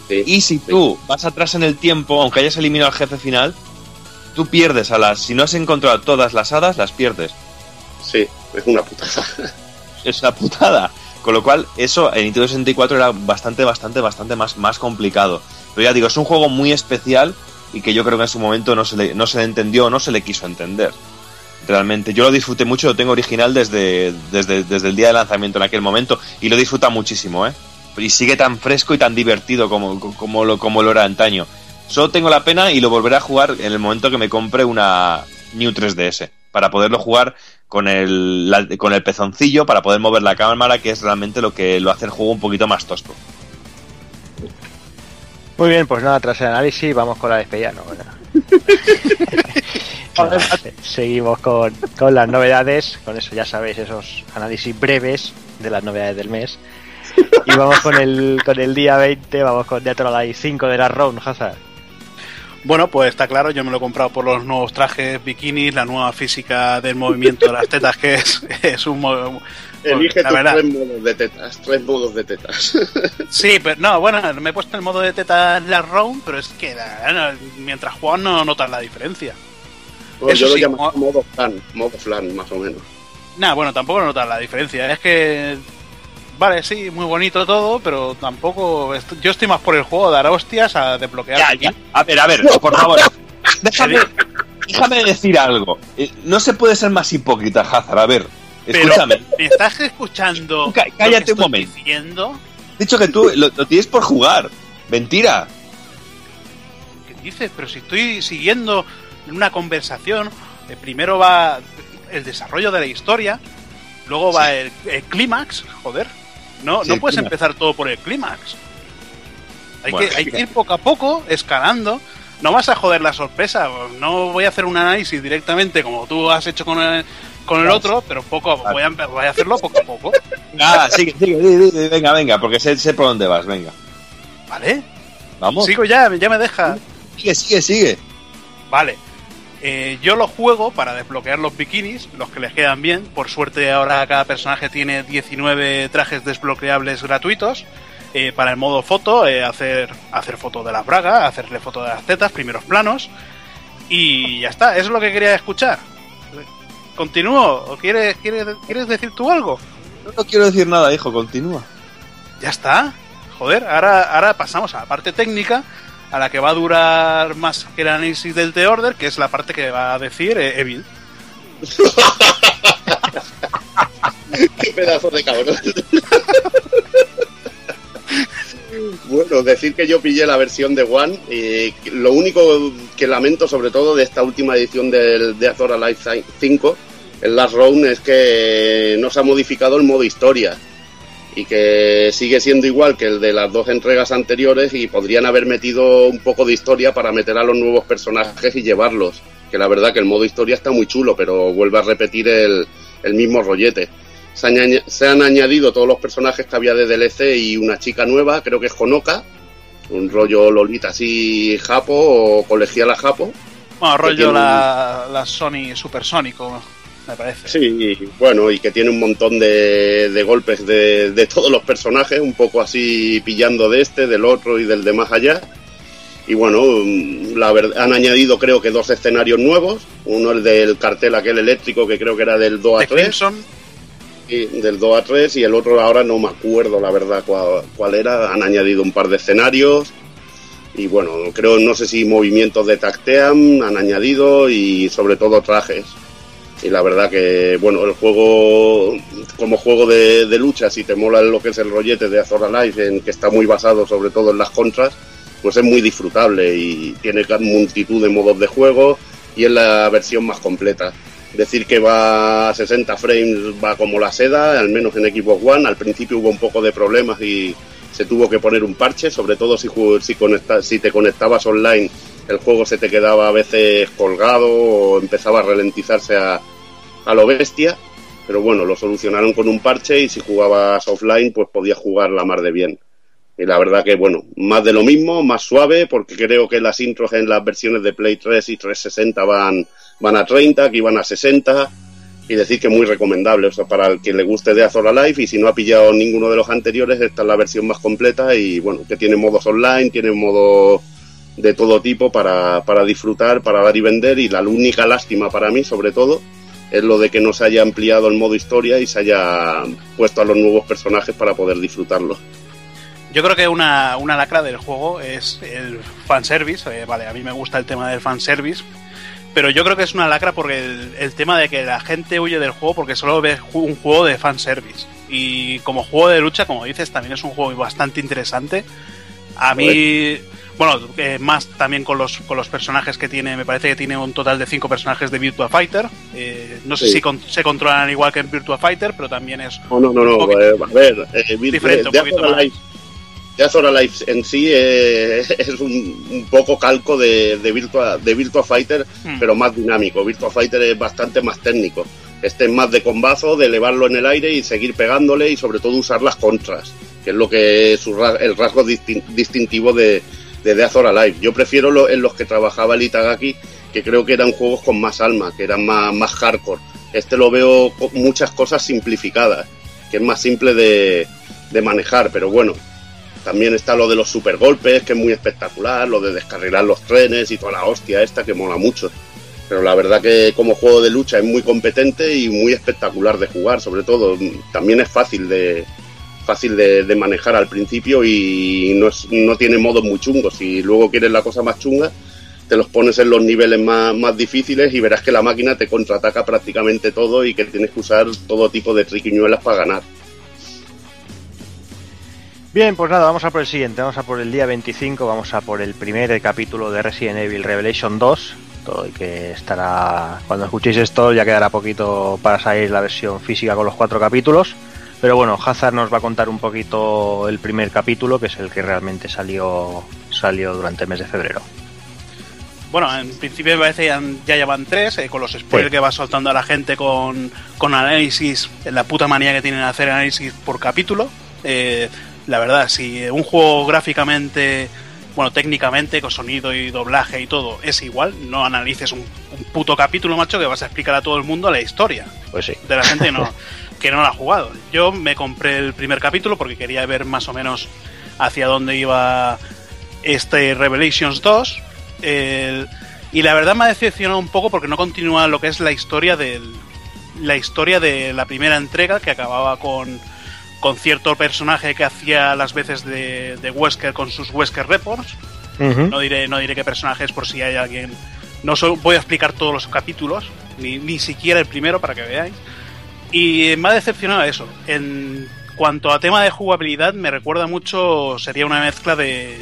Y si tú vas atrás en el tiempo, aunque hayas eliminado al jefe final, tú pierdes a las. Si no has encontrado todas las hadas, las pierdes. Sí, es una putada. Es una putada. Con lo cual, eso en Nintendo 64 era bastante, bastante, bastante más, más complicado. Pero ya digo, es un juego muy especial y que yo creo que en su momento no se le, no se le entendió o no se le quiso entender. Realmente, yo lo disfruté mucho, lo tengo original desde, desde, desde el día de lanzamiento en aquel momento y lo disfruta muchísimo, ¿eh? Y sigue tan fresco y tan divertido como, como, lo, como lo era antaño. Solo tengo la pena y lo volveré a jugar en el momento que me compre una New 3DS para poderlo jugar con el, la- con el pezoncillo, para poder mover la cámara, que es realmente lo que lo hace el juego un poquito más tosco. Muy bien, pues nada, tras el análisis vamos con la despedida. No, Seguimos con, con las novedades, con eso ya sabéis, esos análisis breves de las novedades del mes. Y vamos con el, con el día 20, vamos con Alive 5 de la Round, Hazard. Bueno, pues está claro, yo me lo he comprado por los nuevos trajes bikinis, la nueva física del movimiento de las tetas, que es, es un... mo- Elige la tus verdad. tres modos de tetas. Tres modos de tetas. Sí, pero no, bueno, me he puesto el modo de teta en la round, pero es que no, mientras juegas no notas la diferencia. Bueno, Eso yo lo llamo mo- modo flan, modo flan, más o menos. Nada, bueno, tampoco notas la diferencia. Es que, vale, sí, muy bonito todo, pero tampoco... est- Yo estoy más por el juego de dar hostias a desbloquear. Ya, ya. A ver, a ver, por favor. Déjame, déjame decir algo. Eh, No se puede ser más hipócrita, Hazard. A ver, Pero, escúchame. ¿me estás escuchando? Cá- lo que cállate un estoy momento. Diciendo? He dicho que tú lo, lo tienes por jugar. Mentira. ¿Qué dices? Pero si estoy siguiendo una conversación, eh, primero va el desarrollo de la historia, luego va el, el clímax, joder. No, Sí, no puedes empezar todo por el clímax. Hay, Bueno, que, hay sí. que ir poco a poco, escalando. No vas a joder la sorpresa. No voy a hacer un análisis directamente como tú has hecho con el, con el otro, pero poco a- voy a, voy a hacerlo poco a poco. Ah, sigue, sigue, venga, venga, porque sé, sé por dónde vas, venga. ¿Vale? Vamos. Sigo ya, ya me deja. Sigue, sigue, sigue. Vale. Eh, yo lo juego para desbloquear los bikinis, los que les quedan bien. Por suerte ahora cada personaje tiene 19 trajes desbloqueables gratuitos. Eh, para el modo foto, eh, hacer, hacer foto de las bragas, hacerle foto de las tetas, primeros planos. Y ya está, eso es lo que quería escuchar. ¿Continúo? ¿O quieres, quieres, quieres decir tú algo? No, no quiero decir nada, hijo, continúa. Ya está. Joder, ahora, ahora pasamos a la parte técnica, a la que va a durar más que el análisis del The Order, que es la parte que va a decir eh, Evil. Qué pedazo de cabrón. bueno, decir que yo pillé la versión de One. Y lo único que lamento, sobre todo, de esta última edición de Azora Life 5, el Last Round, es que no se ha modificado el modo historia. Y que sigue siendo igual que el de las dos entregas anteriores y podrían haber metido un poco de historia para meter a los nuevos personajes y llevarlos. Que la verdad que el modo historia está muy chulo, pero vuelve a repetir el, el mismo rollete. Se, aña- se han añadido todos los personajes que había de DLC y una chica nueva, creo que es Honoka, un rollo Lolita así japo o colegiala japo. Bueno, rollo tiene la, la Sony Supersónico, me parece. Sí, bueno, y que tiene un montón de, de golpes de, de todos los personajes, un poco así pillando de este, del otro y del de más allá. Y bueno, mm, la verdad, han añadido creo que dos escenarios nuevos. Uno el del cartel aquel eléctrico que creo que era del 2 a De 3. Crimson, Sí, del 2 a 3 y el otro ahora no me acuerdo la verdad cuál, cuál era. Han añadido un par de escenarios y bueno, creo, no sé si movimientos de Tacteam han añadido y sobre todo trajes. Y la verdad que, bueno, el juego, como juego de, de lucha, si te mola lo que es el rollete de Azor Alive, en que está muy basado sobre todo en las contras, pues es muy disfrutable y tiene multitud de modos de juego y es la versión más completa. Decir que va a 60 frames va como la seda, al menos en Xbox One. Al principio hubo un poco de problemas y se tuvo que poner un parche, sobre todo si, si, conecta- si te conectabas online, el juego se te quedaba a veces colgado o empezaba a ralentizarse a, a lo bestia. Pero bueno, lo solucionaron con un parche y si jugabas offline, pues podías jugar la mar de bien. Y la verdad que, bueno, más de lo mismo, más suave, porque creo que las intros en las versiones de Play 3 y 360 van, van a 30, aquí van a 60. Y decir que muy recomendable, o sea, para el que le guste de Azora Life y si no ha pillado ninguno de los anteriores, esta es la versión más completa y bueno, que tiene modos online, tiene modo de todo tipo para, para disfrutar, para dar y vender y la única lástima para mí sobre todo es lo de que no se haya ampliado el modo historia y se haya puesto a los nuevos personajes para poder disfrutarlo. Yo creo que una, una lacra del juego es el fanservice. Eh, vale, a mí me gusta el tema del fanservice, pero yo creo que es una lacra porque el, el, tema de que la gente huye del juego porque solo ve un juego de fanservice. Y como juego de lucha, como dices, también es un juego bastante interesante. A mí, bueno, eh, más también con los, con los personajes que tiene, me parece que tiene un total de cinco personajes de Virtua Fighter. Eh, no sé Sí. si con- se controlan igual que en Virtua Fighter, pero también es No, no, no, un no, eh, a ver, eh, Diferente, un poquito más. Alive- Death or Alive en sí eh, es un, un poco calco de, de, Virtua, de Virtua Fighter, Hmm. pero más dinámico. Virtua Fighter es bastante más técnico. Este es más de combazo, de elevarlo en el aire y seguir pegándole y sobre todo usar las contras, que es lo que es el rasgo distin- distintivo de, de Death or Alive. Yo prefiero lo- en los que trabajaba el Itagaki, que creo que eran juegos con más alma, que eran más, más hardcore. Este lo veo con muchas cosas simplificadas, que es más simple de, de manejar, pero bueno, también está lo de los super golpes, que es muy espectacular, lo de descarrilar los trenes y toda la hostia esta, que mola mucho. Pero la verdad que como juego de lucha es muy competente y muy espectacular de jugar, sobre todo. También es fácil de fácil de, manejar al principio y no, es- no tiene modos muy chungos. Si luego quieres la cosa más chunga, te los pones en los niveles más, más difíciles y verás que la máquina te contraataca prácticamente todo y que tienes que usar todo tipo de triquiñuelas para ganar. Bien, pues nada, vamos a por el siguiente. Vamos a por el día 25. Vamos a por el primer capítulo de Resident Evil Revelation 2. Todo y que estará. Cuando escuchéis esto, ya quedará poquito para salir la versión física con los cuatro capítulos. Pero bueno, Hazard nos va a contar un poquito el primer capítulo, que es el que realmente salió salió durante el mes de febrero. Bueno, en principio me parece ya, ya llevan tres, eh, con los spoilers Sí. que va soltando a la gente con, con análisis, la puta manía que tienen de hacer análisis por capítulo. Eh, la verdad, si un juego gráficamente, bueno, técnicamente, con sonido y doblaje y todo, es igual, no analices un, un puto capítulo, macho, que vas a explicar a todo el mundo la historia Pues sí. de la gente no, que no la ha jugado. Yo me compré el primer capítulo porque quería ver más o menos hacia dónde iba este Revelations 2. El- y la verdad me ha decepcionado un poco porque no continúa lo que es la historia del la historia de la primera entrega que acababa con con cierto personaje que hacía las veces de, de Wesker con sus Wesker Reports. No diré, no diré qué personajes por si hay alguien. No solo voy a explicar todos los capítulos, ni, ni siquiera el primero para que veáis. Y me ha decepcionado eso. En cuanto a tema de jugabilidad, me recuerda mucho, sería una mezcla de,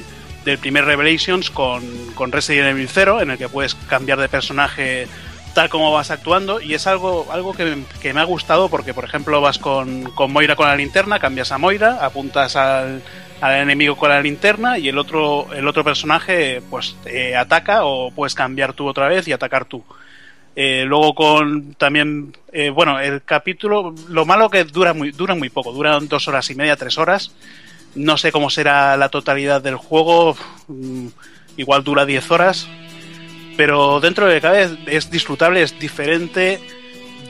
del primer Revelations con, con Resident Evil 0, en el que puedes cambiar de personaje tal como vas actuando y es algo, algo que, que me ha gustado porque por ejemplo vas con, con Moira con la linterna, cambias a Moira, apuntas al, al enemigo con la linterna y el otro, el otro personaje pues eh, ataca o puedes cambiar tú otra vez y atacar tú. Eh, luego con también, eh, bueno, el capítulo, lo malo que dura muy, dura muy poco, duran dos horas y media, tres horas. No sé cómo será la totalidad del juego, mm, igual dura 10 horas, pero dentro de que cabe es, disfrutable, es diferente.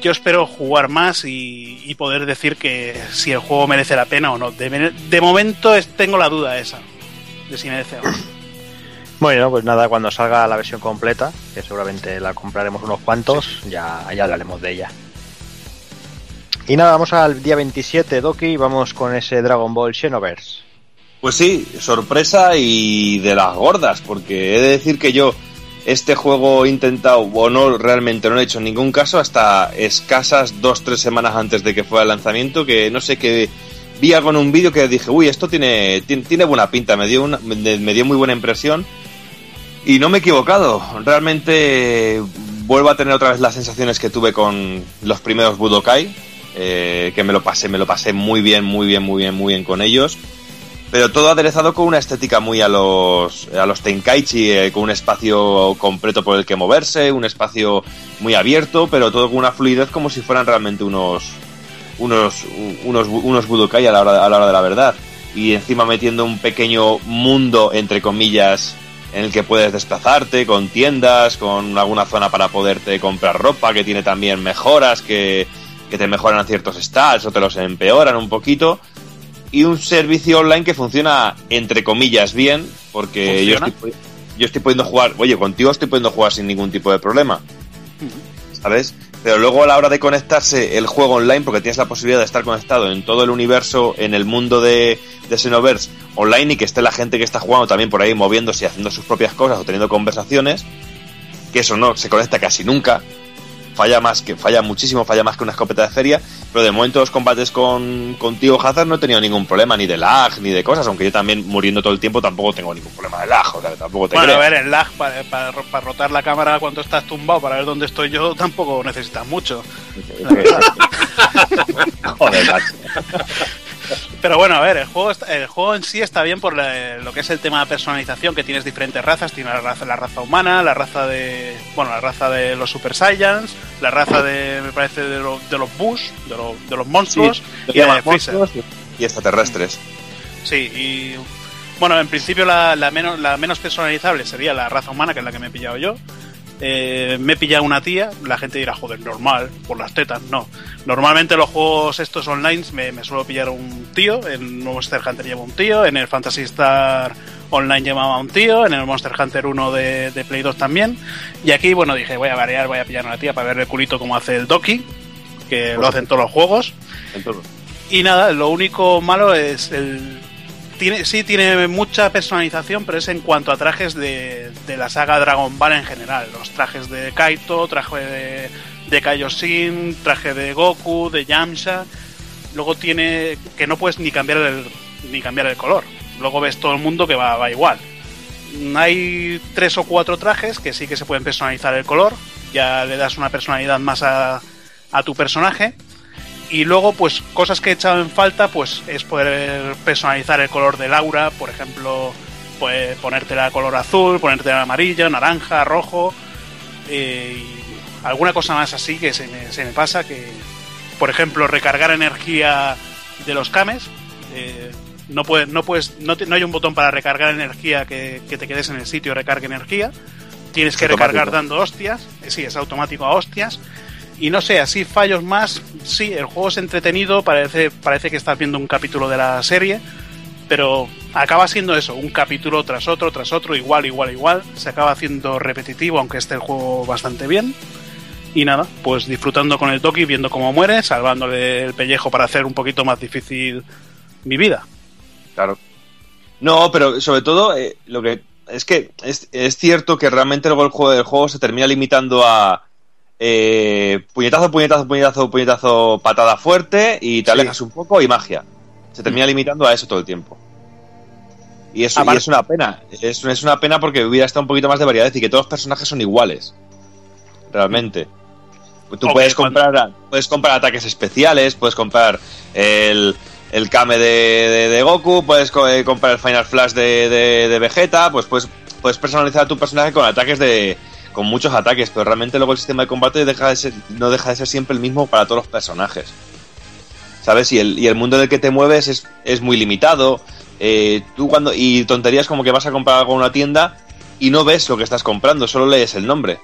Yo espero jugar más y, poder decir que si el juego merece la pena o no. De, momento tengo la duda esa, de si merece o no. Bueno, pues nada, cuando salga la versión completa, que seguramente la compraremos unos cuantos, ya, ya hablaremos de ella. Y nada, vamos al día 27, Doki, y vamos con ese Dragon Ball Xenoverse. Pues sí, sorpresa y de las gordas, porque he de decir que yo este juego he intentado, o no, realmente no he hecho ningún caso hasta escasas dos, tres semanas antes de que fuera el lanzamiento, que no sé, que vi algo en un vídeo que dije, uy, esto tiene, tiene, tiene buena pinta, me dio, una, me, me dio muy buena impresión. Y no me he equivocado, realmente vuelvo a tener otra vez las sensaciones que tuve con los primeros Budokai, eh, que me lo pasé, me lo pasé muy bien, muy bien, muy bien, muy bien con ellos. Pero todo aderezado con una estética muy a los a los Tenkaichi, eh, con un espacio completo por el que moverse, un espacio muy abierto, pero todo con una fluidez como si fueran realmente unos unos unos, unos Budokai a la, hora, a la hora de la verdad. Y encima metiendo un pequeño mundo, entre comillas, en el que puedes desplazarte, con tiendas, con alguna zona para poderte comprar ropa, que tiene también mejoras, que, que te mejoran ciertos stats o te los empeoran un poquito y un servicio online que funciona entre comillas bien, porque yo estoy, yo estoy pudiendo jugar, oye, contigo estoy pudiendo jugar sin ningún tipo de problema. ¿Sabes? Pero luego a la hora de conectarse el juego online, porque tienes la posibilidad de estar conectado en todo el universo, en el mundo de, de Xenoverse online y que esté la gente que está jugando también por ahí moviéndose y haciendo sus propias cosas o teniendo conversaciones, que eso no se conecta casi nunca. Falla más que, falla muchísimo, falla más que una escopeta de feria, pero de momento los combates con, contigo Hazard no he tenido ningún problema, ni de lag, ni de cosas, aunque yo también muriendo todo el tiempo tampoco tengo ningún problema de lag, o sea, tampoco te Bueno, a ver, el lag para, para- para rotar la cámara cuando estás tumbado para ver dónde estoy yo tampoco necesitas mucho. Joder. Pero bueno, a ver, el juego, está- el juego en sí está bien por la- lo que es el tema de personalización, que tienes diferentes razas. Tienes la raza, la raza humana, la raza de. Bueno, la raza de los Super Saiyans, la raza de. me parece de, lo- de los Bush, de, lo- de los monstruos, y la y extraterrestres. Sí, y. Bueno, en principio la, la menos, la menos personalizable sería la raza humana, que es la que me he pillado yo. Eh, me he pillado una tía, la gente dirá, joder, normal, por las tetas. No. Normalmente los juegos estos online me, me suelo pillar un tío, en Monster Hunter lleva un tío, en el Fantasy Star Online llevaba un tío, en el Monster Hunter 1 de, de Play 2 también. Y aquí, bueno, dije, voy a variar, voy a pillar una tía para ver el culito como hace el Doki, que lo hacen todos los juegos. Entonces, Y nada, lo único malo es el. Tiene, sí, tiene mucha personalización, pero es en cuanto a trajes de, de la saga Dragon Ball en general. Los trajes de Kaito, traje de, de Kaioshin, traje de Goku, de Yamcha. Luego tiene que no puedes ni cambiar el, ni cambiar el color. Luego ves todo el mundo que va, va igual. Hay tres o cuatro trajes que sí que se pueden personalizar el color. Ya le das una personalidad más a, a tu personaje. Y luego, pues, cosas que he echado en falta, pues, es poder personalizar el color del aura, por ejemplo, pues ponértela color azul, ponértela amarillo, naranja, rojo, eh, y alguna cosa más así que se me, se me pasa, que, por ejemplo, recargar energía de los cames, eh, no puedes, no puedes, no, te- no hay un botón para recargar energía que, que te quedes en el sitio recargue energía, tienes Es que recargar dando hostias, eh, sí, es automático a hostias, y no sé, así fallos más. Sí, el juego es entretenido, parece, parece que estás viendo un capítulo de la serie, pero acaba siendo eso, un capítulo tras otro, tras otro, igual, igual, igual. Se acaba haciendo repetitivo, aunque esté el juego bastante bien. Y nada, pues disfrutando con el Toki, viendo cómo muere, salvándole el pellejo para hacer un poquito más difícil mi vida. Claro. No, pero sobre todo, eh, lo que es que es, es cierto que realmente luego el juego, el juego se termina limitando a eh, puñetazo, puñetazo, puñetazo, puñetazo, patada fuerte y te Sí. alejas un poco y magia. Se termina limitando a eso todo el tiempo. Y eso y es una pena. Es, es una pena porque hubiera estado un poquito más de variedad y que todos los personajes son iguales. Realmente. Tú puedes cuando- comprar puedes comprar ataques especiales, puedes comprar el, el Kame de, de- de Goku, puedes co- eh, comprar el Final Flash de, de- de Vegeta, pues puedes, puedes personalizar a tu personaje con ataques de. Con muchos ataques, pero realmente luego el sistema de combate deja de ser, no deja de ser siempre el mismo para todos los personajes. ¿Sabes? Y el, y el mundo en el que te mueves es, es muy limitado. eh, tú cuando. Y tonterías como que vas a comprar algo en una tienda y no ves lo que estás comprando, solo lees el nombre.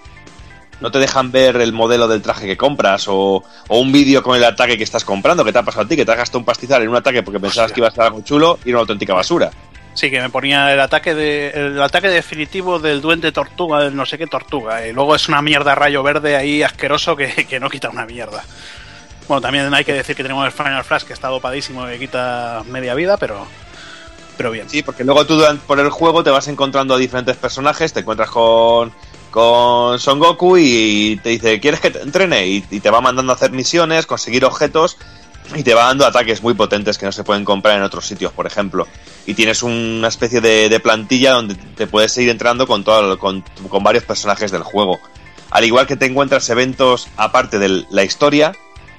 No te dejan ver el modelo del traje que compras o, o un vídeo con el ataque que estás comprando, que te ha pasado a ti, que te has gastado un pastizal en un ataque porque pensabas Hostia. que iba a ser algo chulo y era una auténtica basura. Sí, que me ponía el ataque de, el ataque definitivo del duende tortuga, del no sé qué tortuga. Y luego es una mierda rayo verde ahí asqueroso que, que no quita una mierda. Bueno, también hay que decir que tenemos el Final Flash que está dopadísimo y que quita media vida, pero, pero bien. Sí, porque luego tú por el juego te vas encontrando a diferentes personajes, te encuentras con, con Son Goku y te dice, ¿quieres que te entrene? Y te va mandando a hacer misiones, conseguir objetos y te va dando ataques muy potentes que no se pueden comprar en otros sitios, por ejemplo. Y tienes una especie de, de plantilla donde te puedes seguir entrando con, todo, con, con varios personajes del juego. Al igual que te encuentras eventos aparte de la historia,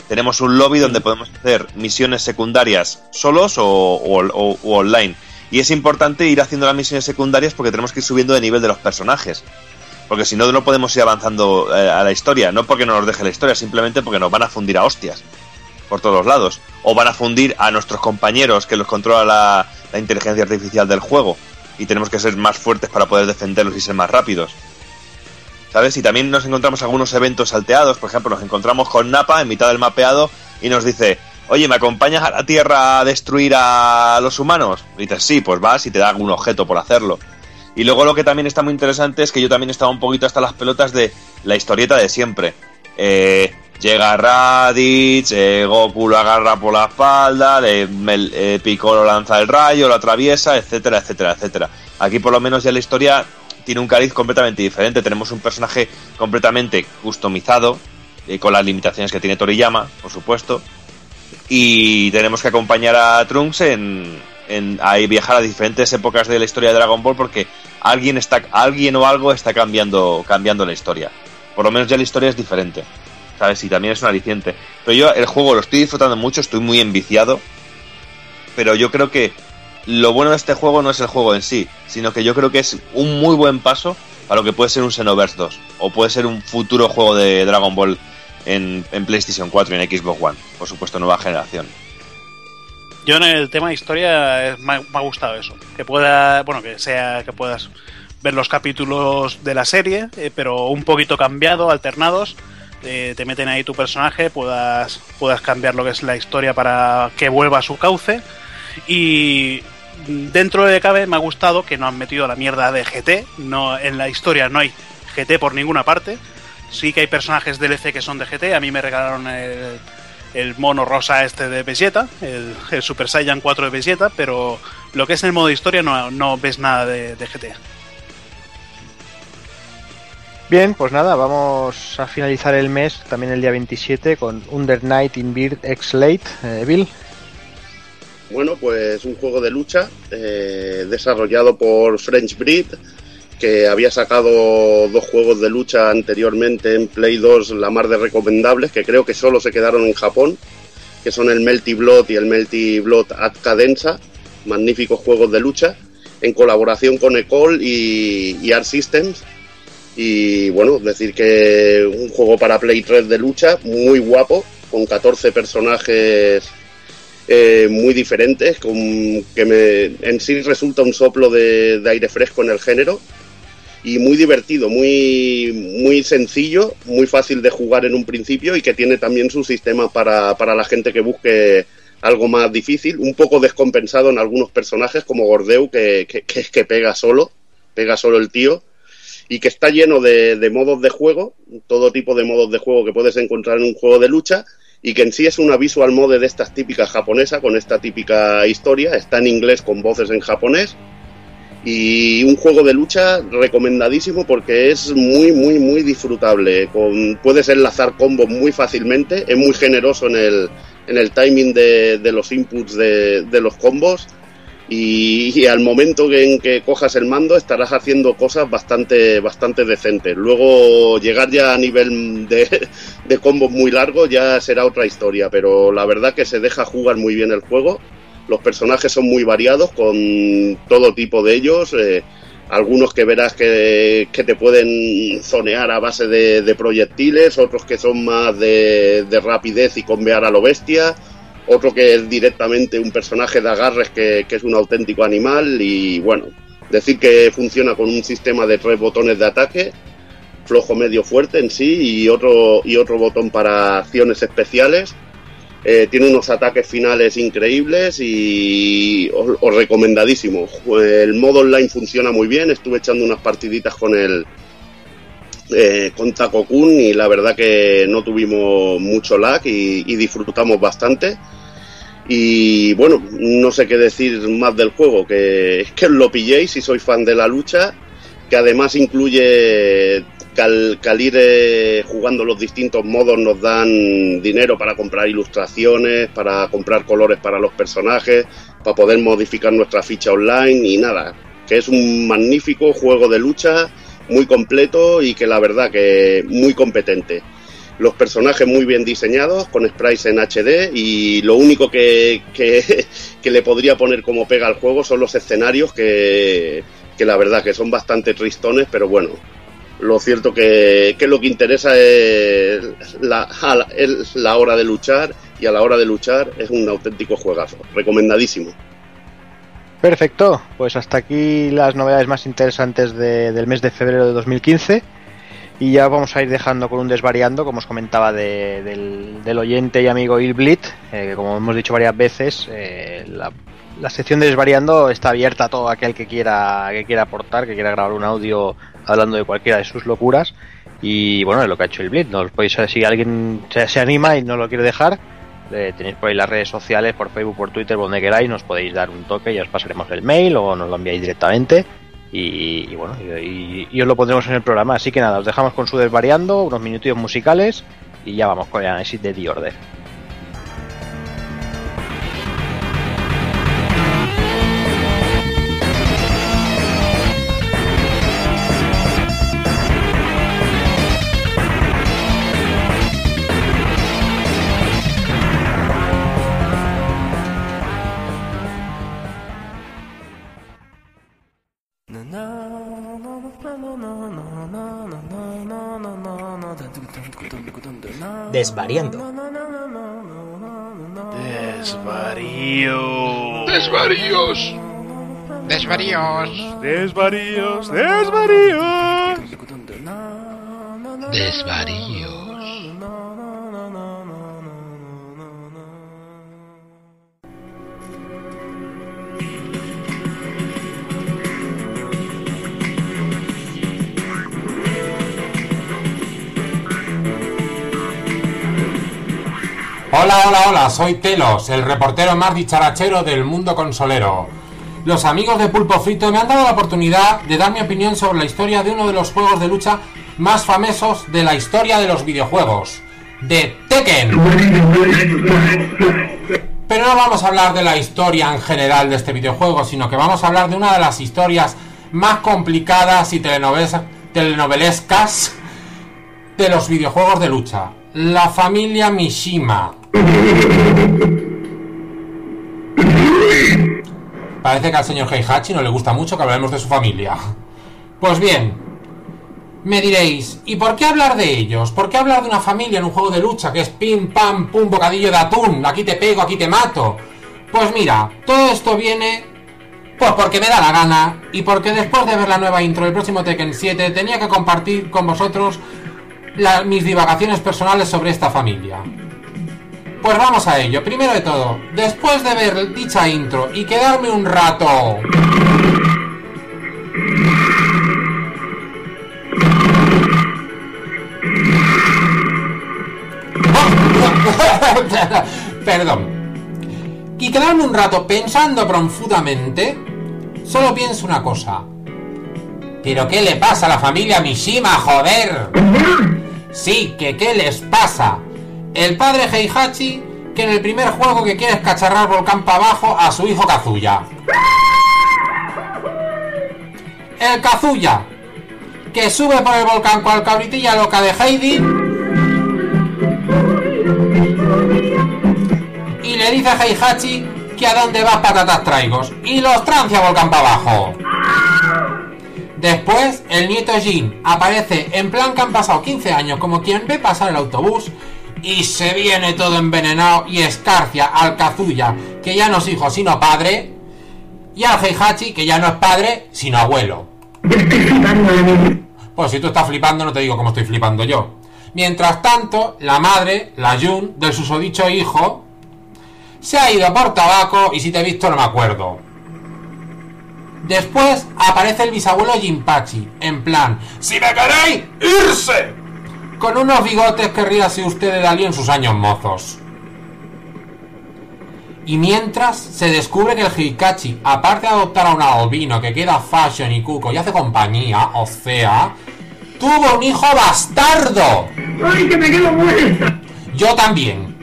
tenemos un lobby donde podemos hacer misiones secundarias solos o, o- o- o online. Y es importante ir haciendo las misiones secundarias porque tenemos que ir subiendo de nivel de los personajes. Porque si no, no podemos ir avanzando eh, a la historia. No porque no nos deje la historia, simplemente porque nos van a fundir a hostias por todos lados. O van a fundir a nuestros compañeros que los controla la, la inteligencia artificial del juego. Y tenemos que ser más fuertes para poder defenderlos y ser más rápidos. ¿Sabes? Y también nos encontramos algunos eventos salteados. Por ejemplo, nos encontramos con Napa en mitad del mapeado y nos dice, oye, ¿me acompañas a la Tierra a destruir a los humanos? Dices, sí, pues vas y te da algún objeto por hacerlo. Y luego lo que también está muy interesante es que yo también estaba un poquito hasta las pelotas de la historieta de siempre. Eh, llega Raditz, eh, Goku lo agarra por la espalda, le, Mel- eh, Piccolo lanza el rayo, lo atraviesa, etcétera, etcétera, etcétera. Aquí por lo menos ya la historia tiene un cariz completamente diferente. Tenemos un personaje completamente customizado, eh, con las limitaciones que tiene Toriyama, por supuesto. Y tenemos que acompañar a Trunks en, en viajar a diferentes épocas de la historia de Dragon Ball porque alguien está alguien o algo está cambiando cambiando la historia. Por lo menos ya la historia es diferente. ¿Sabes? Y también es un aliciente. Pero yo el juego lo estoy disfrutando mucho, estoy muy enviciado. Pero yo creo que lo bueno de este juego no es el juego en sí, sino que yo creo que es un muy buen paso para lo que puede ser un Xenoverse 2 o puede ser un futuro juego de Dragon Ball en, PlayStation 4 y en Xbox One, por supuesto nueva generación. Yo en el tema de historia eh, me ha gustado eso. Que pueda, bueno, que sea, que puedas ver los capítulos de la serie, eh, pero un poquito cambiado, alternados. Eh, te meten ahí tu personaje, puedas, puedas cambiar lo que es la historia para que vuelva a su cauce. Y dentro de cabe me ha gustado que no han metido la mierda de GT. No, en la historia no hay GT por ninguna parte. Sí que hay personajes DLC que son de GT. A mí me regalaron el, mono rosa este de Vegeta, el, Super Saiyan 4 de Vegeta, pero lo que es el modo historia no, no ves nada de, de GTA. Bien, pues nada, vamos a finalizar el mes, también el día 27, con Under Night in Beard X Late. Eh, Bill, Bueno, pues un juego de lucha eh, desarrollado por French Breed, que había sacado dos juegos de lucha anteriormente en Play 2, la mar de recomendables, que creo que solo se quedaron en Japón, que son el Melty Blood y el Melty Blood Ad Cadenza, magníficos juegos de lucha, en colaboración con Ecol y, y Art Systems. Y bueno, decir que un juego para Play 3 de lucha, muy guapo, con 14 personajes eh, muy diferentes, que me, en sí resulta un soplo de, aire fresco en el género y muy divertido, muy, muy sencillo, muy fácil de jugar en un principio y que tiene también su sistema para, para la gente que busque algo más difícil, un poco descompensado en algunos personajes como Gordeu que, que, que, que pega solo, pega solo el tío y que está lleno de, modos de juego, todo tipo de modos de juego que puedes encontrar en un juego de lucha y que en sí es una visual mode de estas típicas japonesa, con esta típica historia, está en inglés con voces en japonés. Y un juego de lucha recomendadísimo porque es muy muy muy disfrutable, puedes enlazar combos muy fácilmente, es muy generoso en el, en el timing de, de los inputs de, de los combos y, al momento en que cojas el mando estarás haciendo cosas bastante bastante decentes. Luego llegar ya a nivel de, de combos muy largos ya será otra historia, pero la verdad que se deja jugar muy bien el juego. Los personajes son muy variados con todo tipo de ellos. Eh, algunos que verás que, que, te pueden zonear a base de, de proyectiles, otros que son más de, de rapidez y convear a lo bestia otro que es directamente un personaje de agarres que, que, es un auténtico animal y bueno, decir que funciona con un sistema de tres botones de ataque, flojo medio fuerte en sí y otro, y otro botón para acciones especiales. Eh, tiene unos ataques finales increíbles y os, recomendadísimo. El modo online funciona muy bien, estuve echando unas partiditas con el eh, con Taco Kun y la verdad que no tuvimos mucho lag y, disfrutamos bastante. Y bueno, no sé qué decir más del juego, que, que lo pilléis si sois fan de la lucha, que además incluye que al, que al ir eh, jugando los distintos modos nos dan dinero para comprar ilustraciones, para comprar colores para los personajes, para poder modificar nuestra ficha online y nada, que es un magnífico juego de lucha, muy completo y que la verdad que muy competente los personajes muy bien diseñados, con sprites en HD, y lo único que, que, le podría poner como pega al juego son los escenarios, que, que la verdad que son bastante tristones, pero bueno, lo cierto que, que lo que interesa es la, es la hora de luchar, y a la hora de luchar es un auténtico juegazo, recomendadísimo. Perfecto, pues hasta aquí las novedades más interesantes de, del mes de febrero de 2015. Y ya vamos a ir dejando con un desvariando, como os comentaba, de, del, oyente y amigo Ilblit, eh, como hemos dicho varias veces, eh, la, la sección de Desvariando está abierta a todo aquel que quiera, que quiera aportar, que quiera grabar un audio hablando de cualquiera de sus locuras. Y bueno, es lo que ha hecho el Blitz. Nos podéis, si alguien se anima y no lo quiere dejar, eh, tenéis por ahí las redes sociales, por Facebook, por Twitter, donde queráis, nos podéis dar un toque y os pasaremos el mail o nos lo enviáis directamente. Y, bueno, y, y os lo pondremos en el programa. Así que nada, os dejamos con su desvariando, unos minutillos musicales y ya vamos con el análisis de The Order. Desvariando. Desvarío. Desvaríos. Desvaríos. Desvaríos. Desvaríos. Desvaríos. Hola, hola, hola, soy Telos, el reportero más dicharachero del mundo consolero. Los amigos de Pulpo Frito me han dado la oportunidad de dar mi opinión sobre la historia de uno de los juegos de lucha más famosos de la historia de los videojuegos, de Tekken. Pero no vamos a hablar de la historia en general de este videojuego, sino que vamos a hablar de una de las historias más complicadas y telenovelescas de los videojuegos de lucha. La familia Mishima. Parece que al señor Heihachi no le gusta mucho que hablemos de su familia. Pues bien, me diréis, ¿y por qué hablar de ellos? ¿Por qué hablar de una familia en un juego de lucha que es pim pam pum bocadillo de atún? Aquí te pego, aquí te mato. Pues mira, todo esto viene pues porque me da la gana y porque después de ver la nueva intro del próximo Tekken 7 tenía que compartir con vosotros mis divagaciones personales sobre esta familia. Pues vamos a ello. Primero de todo, después de ver dicha intro y quedarme un rato... Perdón. Y quedarme un rato pensando profundamente, solo pienso una cosa. ¿Pero qué le pasa a la familia Mishima, joder? Sí, que qué les pasa. El padre Heihachi, que en el primer juego que quiere es cacharrar volcán para abajo a su hijo Kazuya. El Kazuya, que sube por el volcán cual cabritilla loca de Heidi. Y le dice a Heihachi que a dónde vas patatas traigos. Y los trancia volcán para abajo. Después, el nieto Jin aparece en plan que han pasado 15 años como quien ve pasar el autobús y se viene todo envenenado y escarcia al Kazuya, que ya no es hijo sino padre, y al Heihachi, que ya no es padre sino abuelo. Pues si tú estás flipando, no te digo cómo estoy flipando yo. Mientras tanto, la madre, la Jun, del susodicho hijo, se ha ido por tabaco y si te he visto no me acuerdo. Después aparece el bisabuelo Jinpachi, en plan, ¡Si me queréis, irse! Con unos bigotes que ríase usted de Dalí en sus años mozos. Y mientras se descubre que el Hikachi, aparte de adoptar a un albino que queda fashion y cuco y hace compañía, o sea, tuvo un hijo bastardo. ¡Ay, que me quedo muerta! Yo también.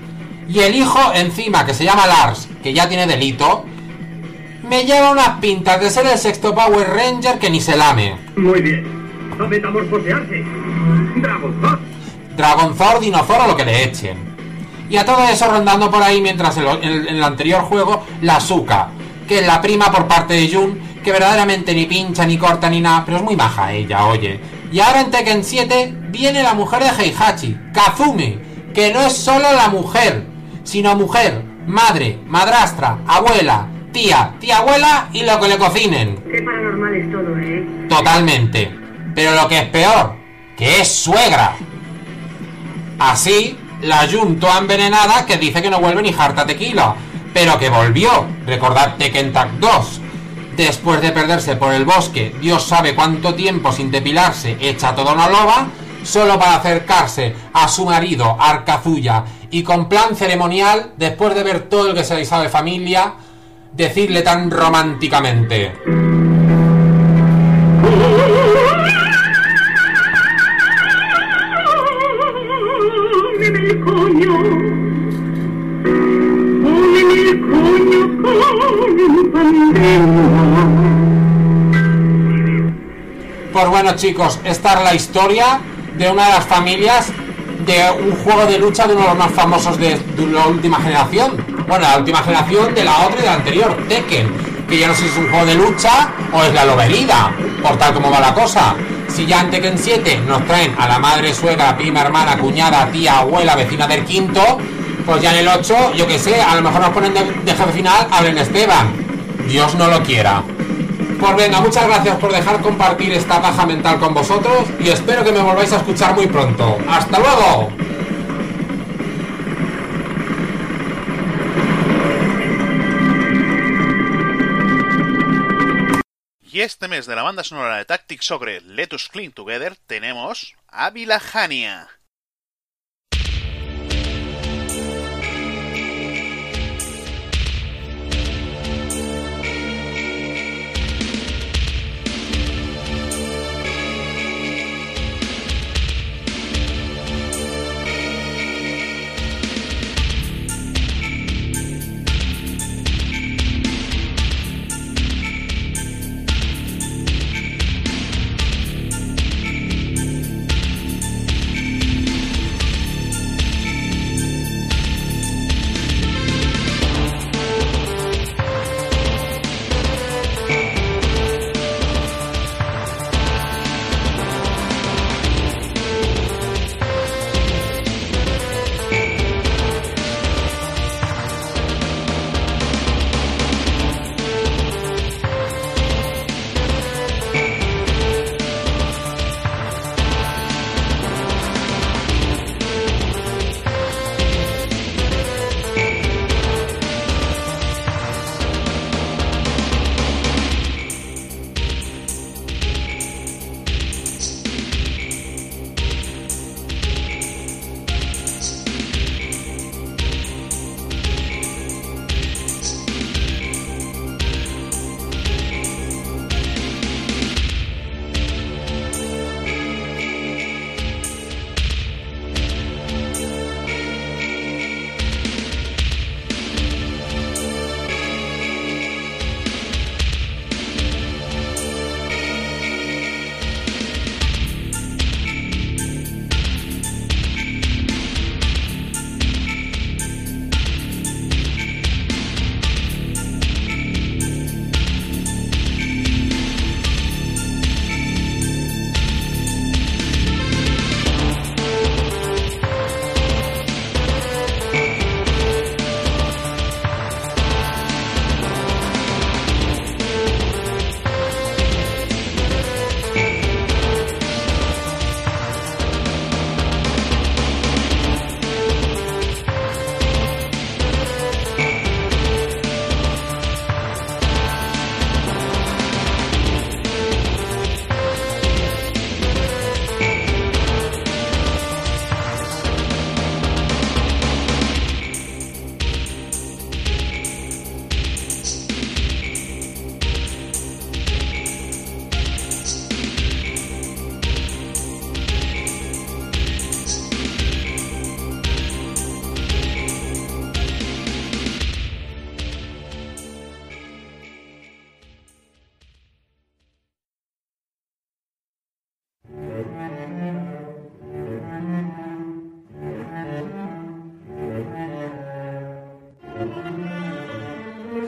Y el hijo encima, que se llama Lars, que ya tiene delito, me lleva unas pintas de ser el sexto Power Ranger que ni se lame. Muy bien. Metamorfosearse. Dragon Thor. Dragonzor, Dinozor o lo que le echen. Y a todo eso rondando por ahí mientras en, lo- en- en el anterior juego, la Suka, que es la prima por parte de Jun, que verdaderamente ni pincha, ni corta, ni nada, pero es muy maja ella, oye. Y ahora en Tekken 7 viene la mujer de Heihachi, Kazumi, que no es solo la mujer, sino mujer, madre, madrastra, abuela, tía, tía abuela y lo que le cocinen. Qué paranormal es todo, ¿eh? Totalmente. Pero lo que es peor, que es suegra. Así, la Jun toda envenenada que dice que no vuelve ni jarta tequila. pero que volvió. Recordad Tekken Tag 2. Después de perderse por el bosque, Dios sabe cuánto tiempo sin depilarse, hecha toda una loba, solo para acercarse a su marido, Arcazuya, y con plan ceremonial, después de ver todo el que se le sabe familia, decirle tan románticamente. Pues bueno chicos, esta es la historia de una de las familias de un juego de lucha de uno de los más famosos de, la última generación. Bueno, la última generación de la otra y de la anterior, Tekken. Que ya no sé si es un juego de lucha o es la loberida, por tal como va la cosa. Si ya en Tekken 7 nos traen a la madre, suegra, prima, hermana, cuñada, tía, abuela, vecina del quinto, pues ya en el 8, yo que sé, a lo mejor nos ponen de, de jefe final a Belén Esteban. Dios no lo quiera. Pues venga, muchas gracias por dejar compartir esta paja mental con vosotros y espero que me volváis a escuchar muy pronto. ¡Hasta luego! Y este mes de la banda sonora de Tactics Ogre Let Us Clean Together tenemos a Vilajania.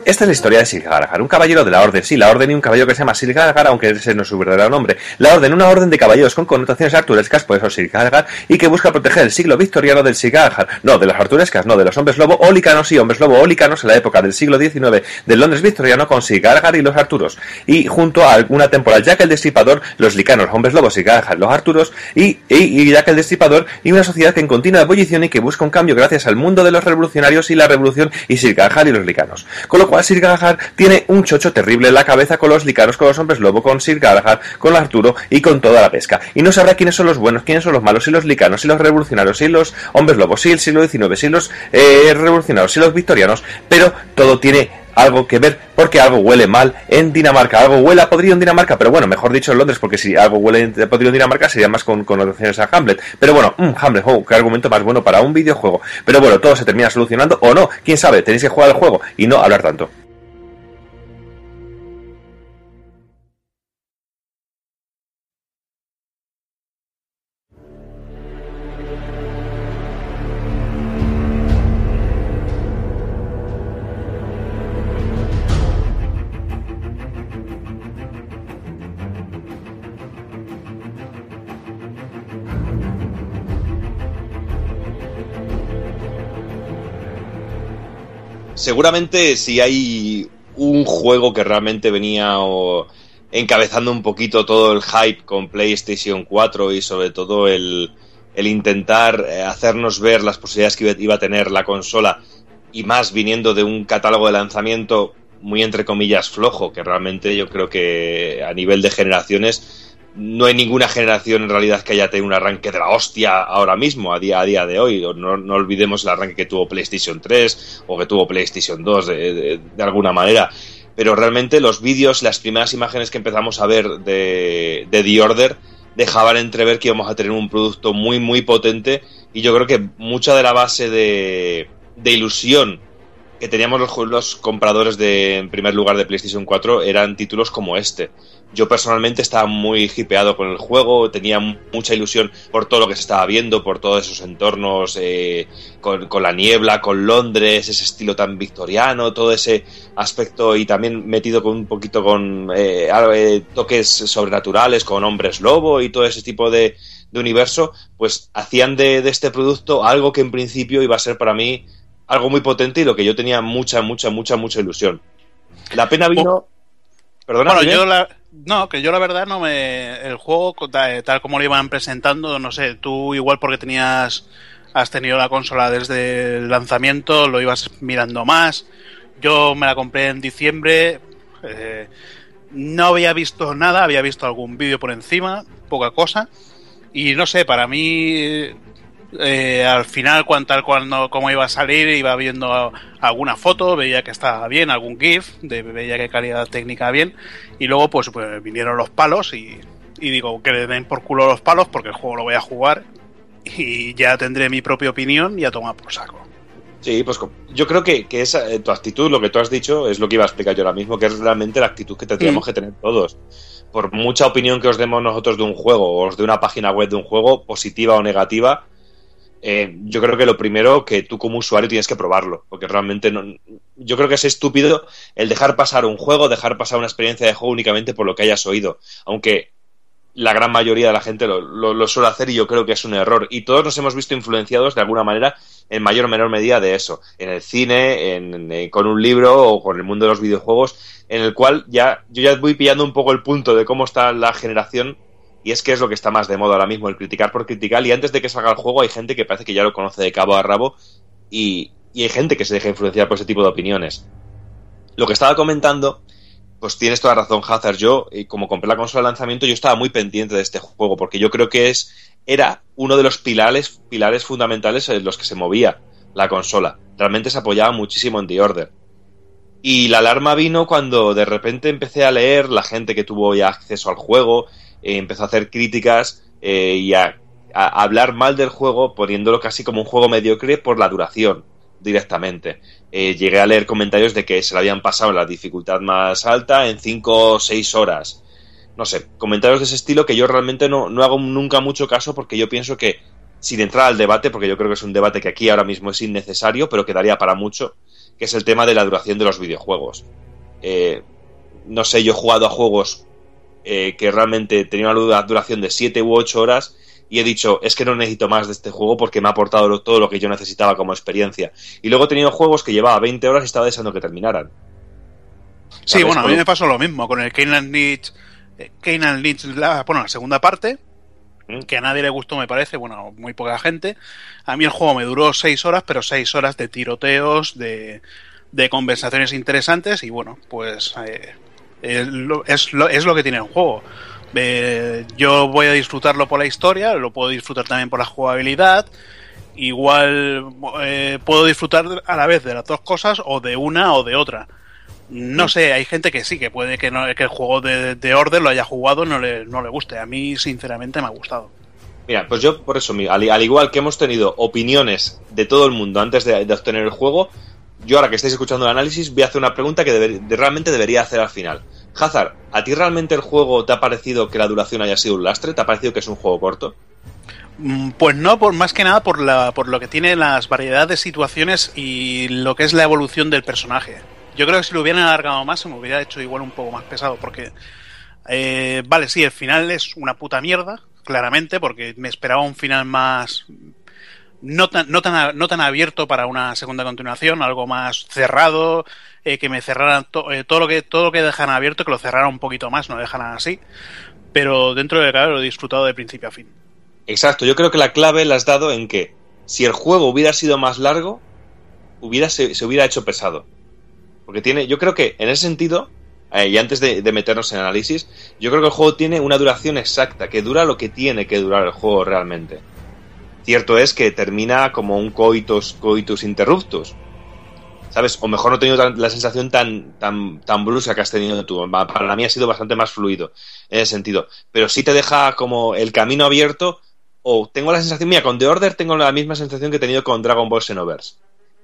Esta es la historia de Silgargar, un caballero de la Orden, sí, la Orden y un caballero que se llama Silgargar, aunque ese no es su verdadero nombre. La Orden, una orden de caballeros con connotaciones arturescas, por eso Silgargar, y que busca proteger el siglo victoriano del Silgargar, no, de los arturescas, no, de los hombres lobo ólicanos y hombres lobo ólicanos en la época del siglo XIX del Londres victoriano con Silgargar y los Arturos. Y junto a alguna temporada Jack el Destripador, los licanos, hombres lobos, Silgargar, los Arturos, y, y, y Jack el Destripador, y una sociedad que en continua ebullición y que busca un cambio gracias al mundo de los revolucionarios y la revolución y Silgargar y los licanos. Con lo cual Silgargar tiene un chocho terrible en la cabeza con los licanos, con los hombres lobo, con Silgargar, con Arturo y con toda la pesca. Y no sabrá quiénes son los buenos, quiénes son los malos, si los licanos, si los revolucionarios, si los hombres lobos, si el siglo XIX, si los eh, revolucionarios, si los victorianos, pero todo tiene algo que ver porque algo huele mal en Dinamarca, algo huele a podrido en Dinamarca, pero bueno, mejor dicho en Londres, porque si algo huele a podrido en Dinamarca sería más con connotaciones a Hamlet. Pero bueno, mm, Hamlet, oh, qué argumento más bueno para un videojuego. Pero bueno, todo se termina solucionando o no, quién sabe, tenéis que jugar el juego y no hablar tanto. Seguramente si hay un juego que realmente venía encabezando un poquito todo el hype con PlayStation 4 y sobre todo el, el intentar eh, hacernos ver las posibilidades que iba a tener la consola y más viniendo de un catálogo de lanzamiento muy entre comillas flojo, que realmente yo creo que a nivel de generaciones no hay ninguna generación en realidad que haya tenido un arranque de la hostia ahora mismo, a día, a día de hoy. No, no olvidemos el arranque que tuvo PlayStation 3 o que tuvo PlayStation 2 de, de, de alguna manera. Pero realmente los vídeos, las primeras imágenes que empezamos a ver de, de The Order dejaban entrever que íbamos a tener un producto muy, muy potente. Y yo creo que mucha de la base de, de ilusión que teníamos los, los compradores de, en primer lugar, de PlayStation 4 eran títulos como este. Yo personalmente estaba muy hipeado con el juego, tenía mucha ilusión por todo lo que se estaba viendo, por todos esos entornos, eh, con, con, la niebla, con Londres, ese estilo tan victoriano, todo ese aspecto y también metido con un poquito con eh, toques sobrenaturales, con hombres lobo y todo ese tipo de, de universo, pues hacían de, de este producto algo que en principio iba a ser para mí algo muy potente y lo que yo tenía mucha, mucha, mucha, mucha ilusión. La pena vino... Perdona, bueno, yo la, no, que yo la verdad no me... El juego, tal como lo iban presentando, no sé, tú igual porque tenías... Has tenido la consola desde el lanzamiento, lo ibas mirando más. Yo me la compré en diciembre. Eh, no había visto nada, había visto algún vídeo por encima, poca cosa. Y no sé, para mí eh, al final, cuando, cuando cómo iba a salir, iba viendo alguna foto, veía que estaba bien, algún GIF, de, veía que calidad técnica bien, y luego pues, pues vinieron los palos y, y, digo que le den por culo los palos porque el juego lo voy a jugar y ya tendré mi propia opinión y a tomar por saco. Sí, pues yo creo que, que esa, eh, tu actitud, lo que tú has dicho, es lo que iba a explicar yo ahora mismo, que es realmente la actitud que tendríamos mm. que tener todos. Por mucha opinión que os demos nosotros de un juego, o de una página web de un juego, positiva o negativa, eh, yo creo que lo primero que tú como usuario tienes que probarlo, porque realmente no, yo creo que es estúpido el dejar pasar un juego, dejar pasar una experiencia de juego únicamente por lo que hayas oído, aunque la gran mayoría de la gente lo, suele hacer y yo creo que es un error. Y todos nos hemos visto influenciados de alguna manera en mayor o menor medida de eso, en el cine, en, en, con un libro o con el mundo de los videojuegos, en el cual ya yo ya voy pillando un poco el punto de cómo está la generación y es que es lo que está más de moda ahora mismo, el criticar por criticar. Y antes de que salga el juego, hay gente que parece que ya lo conoce de cabo a rabo. Y, y hay gente que se deja influenciar por ese tipo de opiniones. Lo que estaba comentando, pues tienes toda razón, Hazard. Yo, y como compré la consola de lanzamiento, yo estaba muy pendiente de este juego, porque yo creo que es, era uno de los pilares, pilares fundamentales en los que se movía la consola. Realmente se apoyaba muchísimo en The Order. Y la alarma vino cuando de repente empecé a leer la gente que tuvo ya acceso al juego, eh, empezó a hacer críticas eh, y a, hablar mal del juego poniéndolo casi como un juego mediocre por la duración directamente. Eh, llegué a leer comentarios de que se le habían pasado en la dificultad más alta en 5 o 6 horas. No sé, comentarios de ese estilo que yo realmente no, no hago nunca mucho caso porque yo pienso que, sin entrar al debate, porque yo creo que es un debate que aquí ahora mismo es innecesario, pero que daría para mucho, que es el tema de la duración de los videojuegos. Eh, no sé, yo he jugado a juegos eh, que realmente tenían una duración de 7 u 8 horas y he dicho, es que no necesito más de este juego porque me ha aportado lo- todo lo que yo necesitaba como experiencia. Y luego he tenido juegos que llevaba 20 horas y estaba deseando que terminaran. Sí, ¿Sabes? bueno, a mí me pasó lo mismo con el Keyland Leeds, eh, la, bueno, la segunda parte, ¿Mm? que a nadie le gustó, me parece, bueno, muy poca gente. A mí el juego me duró seis horas, pero seis horas de tiroteos, de, de conversaciones interesantes y bueno, pues eh, es, lo, es, lo, es lo que tiene el juego. Eh, yo voy a disfrutarlo por la historia, lo puedo disfrutar también por la jugabilidad. Igual eh, puedo disfrutar a la vez de las dos cosas o de una o de otra. No sé, hay gente que sí, que puede que, no, que el juego de, de Order lo haya jugado no le, no le guste. A mí, sinceramente, me ha gustado. Mira, pues yo por eso, al, al igual que hemos tenido opiniones de todo el mundo antes de, de obtener el juego, yo ahora que estáis escuchando el análisis voy a hacer una pregunta que realmente debería hacer al final. Hazard, ¿a ti realmente el juego te ha parecido que la duración haya sido un lastre? ¿Te ha parecido que es un juego corto? Mm, Pues no, por más que nada por, por lo que tiene las variedades de situaciones y lo que es la evolución del personaje. Yo creo que si lo hubieran alargado más se me hubiera hecho igual un poco más pesado porque... eh, vale, sí, el final es una puta mierda, claramente, porque me esperaba un final más... No tan, no, tan, no tan abierto para una segunda continuación, algo más cerrado, eh, que me cerraran eh, todo lo que todo lo que dejan abierto, que lo cerraran un poquito más, no lo dejan así. Pero dentro de claro lo he disfrutado de principio a fin. Exacto, yo creo que la clave la has dado en que si el juego hubiera sido más largo, hubiera, se, hubiera hecho pesado. Porque tiene, yo creo que en ese sentido, eh, y antes de meternos en análisis, yo creo que el juego tiene una duración exacta, que dura lo que tiene que durar el juego realmente. Cierto es que termina como un coitus, coitus interruptus. ¿Sabes? O mejor no he tenido tan- la sensación tan, tan, tan brusca que has tenido tú. Para mí ha sido bastante más fluido en ese sentido. Pero sí te deja como el camino abierto. O tengo la sensación, mira, con The Order tengo la misma sensación que he tenido con Dragon Ball Xenoverse.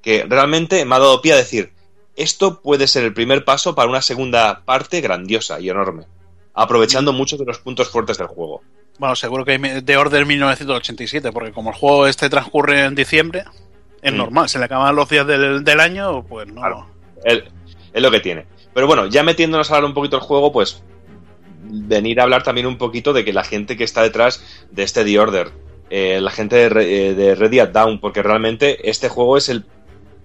Que realmente me ha dado pie a decir, esto puede ser el primer paso para una segunda parte grandiosa y enorme. Aprovechando muchos de los puntos fuertes del juego. Bueno, seguro que de Order 1987, porque como el juego este transcurre en diciembre, es Mm. normal, se le acaban los días del, del año, pues no. Claro. Es, lo que tiene. Pero bueno, ya metiéndonos a hablar un poquito del juego, pues venir a hablar también un poquito de que la gente que está detrás de este The Order, eh, la gente de, eh, de Ready at Down, porque realmente este juego es el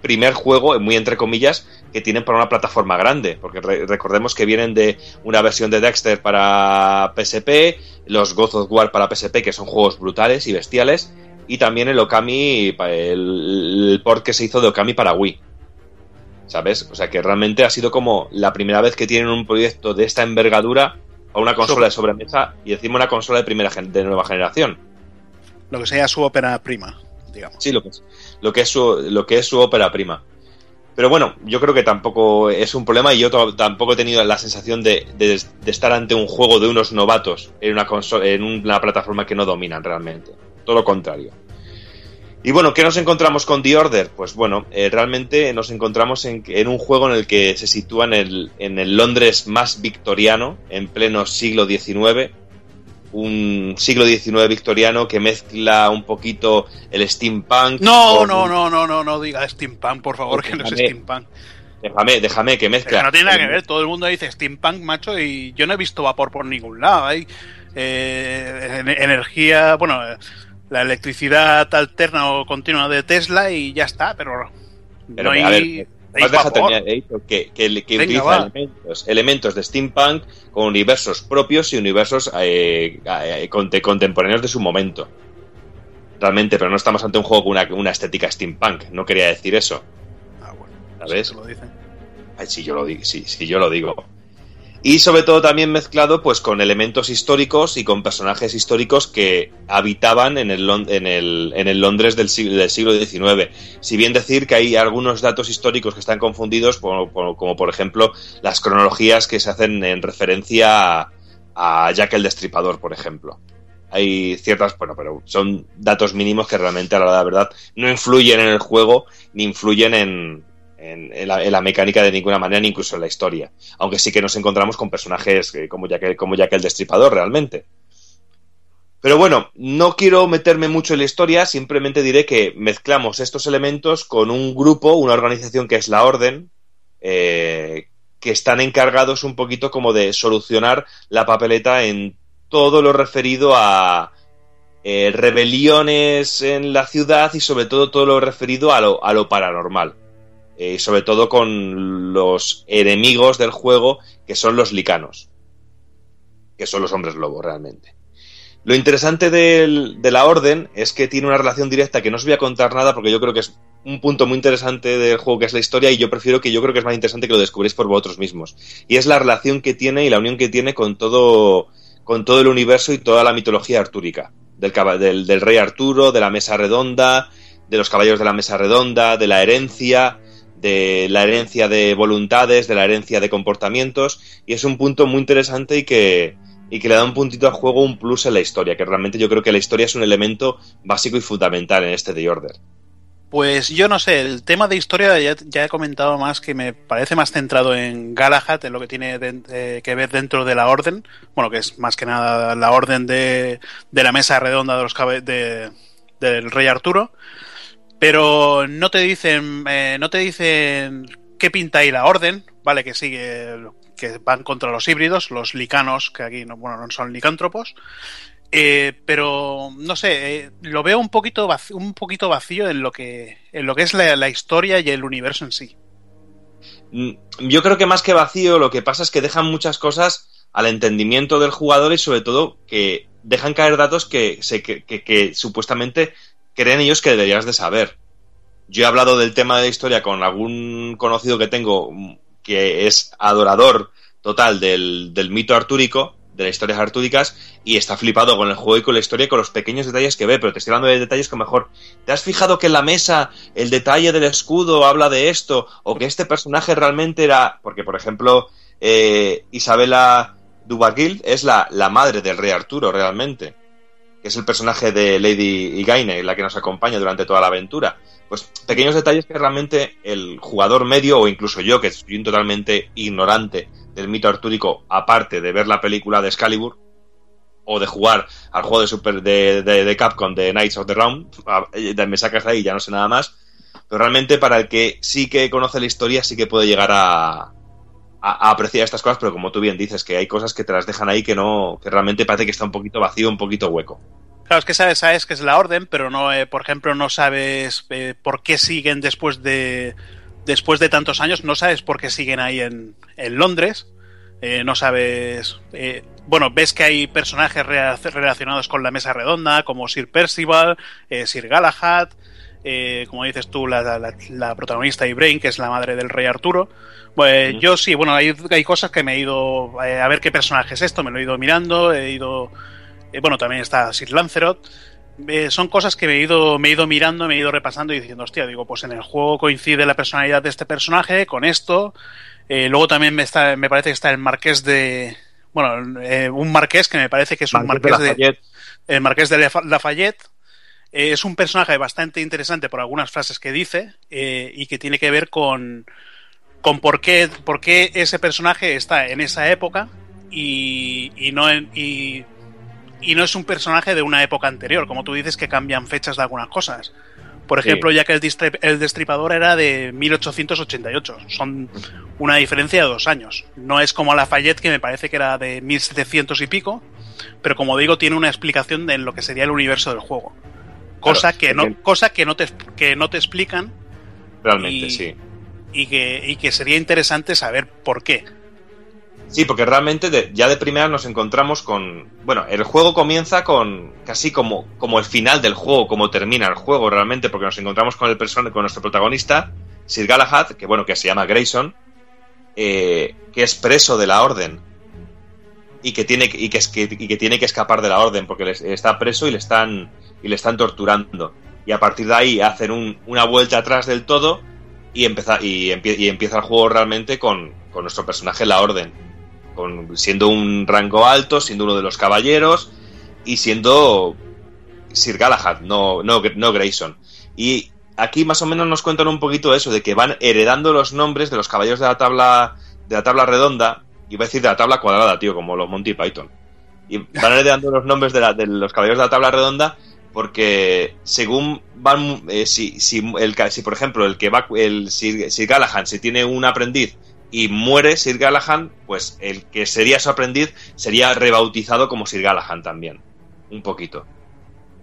primer juego, muy entre comillas, que tienen para una plataforma grande, porque re- recordemos que vienen de una versión de Dexter para PSP, los God of War para PSP, que son juegos brutales y bestiales, y también el Okami, el, el port que se hizo de Okami para Wii. ¿Sabes? O sea que realmente ha sido como la primera vez que tienen un proyecto de esta envergadura a una consola de sobremesa y encima una consola de primera de nueva generación. Lo que sea su ópera prima, digamos. Sí, lo que es, lo que es su, lo que es su ópera prima. Pero bueno, yo creo que tampoco es un problema y yo tampoco he tenido la sensación de, estar ante un juego de unos novatos en una en una plataforma que no dominan realmente. Todo lo contrario. Y bueno, ¿qué nos encontramos con The Order? Pues bueno, eh, realmente nos encontramos en, en un juego en el que se sitúa en el, en el Londres más victoriano, en pleno siglo XIX. Un siglo XIX victoriano que mezcla un poquito el steampunk. No, no, no, no, no, no diga steampunk, por favor, que no es steampunk. Déjame, déjame que mezcla. no tiene nada que ver, todo el mundo dice steampunk, macho, y yo no he visto vapor por ningún lado. Hay eh, en- energía, bueno, la electricidad alterna o continua de Tesla y ya está, pero, Pero, no hay, a ver, terminar, he dicho que, que, que Venga, utiliza va. elementos, elementos de steampunk con universos propios y universos eh, eh, conte- contemporáneos de su momento. Realmente, pero no estamos ante un juego con una, una estética steampunk. No quería decir eso. Ah, bueno, ¿Sabes? si lo dicen. Ay, sí, yo lo sí, sí, yo lo digo. Y sobre todo también mezclado pues con elementos históricos y con personajes históricos que habitaban en el, en el, en el Londres del siglo, XIX. Si bien decir que hay algunos datos históricos que están confundidos, por- por- como por ejemplo las cronologías que se hacen en referencia a, a Jack el Destripador, por ejemplo. Hay ciertas, bueno, pero son datos mínimos que realmente a la verdad no influyen en el juego ni influyen en, en, la, en la mecánica de ninguna manera, ni incluso en la historia. Aunque sí que nos encontramos con personajes eh, como Jack, como Jack el Destripador, realmente. Pero bueno, no quiero meterme mucho en la historia, simplemente diré que mezclamos estos elementos con un grupo, una organización que es la Orden, eh, que están encargados un poquito como de solucionar la papeleta en todo lo referido a eh, rebeliones en la ciudad y sobre todo todo lo referido a lo, a lo paranormal. Eh, y sobre todo con los enemigos del juego, que son los licanos, que son los hombres lobo realmente. Lo interesante de la orden es que tiene una relación directa que no os voy a contar nada porque yo creo que es un punto muy interesante del juego que es la historia y yo prefiero que yo creo que es más interesante que lo descubréis por vosotros mismos. Y es la relación que tiene y la unión que tiene con todo, con todo el universo y toda la mitología artúrica. Del, del rey Arturo, de la mesa redonda, de los caballeros de la mesa redonda, de la herencia, de la herencia de voluntades, de la herencia de comportamientos, y es un punto muy interesante y que, y que le da un puntito al juego, un plus en la historia, que realmente yo creo que la historia es un elemento básico y fundamental en este The Order. Pues yo no sé, el tema de historia ya, ya he comentado más que me parece más centrado en Galahad, en lo que tiene de- eh, que ver dentro de la orden, bueno, que es más que nada la orden de, de la mesa redonda de los de- del rey Arturo, pero no te dicen, eh, no te dicen qué pinta ahí la orden, vale, que sigue, que van contra los híbridos, los licanos, que aquí no, bueno, no son licántropos, eh, pero no sé, eh, lo veo un poquito vacío, un poquito vacío en lo que en lo que es la, historia y el universo en sí. Mm, Yo creo que más que vacío, lo que pasa es que dejan muchas cosas al entendimiento del jugador y sobre todo que dejan caer datos que supuestamente creen ellos que deberías de saber. Yo he hablado del tema de la historia con algún conocido que tengo mm, que es adorador total del, del mito artúrico, de las historias artúricas, y está flipado con el juego y con la historia y con los pequeños detalles que ve, pero te estoy hablando de detalles que mejor ¿Te has fijado que en la mesa el detalle del escudo habla de esto? O que este personaje realmente era. Porque, por ejemplo, eh, Isabela Dubaguil es la, la madre del rey Arturo, realmente. Que es el personaje de Lady Igaine, la que nos acompaña durante toda la aventura. Pues pequeños detalles que realmente el jugador medio, o incluso yo, que soy un totalmente ignorante del mito artúrico, aparte de ver la película de Excalibur, o de jugar al juego de, Super, de, de- de Capcom de Knights of the Round, eh, me sacas de ahí, ya no sé nada más. Pero realmente para el que sí que conoce la historia, sí que puede llegar a, a, apreciar estas cosas, pero como tú bien dices, que hay cosas que te las dejan ahí que no, que realmente parece que está un poquito vacío, un poquito hueco. Claro, es que sabes, sabes que es la orden, pero no, eh, por ejemplo, no sabes eh, por qué siguen después de después de tantos años, no sabes por qué siguen ahí en, en Londres, eh, no sabes, bueno, ves que hay personajes relacionados con la mesa redonda, como Sir Percival, Sir Galahad, eh, como dices tú, la, la- la protagonista Ibraine, que es la madre del rey Arturo. Pues yo sí, bueno, hay, hay cosas que me he ido eh, a ver qué personaje es esto, me lo he ido mirando, he ido eh, bueno, también está Sir Lancelot. Son cosas que me he, ido, me he ido mirando, me he ido repasando y diciendo, hostia, digo, pues en el juego coincide la personalidad de este personaje con esto. Luego también me, está, me parece que está el marqués de... Bueno, un marqués que me parece que es un Marqués de marqués de... Lafayette. el marqués de Lafa- Lafayette. Eh, es un personaje bastante interesante por algunas frases que dice eh, y que tiene que ver con, con por, qué, por qué ese personaje está en esa época y, y no en, y, y no es un personaje de una época anterior, como tú dices que cambian fechas de algunas cosas. Por Sí. ejemplo, ya que el, el destripador era de 1888, son una diferencia de dos años. No es como Lafayette, que me parece que era de 1700 y pico, pero como digo, tiene una explicación de lo que sería el universo del juego. Cosa, Claro, que, no, cosa que, no te, que no te explican Realmente, Y- sí. y que, y que sería interesante saber por qué. Sí, porque realmente de- ya de primera nos encontramos con... Bueno, el juego comienza con casi como, como el final del juego, como termina el juego realmente, porque nos encontramos con el person con nuestro protagonista, Sir Galahad, que bueno, que se llama Grayson, eh, que es preso de la orden y que tiene y que, y que tiene que escapar de la orden porque está preso y le están y le están torturando. Y a partir de ahí hacen un- una vuelta atrás del todo y empieza y, empie- y empieza el juego realmente con, con nuestro personaje la orden. Con, siendo un rango alto siendo uno de los caballeros y siendo Sir Galahad no no no Grayson. Y aquí más o menos nos cuentan un poquito eso de que van heredando los nombres de los caballeros de la tabla de la tabla redonda iba a decir de la tabla cuadrada tío como los Monty Python. Y van heredando los nombres de, la- de los caballeros de la tabla redonda porque según van eh, si, si el si por ejemplo el que va el Sir, Sir Galahad si tiene un aprendiz y muere Sir Galahad pues el que sería su aprendiz sería rebautizado como Sir Galahad también. Un poquito.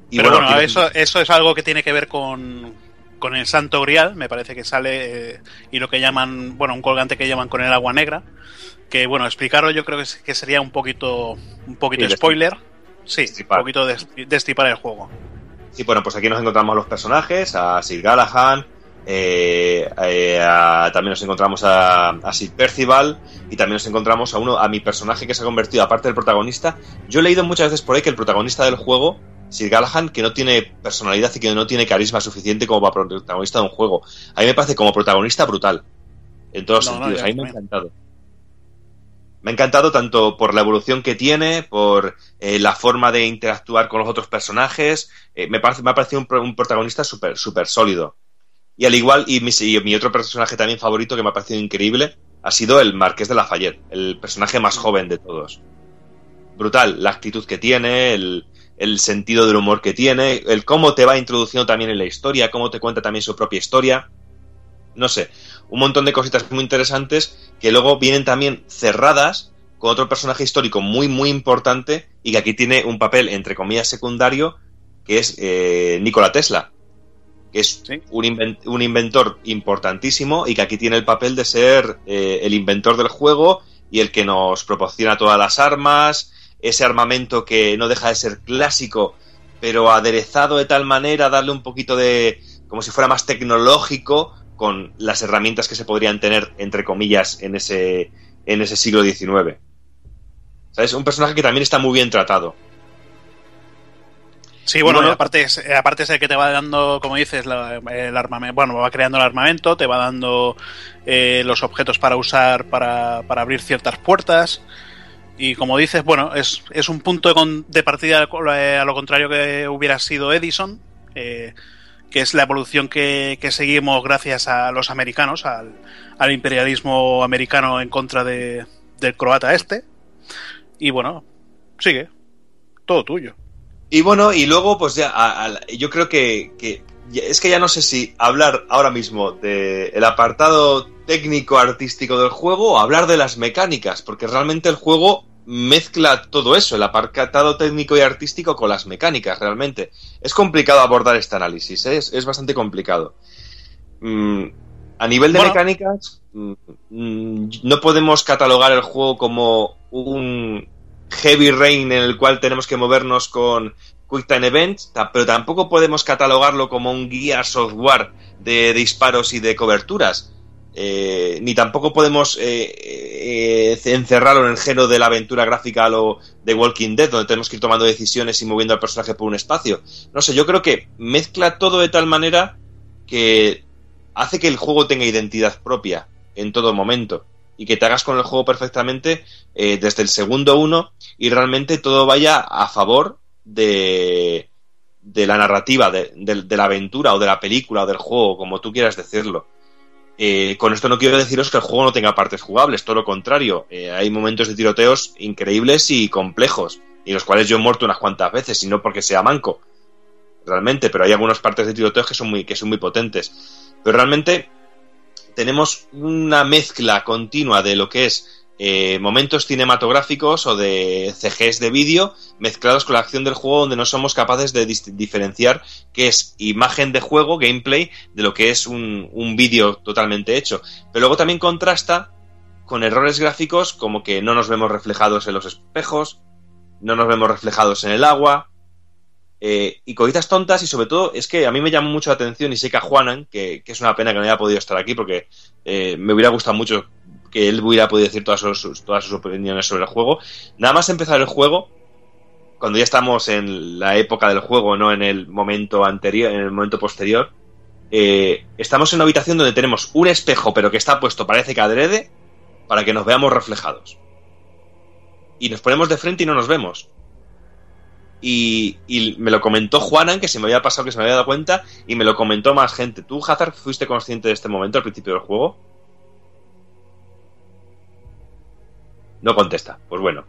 Y Pero bueno, eso, eso es algo que tiene que ver con, con el Santo Grial, me parece que sale, eh, y lo que llaman, bueno, un colgante que llaman con el agua negra, que bueno, explicarlo yo creo que, sería un poquito, un poquito Sí, spoiler. Sí, un poquito de destipar el juego. Sí, bueno, pues aquí nos encontramos a los personajes, a Sir Galahad, eh, eh, a- también nos encontramos a, a Sir Percival y también nos encontramos a uno, a mi personaje que se ha convertido, aparte del protagonista. Yo he leído muchas veces por ahí que el protagonista del juego, Sir Galahad, que no tiene personalidad y que no tiene carisma suficiente como para protagonista de un juego. A mí me parece como protagonista brutal, en todos No, sentidos. a mí me ha encantado. Me ha encantado tanto por la evolución que tiene, por eh, la forma de interactuar con los otros personajes. Eh, me, parece, me ha parecido un, pro- un protagonista súper súper sólido. Y al igual, y mi, y mi otro personaje también favorito que me ha parecido increíble ha sido el Marqués de Lafayette, el personaje más joven de todos. Brutal, la actitud que tiene, el, el sentido del humor que tiene, el cómo te va introduciendo también en la historia, cómo te cuenta también su propia historia. No sé, un montón de cositas muy interesantes que luego vienen también cerradas con otro personaje histórico muy, muy importante y que aquí tiene un papel, entre comillas, secundario, que es eh, Nikola Tesla, que es Sí. un, un inventor importantísimo y que aquí tiene el papel de ser eh, el inventor del juego y el que nos proporciona todas las armas, ese armamento que no deja de ser clásico, pero aderezado de tal manera, darle un poquito de, como si fuera más tecnológico, con las herramientas que se podrían tener, entre comillas, en ese, en ese siglo XIX. ¿Sabes? Un personaje que también está muy bien tratado. Sí, bueno, aparte, es, eh, aparte es el que te va dando, como dices, la- el armamento, bueno, va creando el armamento, te va dando eh, los objetos para usar para, para abrir ciertas puertas. Y como dices, bueno, es, es un punto de, con- de partida eh, a lo contrario que hubiera sido Edison, eh, que es la evolución que, que seguimos gracias a los americanos, al, al imperialismo americano en contra de, del croata este. Y bueno, sigue, todo tuyo. Y bueno, y luego, pues ya, yo creo que, que es que ya no sé si hablar ahora mismo del apartado técnico artístico del juego o hablar de las mecánicas, porque realmente el juego mezcla todo eso, el apartado técnico y artístico con las mecánicas, realmente. Es complicado abordar este análisis, ¿eh? es, es bastante complicado. Mm, a nivel de Bueno. mecánicas, mm, mm, no podemos catalogar el juego como un Heavy Rain en el cual tenemos que movernos con Quick Time Events, pero tampoco podemos catalogarlo como un guía software de disparos y de coberturas. Eh, ni tampoco podemos eh, eh, encerrarlo en el género de la aventura gráfica de Walking Dead, donde tenemos que ir tomando decisiones y moviendo al personaje por un espacio. No sé, yo creo que mezcla todo de tal manera que hace que el juego tenga identidad propia en todo momento y que te hagas con el juego perfectamente eh, desde el segundo uno y realmente todo vaya a favor de, de la narrativa, de- de la aventura o de la película o del juego, como tú quieras decirlo. Eh, con esto no quiero deciros que el juego no tenga partes jugables, todo lo contrario. Eh, hay momentos de tiroteos increíbles y complejos, y los cuales yo he muerto unas cuantas veces, y no porque sea manco, realmente, pero hay algunas partes de tiroteos que son muy, que son muy potentes. Pero realmente tenemos una mezcla continua de lo que es eh, momentos cinematográficos o de CGs de vídeo mezclados con la acción del juego donde no somos capaces de diferenciar qué es imagen de juego, gameplay, de lo que es un, un vídeo totalmente hecho. Pero luego también contrasta con errores gráficos como que no nos vemos reflejados en los espejos, no nos vemos reflejados en el agua, eh, y cositas tontas y sobre todo es que a mí me llama mucho la atención y sé que a Juanan, que, que es una pena que no haya podido estar aquí porque eh, me hubiera gustado mucho que él hubiera podido decir todas sus, todas sus opiniones sobre el juego. Nada más empezar el juego, cuando ya estamos en la época del juego, no en el momento anterior, en el momento posterior, eh, estamos en una habitación donde tenemos un espejo, pero que está puesto, parece que adrede, para que nos veamos reflejados. Y nos ponemos de frente y no nos vemos. Y, y me lo comentó Juanan, que se me había pasado, que se me había dado cuenta, y me lo comentó más gente. ¿Tú, Hazard, fuiste consciente de este momento al principio del juego? No contesta. Pues bueno.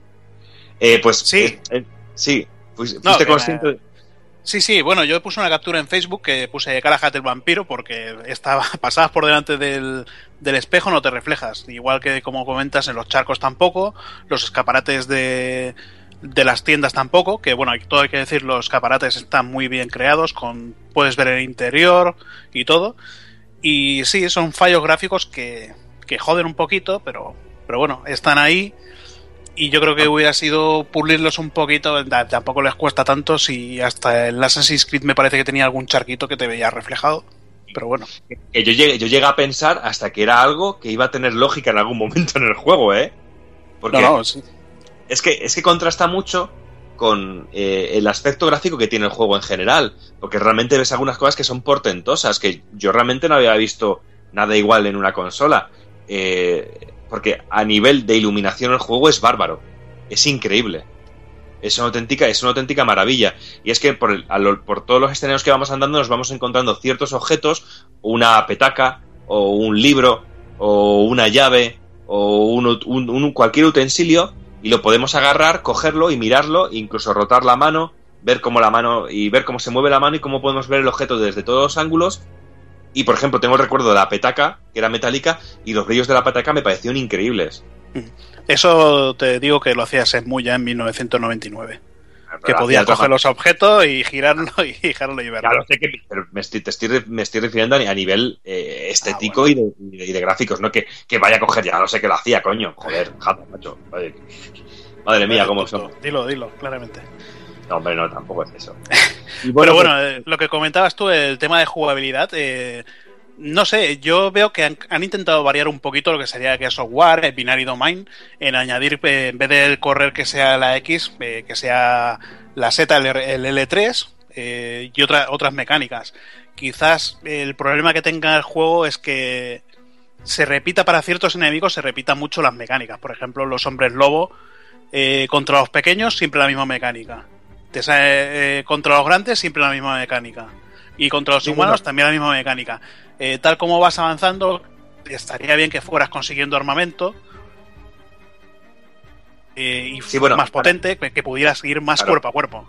Eh, pues Sí. eh, eh, sí, fuis- No, consciente. de- Sí, sí, bueno, yo puse una captura en Facebook que puse Galahad el vampiro porque estaba pasabas por delante del, del espejo no te reflejas, igual que como comentas en los charcos tampoco, los escaparates de, de las tiendas tampoco, que bueno, todo hay que decir, los escaparates están muy bien creados, con puedes ver el interior y todo. Y sí, son fallos gráficos que, que joden un poquito, pero, pero bueno, están ahí. Y yo creo que hubiera sido pulirlos un poquito, tampoco les cuesta tanto si hasta el Assassin's Creed me parece que tenía algún charquito que te veía reflejado. Pero bueno, que yo llegué, yo llegué a pensar hasta que era algo que iba a tener lógica en algún momento en el juego, ¿eh? Porque no, no, sí. es que es que contrasta mucho con eh, el aspecto gráfico que tiene el juego en general, porque realmente ves algunas cosas que son portentosas, que yo realmente no había visto nada igual en una consola, Eh, porque a nivel de iluminación el juego es bárbaro, es increíble. Es una auténtica, es una auténtica maravilla. Y es que por, el- lo- por todos los escenarios que vamos andando nos vamos encontrando ciertos objetos, una petaca, o un libro, o una llave, o un, un- un- cualquier utensilio, y lo podemos agarrar, cogerlo y mirarlo, incluso rotar la mano, ver cómo la mano, y ver cómo se mueve la mano y cómo podemos ver el objeto desde todos los ángulos. Y por ejemplo, tengo el recuerdo de la petaca, que era metálica, y los brillos de la petaca me parecieron increíbles. Eso te digo que lo hacía Shenmue ya en 1999. Que Pero podía coger los objetos y girarlo y girarlo y verlo. Claro, sé que me estoy, te estoy, me estoy refiriendo a, ni- a nivel eh, estético y, de, y de- y de gráficos, no que, que vaya a coger ya, no sé qué lo hacía, coño. Joder, jato, macho. Madre, madre mía, cómo son. Dilo, dilo, claramente. No, hombre, no, tampoco es eso. Y Pero bueno, pues, eh, lo que comentabas tú, el tema de jugabilidad, eh, no sé, yo veo que han, han intentado variar un poquito lo que sería que software, el binary domain, en añadir, eh, en vez del correr que sea la X, eh, que sea la Z, el, R- el L3 eh, y otra- otras mecánicas. Quizás el problema que tenga el juego es que se repita para ciertos enemigos, se repitan mucho las mecánicas. Por ejemplo, los hombres lobo eh, contra los pequeños, siempre la misma mecánica. Te sale, eh, contra los grandes, siempre la misma mecánica. Y contra los humanos, también la misma mecánica. Eh, tal como vas avanzando, estaría bien que fueras consiguiendo armamento. eh, y Sí, bueno, más potente, que, que pudieras ir más Claro. cuerpo a cuerpo.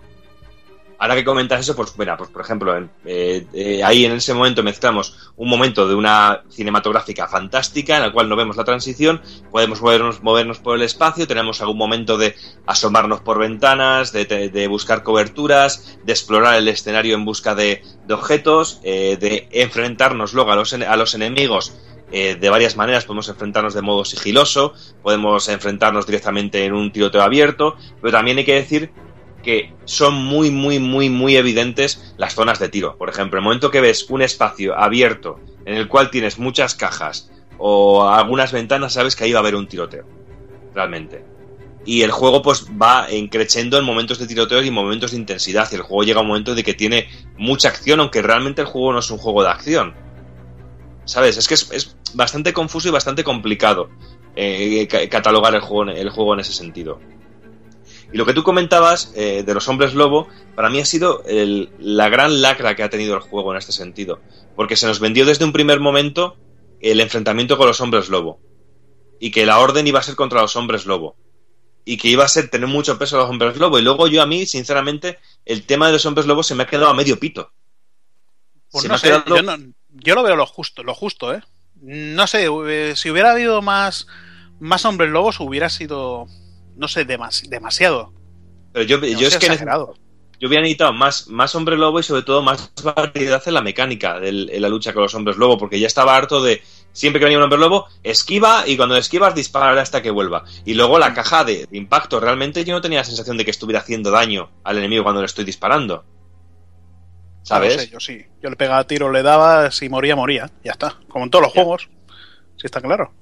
Ahora que comentas eso, pues mira, pues por ejemplo, en- eh, eh, ahí en ese momento mezclamos un momento de una cinematográfica fantástica en la cual no vemos la transición, podemos movernos, por el espacio, tenemos algún momento de asomarnos por ventanas, de, de- buscar coberturas, de explorar el escenario en busca de, objetos, eh, de enfrentarnos luego a los, a los enemigos eh, de varias maneras. Podemos enfrentarnos de modo sigiloso, podemos enfrentarnos directamente en un tiroteo abierto, pero también hay que decir que son muy, muy, muy, muy evidentes las zonas de tiro. Por ejemplo, el momento que ves un espacio abierto en el cual tienes muchas cajas o algunas ventanas, sabes que ahí va a haber un tiroteo. Realmente. Y el juego pues va creciendo en momentos de tiroteo y en momentos de intensidad. Y el juego llega a un momento de que tiene mucha acción, aunque realmente el juego no es un juego de acción. ¿Sabes? Es que es, bastante confuso y bastante complicado eh, ca- catalogar el juego, el juego en ese sentido. Y lo que tú comentabas eh, de los hombres lobo, para mí ha sido el- la gran lacra que ha tenido el juego en este sentido. Porque se nos vendió desde un primer momento el enfrentamiento con los hombres lobo. Y que la orden iba a ser contra los hombres lobo. Y que iba a ser tener mucho peso a los hombres lobo. Y luego yo a mí, sinceramente, el tema de los hombres lobo se me ha quedado a medio pito. Pues Se no me ha sé, quedado- yo, no- yo lo veo lo justo, lo justo, ¿eh? No sé, eh, si hubiera habido más, más hombres lobos hubiera sido, no sé, demas- demasiado. Pero yo, yo es que exagerado. yo hubiera necesitado más, más hombre lobo y sobre todo más variedad en la mecánica en la lucha con los hombres lobo, porque ya estaba harto de siempre que venía un hombre lobo, esquiva y cuando esquivas disparar hasta que vuelva. Y luego la caja de, de impacto, realmente yo no tenía la sensación de que estuviera haciendo daño al enemigo cuando le estoy disparando. ¿Sabes? No sé, yo sí. Yo le pegaba tiro, le daba, si moría, moría. Ya está. Como en todos los juegos. Sí, está claro.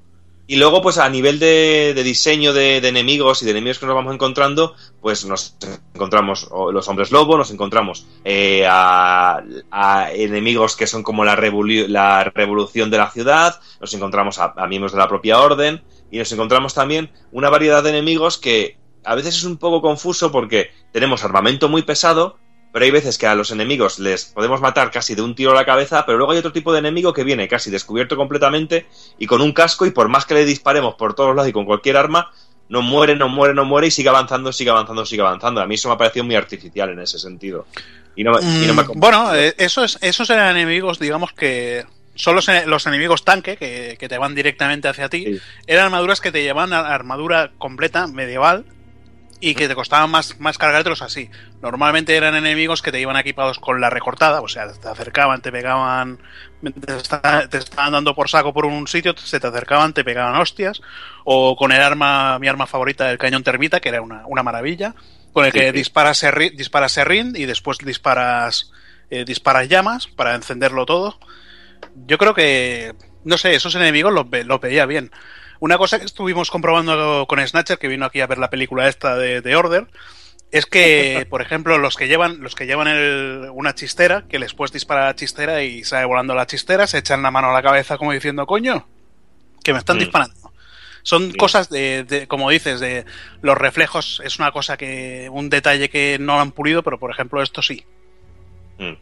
Y luego, pues a nivel de, diseño de, enemigos y de enemigos que nos vamos encontrando, pues nos encontramos los hombres lobo, nos encontramos eh, a, a enemigos que son como la, la revolución de la ciudad, nos encontramos a, a miembros de la propia orden y nos encontramos también una variedad de enemigos que a veces es un poco confuso porque tenemos armamento muy pesado, pero hay veces que a los enemigos les podemos matar casi de un tiro a la cabeza, pero luego hay otro tipo de enemigo que viene casi descubierto completamente y con un casco y por más que le disparemos por todos lados y con cualquier arma, no muere, no muere, no muere y sigue avanzando, sigue avanzando, sigue avanzando. A mí eso me ha parecido muy artificial en ese sentido. Y no, me- y no me ha Mm, bueno, eh, esos, esos eran enemigos, digamos que son los, los enemigos tanque que, que te van directamente hacia ti. Sí. Eran armaduras que te llevaban a armadura completa, medieval, y que te costaban más, más cargártelos así. Normalmente eran enemigos que te iban equipados con la recortada, o sea, te acercaban, te pegaban, te, esta- te estaban dando por saco por un sitio, se te acercaban, te pegaban hostias, o con el arma, mi arma favorita, el cañón termita, que era una, una maravilla, con el que sí. disparas, serri- disparas serrín y después disparas, eh, disparas llamas para encenderlo todo. Yo creo que, no sé, esos enemigos los, los veía bien. Una cosa que estuvimos comprobando con Snatcher, que vino aquí a ver la película esta de, de Order, es que, por ejemplo, los que llevan, los que llevan el- una chistera, que les puedes disparar a la chistera y sale volando la chistera, se echan la mano a la cabeza como diciendo, coño, que me están Mm. disparando. Son cosas de, de- como dices, de los reflejos es una cosa que, un detalle que no han pulido, pero por ejemplo esto sí. Mm.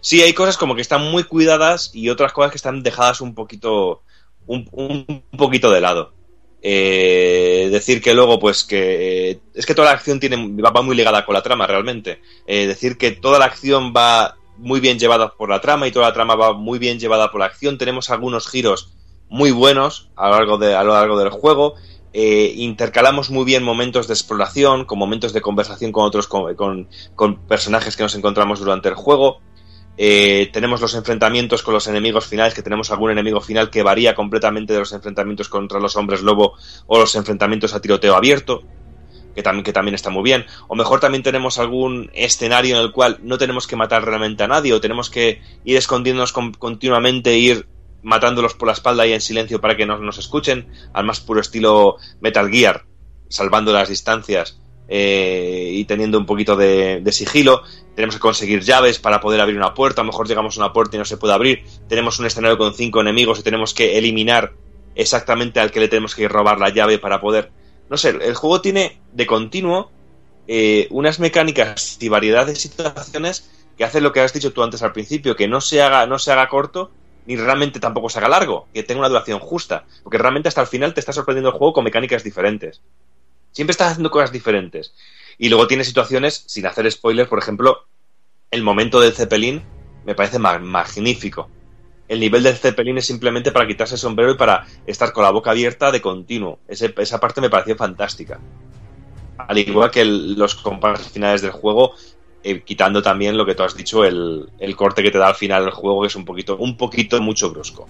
Sí, hay cosas como que están muy cuidadas y otras cosas que están dejadas un poquito, un, un poquito de lado. Eh, decir que luego, pues que eh, es que toda la acción tiene va, muy ligada con la trama realmente. Eh, decir que toda la acción va muy bien llevada por la trama y toda la trama va muy bien llevada por la acción. Tenemos algunos giros muy buenos a lo largo, de, a lo largo del juego. Eh, intercalamos muy bien momentos de exploración con momentos de conversación con otros con- con personajes que nos encontramos durante el juego. Eh, tenemos los enfrentamientos con los enemigos finales, que tenemos algún enemigo final que varía completamente de los enfrentamientos contra los hombres lobo o los enfrentamientos a tiroteo abierto, que también, que también está muy bien. O mejor también tenemos algún escenario en el cual no tenemos que matar realmente a nadie o tenemos que ir escondiéndonos con- continuamente, e ir matándolos por la espalda y en silencio para que no nos escuchen, al más puro estilo Metal Gear, salvando las distancias eh, y teniendo un poquito de, sigilo. Tenemos que conseguir llaves para poder abrir una puerta. A lo mejor llegamos a una puerta y no se puede abrir. Tenemos un escenario con cinco enemigos y tenemos que eliminar exactamente al que le tenemos que robar la llave para poder. No sé, el juego tiene de continuo eh, unas mecánicas y variedad de situaciones que hacen lo que has dicho tú antes al principio, que no se haga, no se haga corto ni realmente tampoco se haga largo, que tenga una duración justa, porque realmente hasta el final te está sorprendiendo el juego con mecánicas diferentes. Siempre estás haciendo cosas diferentes. Y luego tiene situaciones, sin hacer spoilers, por ejemplo, el momento del Zeppelin me parece ma- magnífico. El nivel del Zeppelin es simplemente para quitarse el sombrero y para estar con la boca abierta de continuo. Ese- esa parte me pareció fantástica. Al igual que los compases finales del juego, eh, quitando también lo que tú has dicho, el, el corte que te da al final del juego, que es un poquito, un poquito mucho brusco.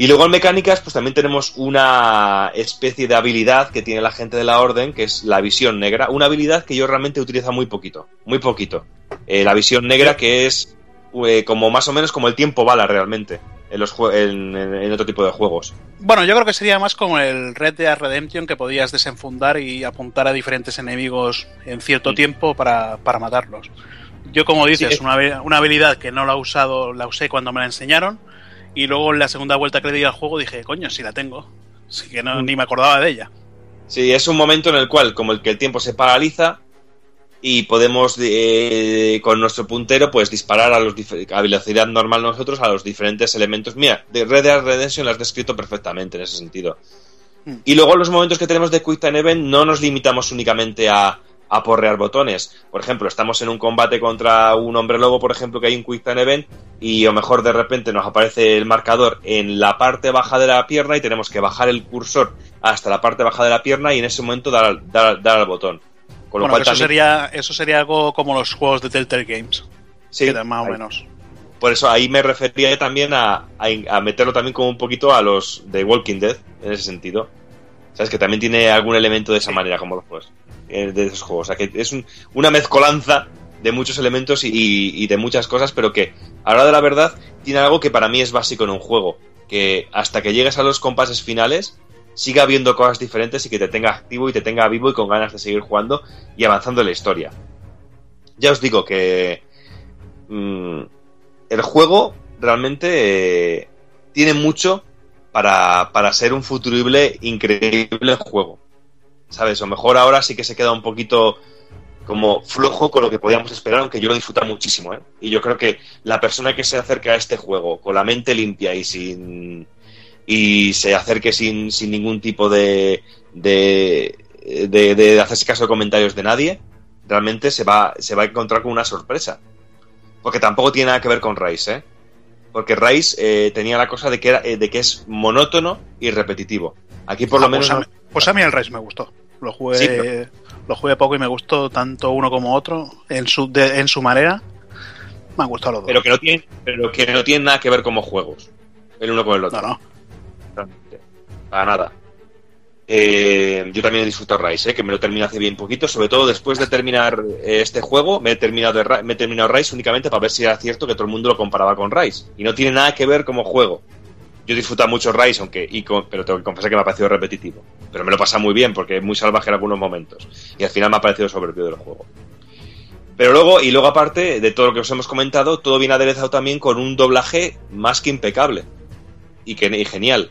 Y luego en mecánicas, pues también tenemos una especie de habilidad que tiene la gente de la orden, que es la visión negra. Una habilidad que yo realmente utilizo muy poquito, muy poquito. Eh, la visión negra que es eh, como más o menos como el tiempo bala realmente en, los en, en- otro tipo de juegos. Bueno, yo creo que sería más como el Red Dead Redemption que podías desenfundar y apuntar a diferentes enemigos en cierto Sí. tiempo para, para matarlos. Yo, como dices, Sí. una, una habilidad que no la he usado, la usé cuando me la enseñaron y luego en la segunda vuelta que le di al juego dije, coño, si la tengo. Así que no, Mm. ni me acordaba de ella. Sí, es un momento en el cual, como el que el tiempo se paraliza y podemos eh, con nuestro puntero pues disparar a, los a velocidad normal nosotros a los diferentes elementos. Mira, de Red Dead Redemption lo has descrito perfectamente en ese sentido. Mm. Y luego los momentos que tenemos de Quick Time Event no nos limitamos únicamente a, a porrear botones. Por ejemplo, estamos en un combate contra un hombre lobo, por ejemplo, que hay un Quick Time Event y a lo mejor de repente nos aparece el marcador en la parte baja de la pierna y tenemos que bajar el cursor hasta la parte baja de la pierna y en ese momento dar, al- dar, dar al botón. Con lo Bueno, cual eso, también- sería, eso sería algo como los juegos de Telltale Games. sí, más o ahí. menos. Por eso ahí me refería también a, a, a meterlo también como un poquito a los de Walking Dead, en ese sentido. ¿Sabes? Que también tiene algún elemento de esa manera, como los juegos. Eh, De esos juegos. O sea, que es un- una mezcolanza de muchos elementos y, de muchas cosas, pero que, a la hora de la verdad, tiene algo que para mí es básico en un juego. Que hasta que llegues a los compases finales, siga habiendo cosas diferentes y que te tenga activo y te tenga vivo y con ganas de seguir jugando y avanzando en la historia. Ya os digo que mm, el juego realmente eh, tiene mucho para, para ser un futurible increíble juego. ¿Sabes? O mejor ahora sí que se queda un poquito como flojo con lo que podíamos esperar, aunque yo lo disfruto muchísimo. ¿eh? Y yo creo que la persona que se acerca a este juego con la mente limpia y sin y se acerque sin, sin ningún tipo de, de, de, hacerse caso de comentarios de nadie, realmente se va, se va a encontrar con una sorpresa. Porque tampoco tiene nada que ver con Rise, ¿eh? Porque Rise eh, tenía la cosa de que, era, eh, de que es monótono y repetitivo. Aquí por lo Ah, menos... Pues a, mí- pues a mí el Rise me gustó. Lo jugué, Sí, pero- lo jugué poco y me gustó tanto uno como otro en su, de- en su manera. Me han gustado los dos. pero que no tienen, pero que no tienen nada que ver como juegos. El uno con el otro. No, no. realmente. Para nada. Eh, yo también he disfrutado Rise, eh, que me lo terminé hace bien poquito. Sobre todo después de terminar eh, este juego, me he, terminado de me he terminado Rise únicamente para ver si era cierto que todo el mundo lo comparaba con Rise. Y no tiene nada que ver como juego. Yo he disfrutado mucho Rise, aunque, y con- pero tengo que confesar que me ha parecido repetitivo. Pero me lo pasa muy bien porque es muy salvaje en algunos momentos. Y al final me ha parecido soberbio el juego. Pero luego, y luego aparte de todo lo que os hemos comentado, todo viene aderezado también con un doblaje más que impecable. Y, que, y genial.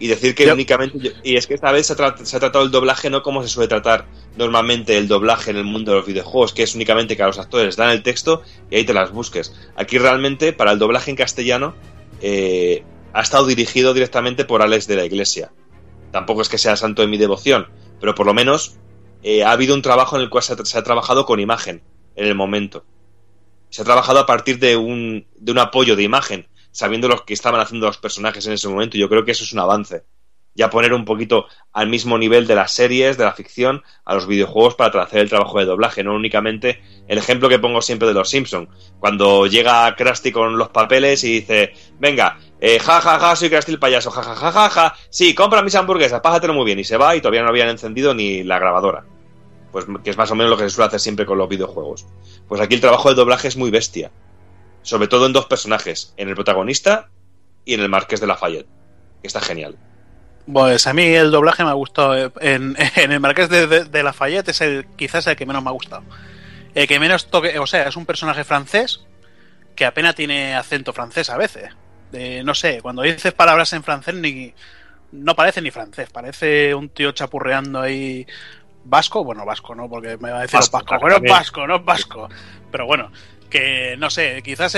Y decir que Yo- únicamente. Y es que esta vez se ha, se ha tratado el doblaje no como se suele tratar normalmente el doblaje en el mundo de los videojuegos, que es únicamente que a los actores dan el texto y ahí te las busques. Aquí realmente, para el doblaje en castellano, eh, ha estado dirigido directamente por Alex de la Iglesia. Tampoco es que sea santo de mi devoción, pero por lo menos eh, ha habido un trabajo en el cual se ha, trabajado con imagen en el momento. Se ha trabajado a partir de un, de un apoyo de imagen, sabiendo lo que estaban haciendo los personajes en ese momento. Yo creo que eso es un avance. Ya poner un poquito al mismo nivel de las series, de la ficción, a los videojuegos para hacer el trabajo de doblaje, no únicamente el ejemplo que pongo siempre de los Simpson, cuando llega Krusty con los papeles y dice, venga, eh, ja ja ja, soy Krusty el payaso, ja ja ja ja ja, sí, compra mis hamburguesas, pájatelo muy bien, y se va y todavía no habían encendido ni la grabadora. Pues que es más o menos lo que se suele hacer siempre con los videojuegos. Pues aquí el trabajo de doblaje es muy bestia. Sobre todo en dos personajes, en el protagonista y en el Marqués de Lafayette. Está genial. Pues a mí el doblaje me ha gustado. En, en el Marqués de, de- de Lafayette es el, quizás el que menos me ha gustado. El que menos toque, o sea, es un personaje francés que apenas tiene acento francés a veces. Eh, no sé, cuando dices palabras en francés ni no parece ni francés, parece un tío chapurreando ahí vasco, bueno, vasco no, porque me va a decir Vasco, vasco, claro, bueno, vasco, no es vasco, pero bueno, que no sé, quizás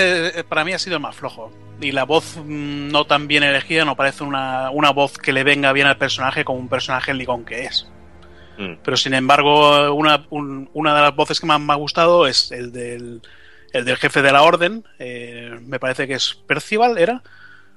para mí ha sido el más flojo. Y la voz mm, no tan bien elegida no parece una, una voz que le venga bien al personaje como un personaje licón que es. Mm. Pero sin embargo, una, un- una de las voces que más me ha gustado es el del, el del jefe de la orden. eh, me parece que es Percival, ¿era?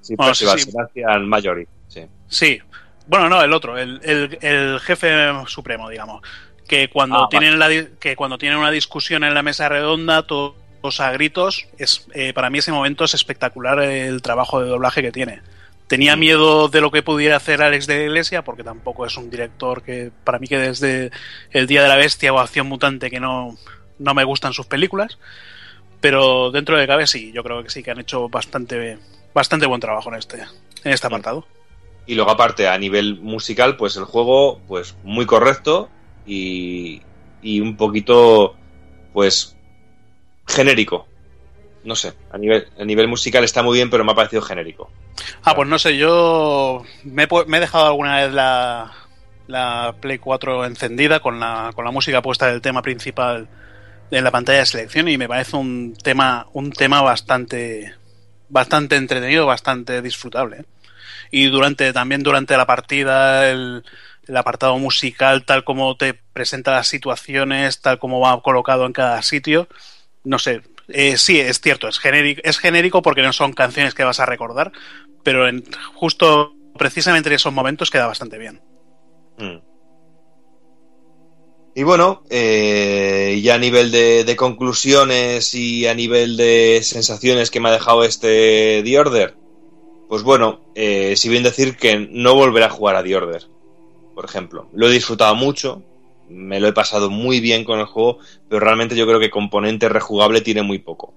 Sí, Bueno, Percival, sí. Sebastian Mayori. Sí. Sí. Bueno, no, el otro, el, el- el jefe supremo, digamos. Que cuando Ah, tienen la que cuando tienen una discusión en la mesa redonda, to- todos a gritos, es eh, para mí ese momento es espectacular el trabajo de doblaje que tiene. Tenía miedo de lo que pudiera hacer Alex de la Iglesia, porque tampoco es un director que, para mí, que desde El Día de la Bestia o Acción Mutante, que no, no me gustan sus películas. Pero dentro de cabe, sí, yo creo que sí que han hecho bastante, bastante buen trabajo en este, en este apartado. Y luego aparte, a nivel musical, pues el juego, pues muy correcto y, y un poquito, pues, genérico. No sé, a nivel, a nivel musical está muy bien, pero me ha parecido genérico. Ah, pues no sé, yo me me he dejado alguna vez la, la Play 4 encendida con la, con la música puesta del tema principal en la pantalla de selección y me parece un tema, un tema bastante, bastante entretenido, bastante disfrutable. ¿eh? Y durante, también durante la partida, el, el apartado musical, tal como te presenta las situaciones, tal como va colocado en cada sitio, no sé, eh, sí, es cierto, es genérico, es genérico porque no son canciones que vas a recordar, pero en, justo precisamente en esos momentos queda bastante bien. Mm. Y bueno, eh, ya a nivel de, conclusiones y a nivel de sensaciones que me ha dejado este The Order, pues bueno, eh, si bien decir que no volveré a jugar a The Order, por ejemplo. Lo he disfrutado mucho, me lo he pasado muy bien con el juego, pero realmente yo creo que componente rejugable tiene muy poco.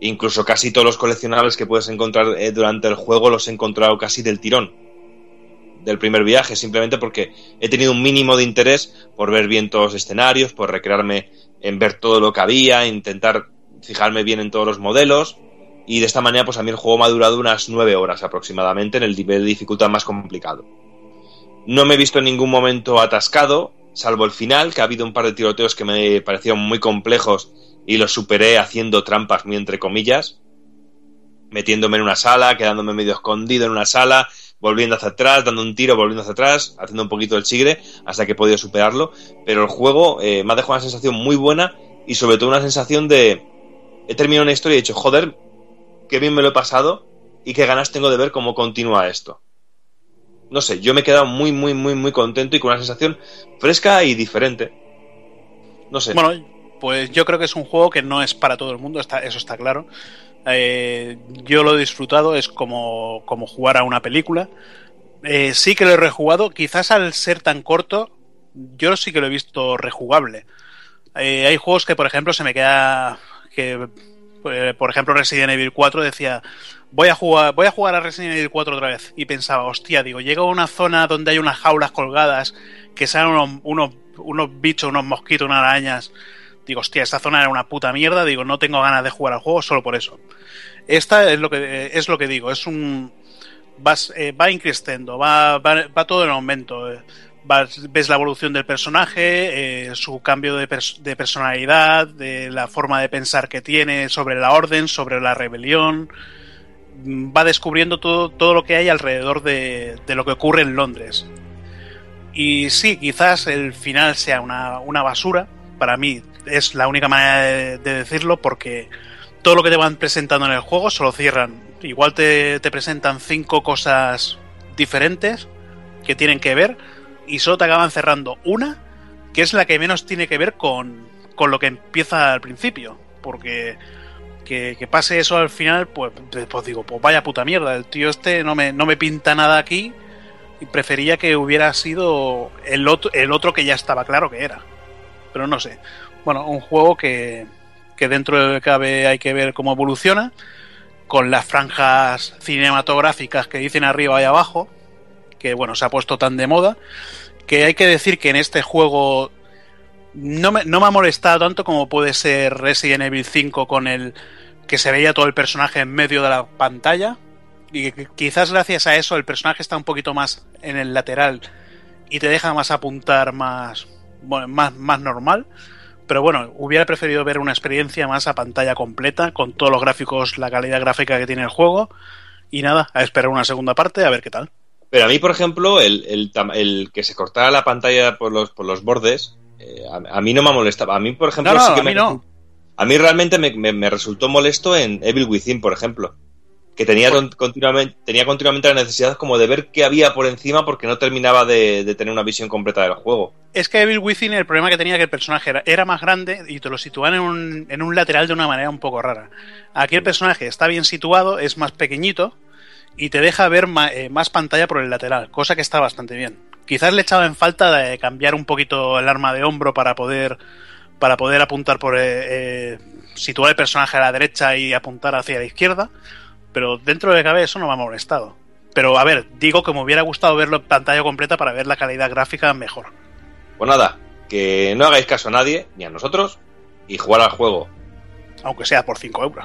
Incluso casi todos los coleccionables que puedes encontrar eh, durante el juego los he encontrado casi del tirón del primer viaje, simplemente porque he tenido un mínimo de interés por ver bien todos los escenarios, por recrearme en ver todo lo que había, intentar fijarme bien en todos los modelos. Y de esta manera, pues a mí el juego me ha durado unas nueve horas aproximadamente en el nivel de dificultad más complicado. No me he visto en ningún momento atascado, salvo el final, que ha habido un par de tiroteos que me parecieron muy complejos y los superé haciendo trampas muy entre comillas. metiéndome en una sala, quedándome medio escondido en una sala, volviendo hacia atrás, dando un tiro, volviendo hacia atrás, haciendo un poquito el chigre hasta que he podido superarlo. Pero el juego eh, me ha dejado una sensación muy buena y sobre todo una sensación de... He terminado una historia y he dicho, joder, qué bien me lo he pasado y qué ganas tengo de ver cómo continúa esto. No sé, yo me he quedado muy, muy, muy, muy contento y con una sensación fresca y diferente. No sé. Bueno, pues yo creo que es un juego que no es para todo el mundo, está, eso está claro. Eh, yo lo he disfrutado, es como, como jugar a una película. Eh, sí que lo he rejugado, quizás al ser tan corto, yo sí que lo he visto rejugable. Eh, hay juegos que, por ejemplo, se me queda que, eh, por ejemplo, Resident Evil 4 decía, voy a jugar, voy a jugar a Resident Evil 4 otra vez. Y pensaba, hostia, digo, llego a una zona donde hay unas jaulas colgadas, que salen unos, unos, unos bichos, unos mosquitos, unas arañas. Digo, hostia, esta zona era una puta mierda, digo, no tengo ganas de jugar al juego solo por eso. Esta es lo que es lo que digo, es un vas, eh, va increciendo, va, va, va, todo en aumento. eh. Ves la evolución del personaje, eh, su cambio de, de personalidad, de la forma de pensar que tiene sobre la orden, sobre la rebelión. Mm, Va descubriendo todo, todo lo que hay alrededor de, de lo que ocurre en Londres. Y sí, quizás el final sea una, una basura. Para mí es la única manera de, de decirlo porque todo lo que te van presentando en el juego se lo cierran. Igual te, te presentan cinco cosas diferentes que tienen que ver y solo te acaban cerrando una que es la que menos tiene que ver con, con lo que empieza al principio. Porque que, que pase eso al final, pues, pues digo, pues vaya puta mierda. El tío este no me, no me pinta nada aquí y prefería que hubiera sido el otro, el otro que ya estaba claro que era. Pero no sé. Bueno, un juego que, que dentro de cabe hay que ver cómo evoluciona, con las franjas cinematográficas que dicen arriba y abajo, que bueno, se ha puesto tan de moda, que hay que decir que en este juego no me, no me ha molestado tanto como puede ser Resident Evil 5 con el que se veía todo el personaje en medio de la pantalla. Y quizás gracias a eso el personaje está un poquito más en el lateral y te deja más apuntar más, bueno, más, más normal. Pero bueno, hubiera preferido ver una experiencia más a pantalla completa, con todos los gráficos, la calidad gráfica que tiene el juego. Y nada, a esperar una segunda parte, a ver qué tal. Pero a mí, por ejemplo, el, el, el que se cortara la pantalla por los, por los bordes, eh, a, a mí no me molestaba. A mí, por ejemplo, No, no, sí que a me, mí no. a mí realmente me, me- me resultó molesto en Evil Within, por ejemplo. Que tenía, con- continuamente, tenía continuamente la necesidad como de ver qué había por encima porque no terminaba de, de tener una visión completa del juego. Es que Evil Within el problema que tenía que el personaje era, era más grande y te lo situaban en un, en un lateral de una manera un poco rara. Aquí el personaje está bien situado, es más pequeñito y te deja ver eh, más pantalla por el lateral, cosa que está bastante bien. Quizás le echaba en falta de cambiar un poquito el arma de hombro para poder para poder apuntar por eh, eh, situar el personaje a la derecha y apuntar hacia la izquierda, pero dentro de cabe eso no me ha molestado. Pero a ver, digo que me hubiera gustado verlo en pantalla completa para ver la calidad gráfica mejor. Pues nada, que no hagáis caso a nadie, ni a nosotros, y jugar al juego. aunque sea por 5 euros.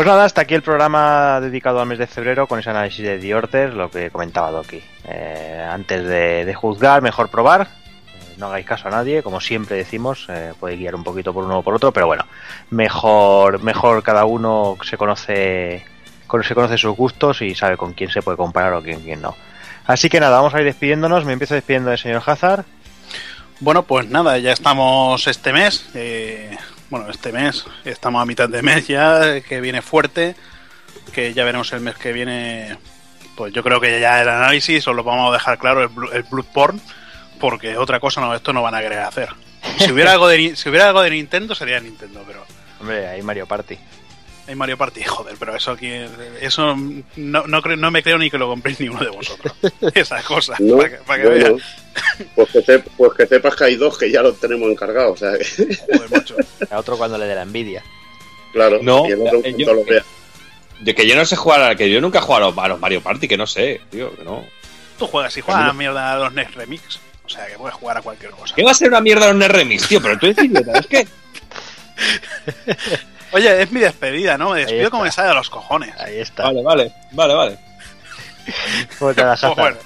Pues nada, hasta aquí el programa dedicado al mes de febrero con ese análisis de The lo que comentaba Doki. Eh, antes de, juzgar, mejor probar. Eh, no hagáis caso a nadie, como siempre decimos, eh, puede guiar un poquito por uno o por otro, pero bueno, mejor, mejor cada uno se conoce, con- se conoce sus gustos y sabe con quién se puede comparar o con quién no. Así que nada, vamos a ir despidiéndonos. Me empiezo despidiendo del señor Hazard. Bueno, pues nada, ya estamos este mes. eh, bueno, este mes, estamos a mitad de mes ya, que viene fuerte. Que ya veremos el mes que viene. Pues yo creo que ya el análisis os lo vamos a dejar claro, el, el Bloodborne. Porque otra cosa no, esto no van a querer hacer. Si hubiera algo de, si hubiera algo de Nintendo, sería Nintendo, pero. Hombre, ahí Mario Party. Hay Mario Party, joder, pero eso aquí. Eso no, no, creo- no me creo ni que lo compréis ni uno de vosotros. Esas cosas, No, para que, para que no, veas. no. Pues, que pues que sepas que hay dos que ya los tenemos encargados. O sea, que- Joder, macho. A otro cuando le dé la envidia. claro. No, y el otro eh, cuando lo vea. De que yo no sé jugar, a- que yo nunca he jugado a los, los Mario Party, que no sé, tío, que no. Tú juegas y juegas a mierda a los NES Remix. O sea, que puedes jugar a cualquier cosa. ¿Qué va a ser una mierda un remix, tío? Pero tú eres idiota, es que. Oye, es mi despedida, ¿no? Me despido como me sale de los cojones. Ahí está. Vale, vale, vale, vale. ¿Cómo te Pues haces? bueno,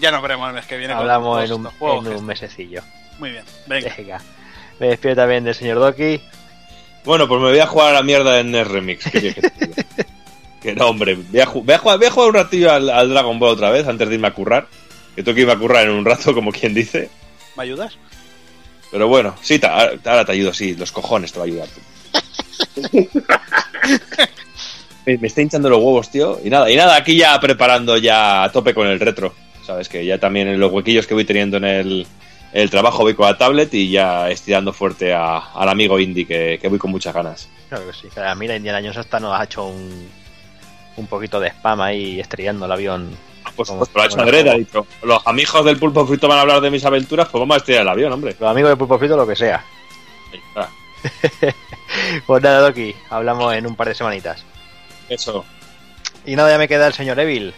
ya nos veremos el mes que viene. Hablamos en un, estos juegos en que- un mesecillo. Muy bien, venga. Venga. Me despido también del señor Doki. Bueno, pues me voy a jugar a la mierda en NES Remix. ¿Qué quieres que que no, hombre. Voy a, voy a jugar, voy a jugar un ratillo al, al Dragon Ball otra vez antes de irme a currar. Que tengo que irme a currar en un rato, como quien dice. ¿Me ayudas? Pero bueno, sí, ta- ahora te ayudo, sí. Los cojones te va a ayudar. Me, me está hinchando los huevos, tío. Y nada, y nada, aquí ya preparando ya a tope con el retro. Sabes que ya también en los huequillos que voy teniendo en el, el trabajo voy con la tablet y ya estirando fuerte a- al amigo indie que, que voy con muchas ganas. Claro que sí. Ah, Mira, Indiana Jones hasta nos ha hecho un, un poquito de spam ahí estrellando el avión. Pues, Como- pues lo ha hecho adrede, ha dicho. Los amigos del pulpo frito van a hablar de mis aventuras, pues vamos a estrellar el avión, hombre. Los amigos de Pulpo Frito, lo que sea. Pues nada, Doki, hablamos en un par de semanitas. Eso. Y nada, ya me queda el señor Evil.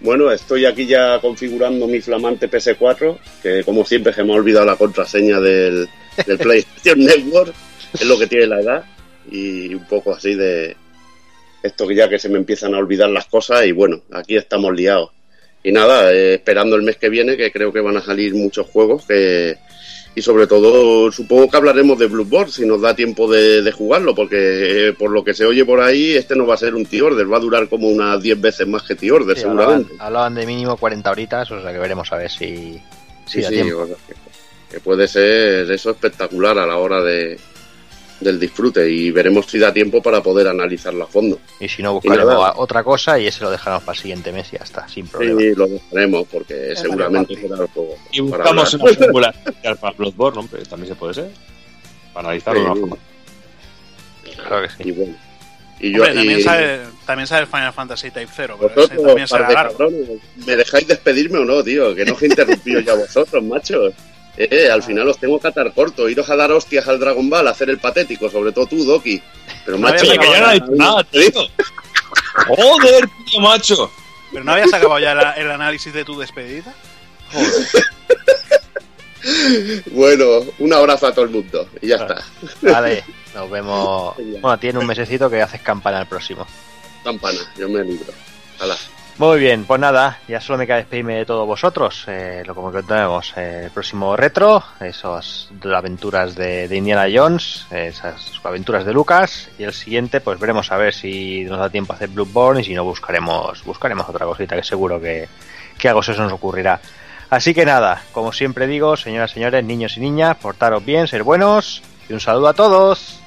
Bueno, estoy aquí ya configurando mi flamante PS4, que como siempre se me ha olvidado la contraseña del, del PlayStation Network, es lo que tiene la edad, y un poco así de esto que ya que se me empiezan a olvidar las cosas, y bueno, aquí estamos liados. Y nada, eh, esperando el mes que viene, que creo que van a salir muchos juegos, que y sobre todo supongo que hablaremos de Bloodborne, si nos da tiempo de, de jugarlo, porque eh, por lo que se oye por ahí, este no va a ser un T-Order, va a durar como unas 10 veces más que T-Order, Sí, hablaban, seguramente. hablaban de mínimo 40 horitas, o sea que veremos a ver si, si Sí, da sí, tiempo. o sea, que, que puede ser eso espectacular a la hora de, del disfrute y veremos si da tiempo para poder analizarlo a fondo. Y si no, buscaremos nada. otra cosa y ese lo dejaremos para el siguiente mes y ya está, sin problema. Sí, lo dejaremos porque Es seguramente será el juego. Y buscamos una fórmula para Bloodborne, hombre, también se puede ser. Para analizarlo de una Sí. forma. Claro que sí. Y bueno. Y yo Hombre, también, y sale, también sale el Final Fantasy Type 0, pero ese vosotros, también será de largo. cabrones, ¿me dejáis despedirme o no, tío? Que no os he interrumpido ya vosotros, machos. Eh, al final os tengo que atar corto, iros a dar hostias al Dragon Ball, a hacer el patético, sobre todo tú, Doki. Pero No macho, había ya no nada, tío. Joder, tío, macho. ¿Pero no habías acabado ya la- el análisis de tu despedida? Bueno, un abrazo a todo el mundo y ya está. Vale, nos vemos. Bueno, tiene un mesecito que haces campana el próximo. Campana, yo me libro. Hala. Muy bien, pues nada, ya solo me queda despedirme de todos vosotros. Eh, lo como que tenemos eh, el próximo retro, esas aventuras de, Indiana Jones, esas aventuras de Lucas, y el siguiente, pues veremos a ver si nos da tiempo a hacer Bloodborne y si no buscaremos, buscaremos otra cosita que seguro que, que algo se nos ocurrirá. Así que nada, como siempre digo, señoras señores, niños y niñas, portaros bien, ser buenos y un saludo a todos.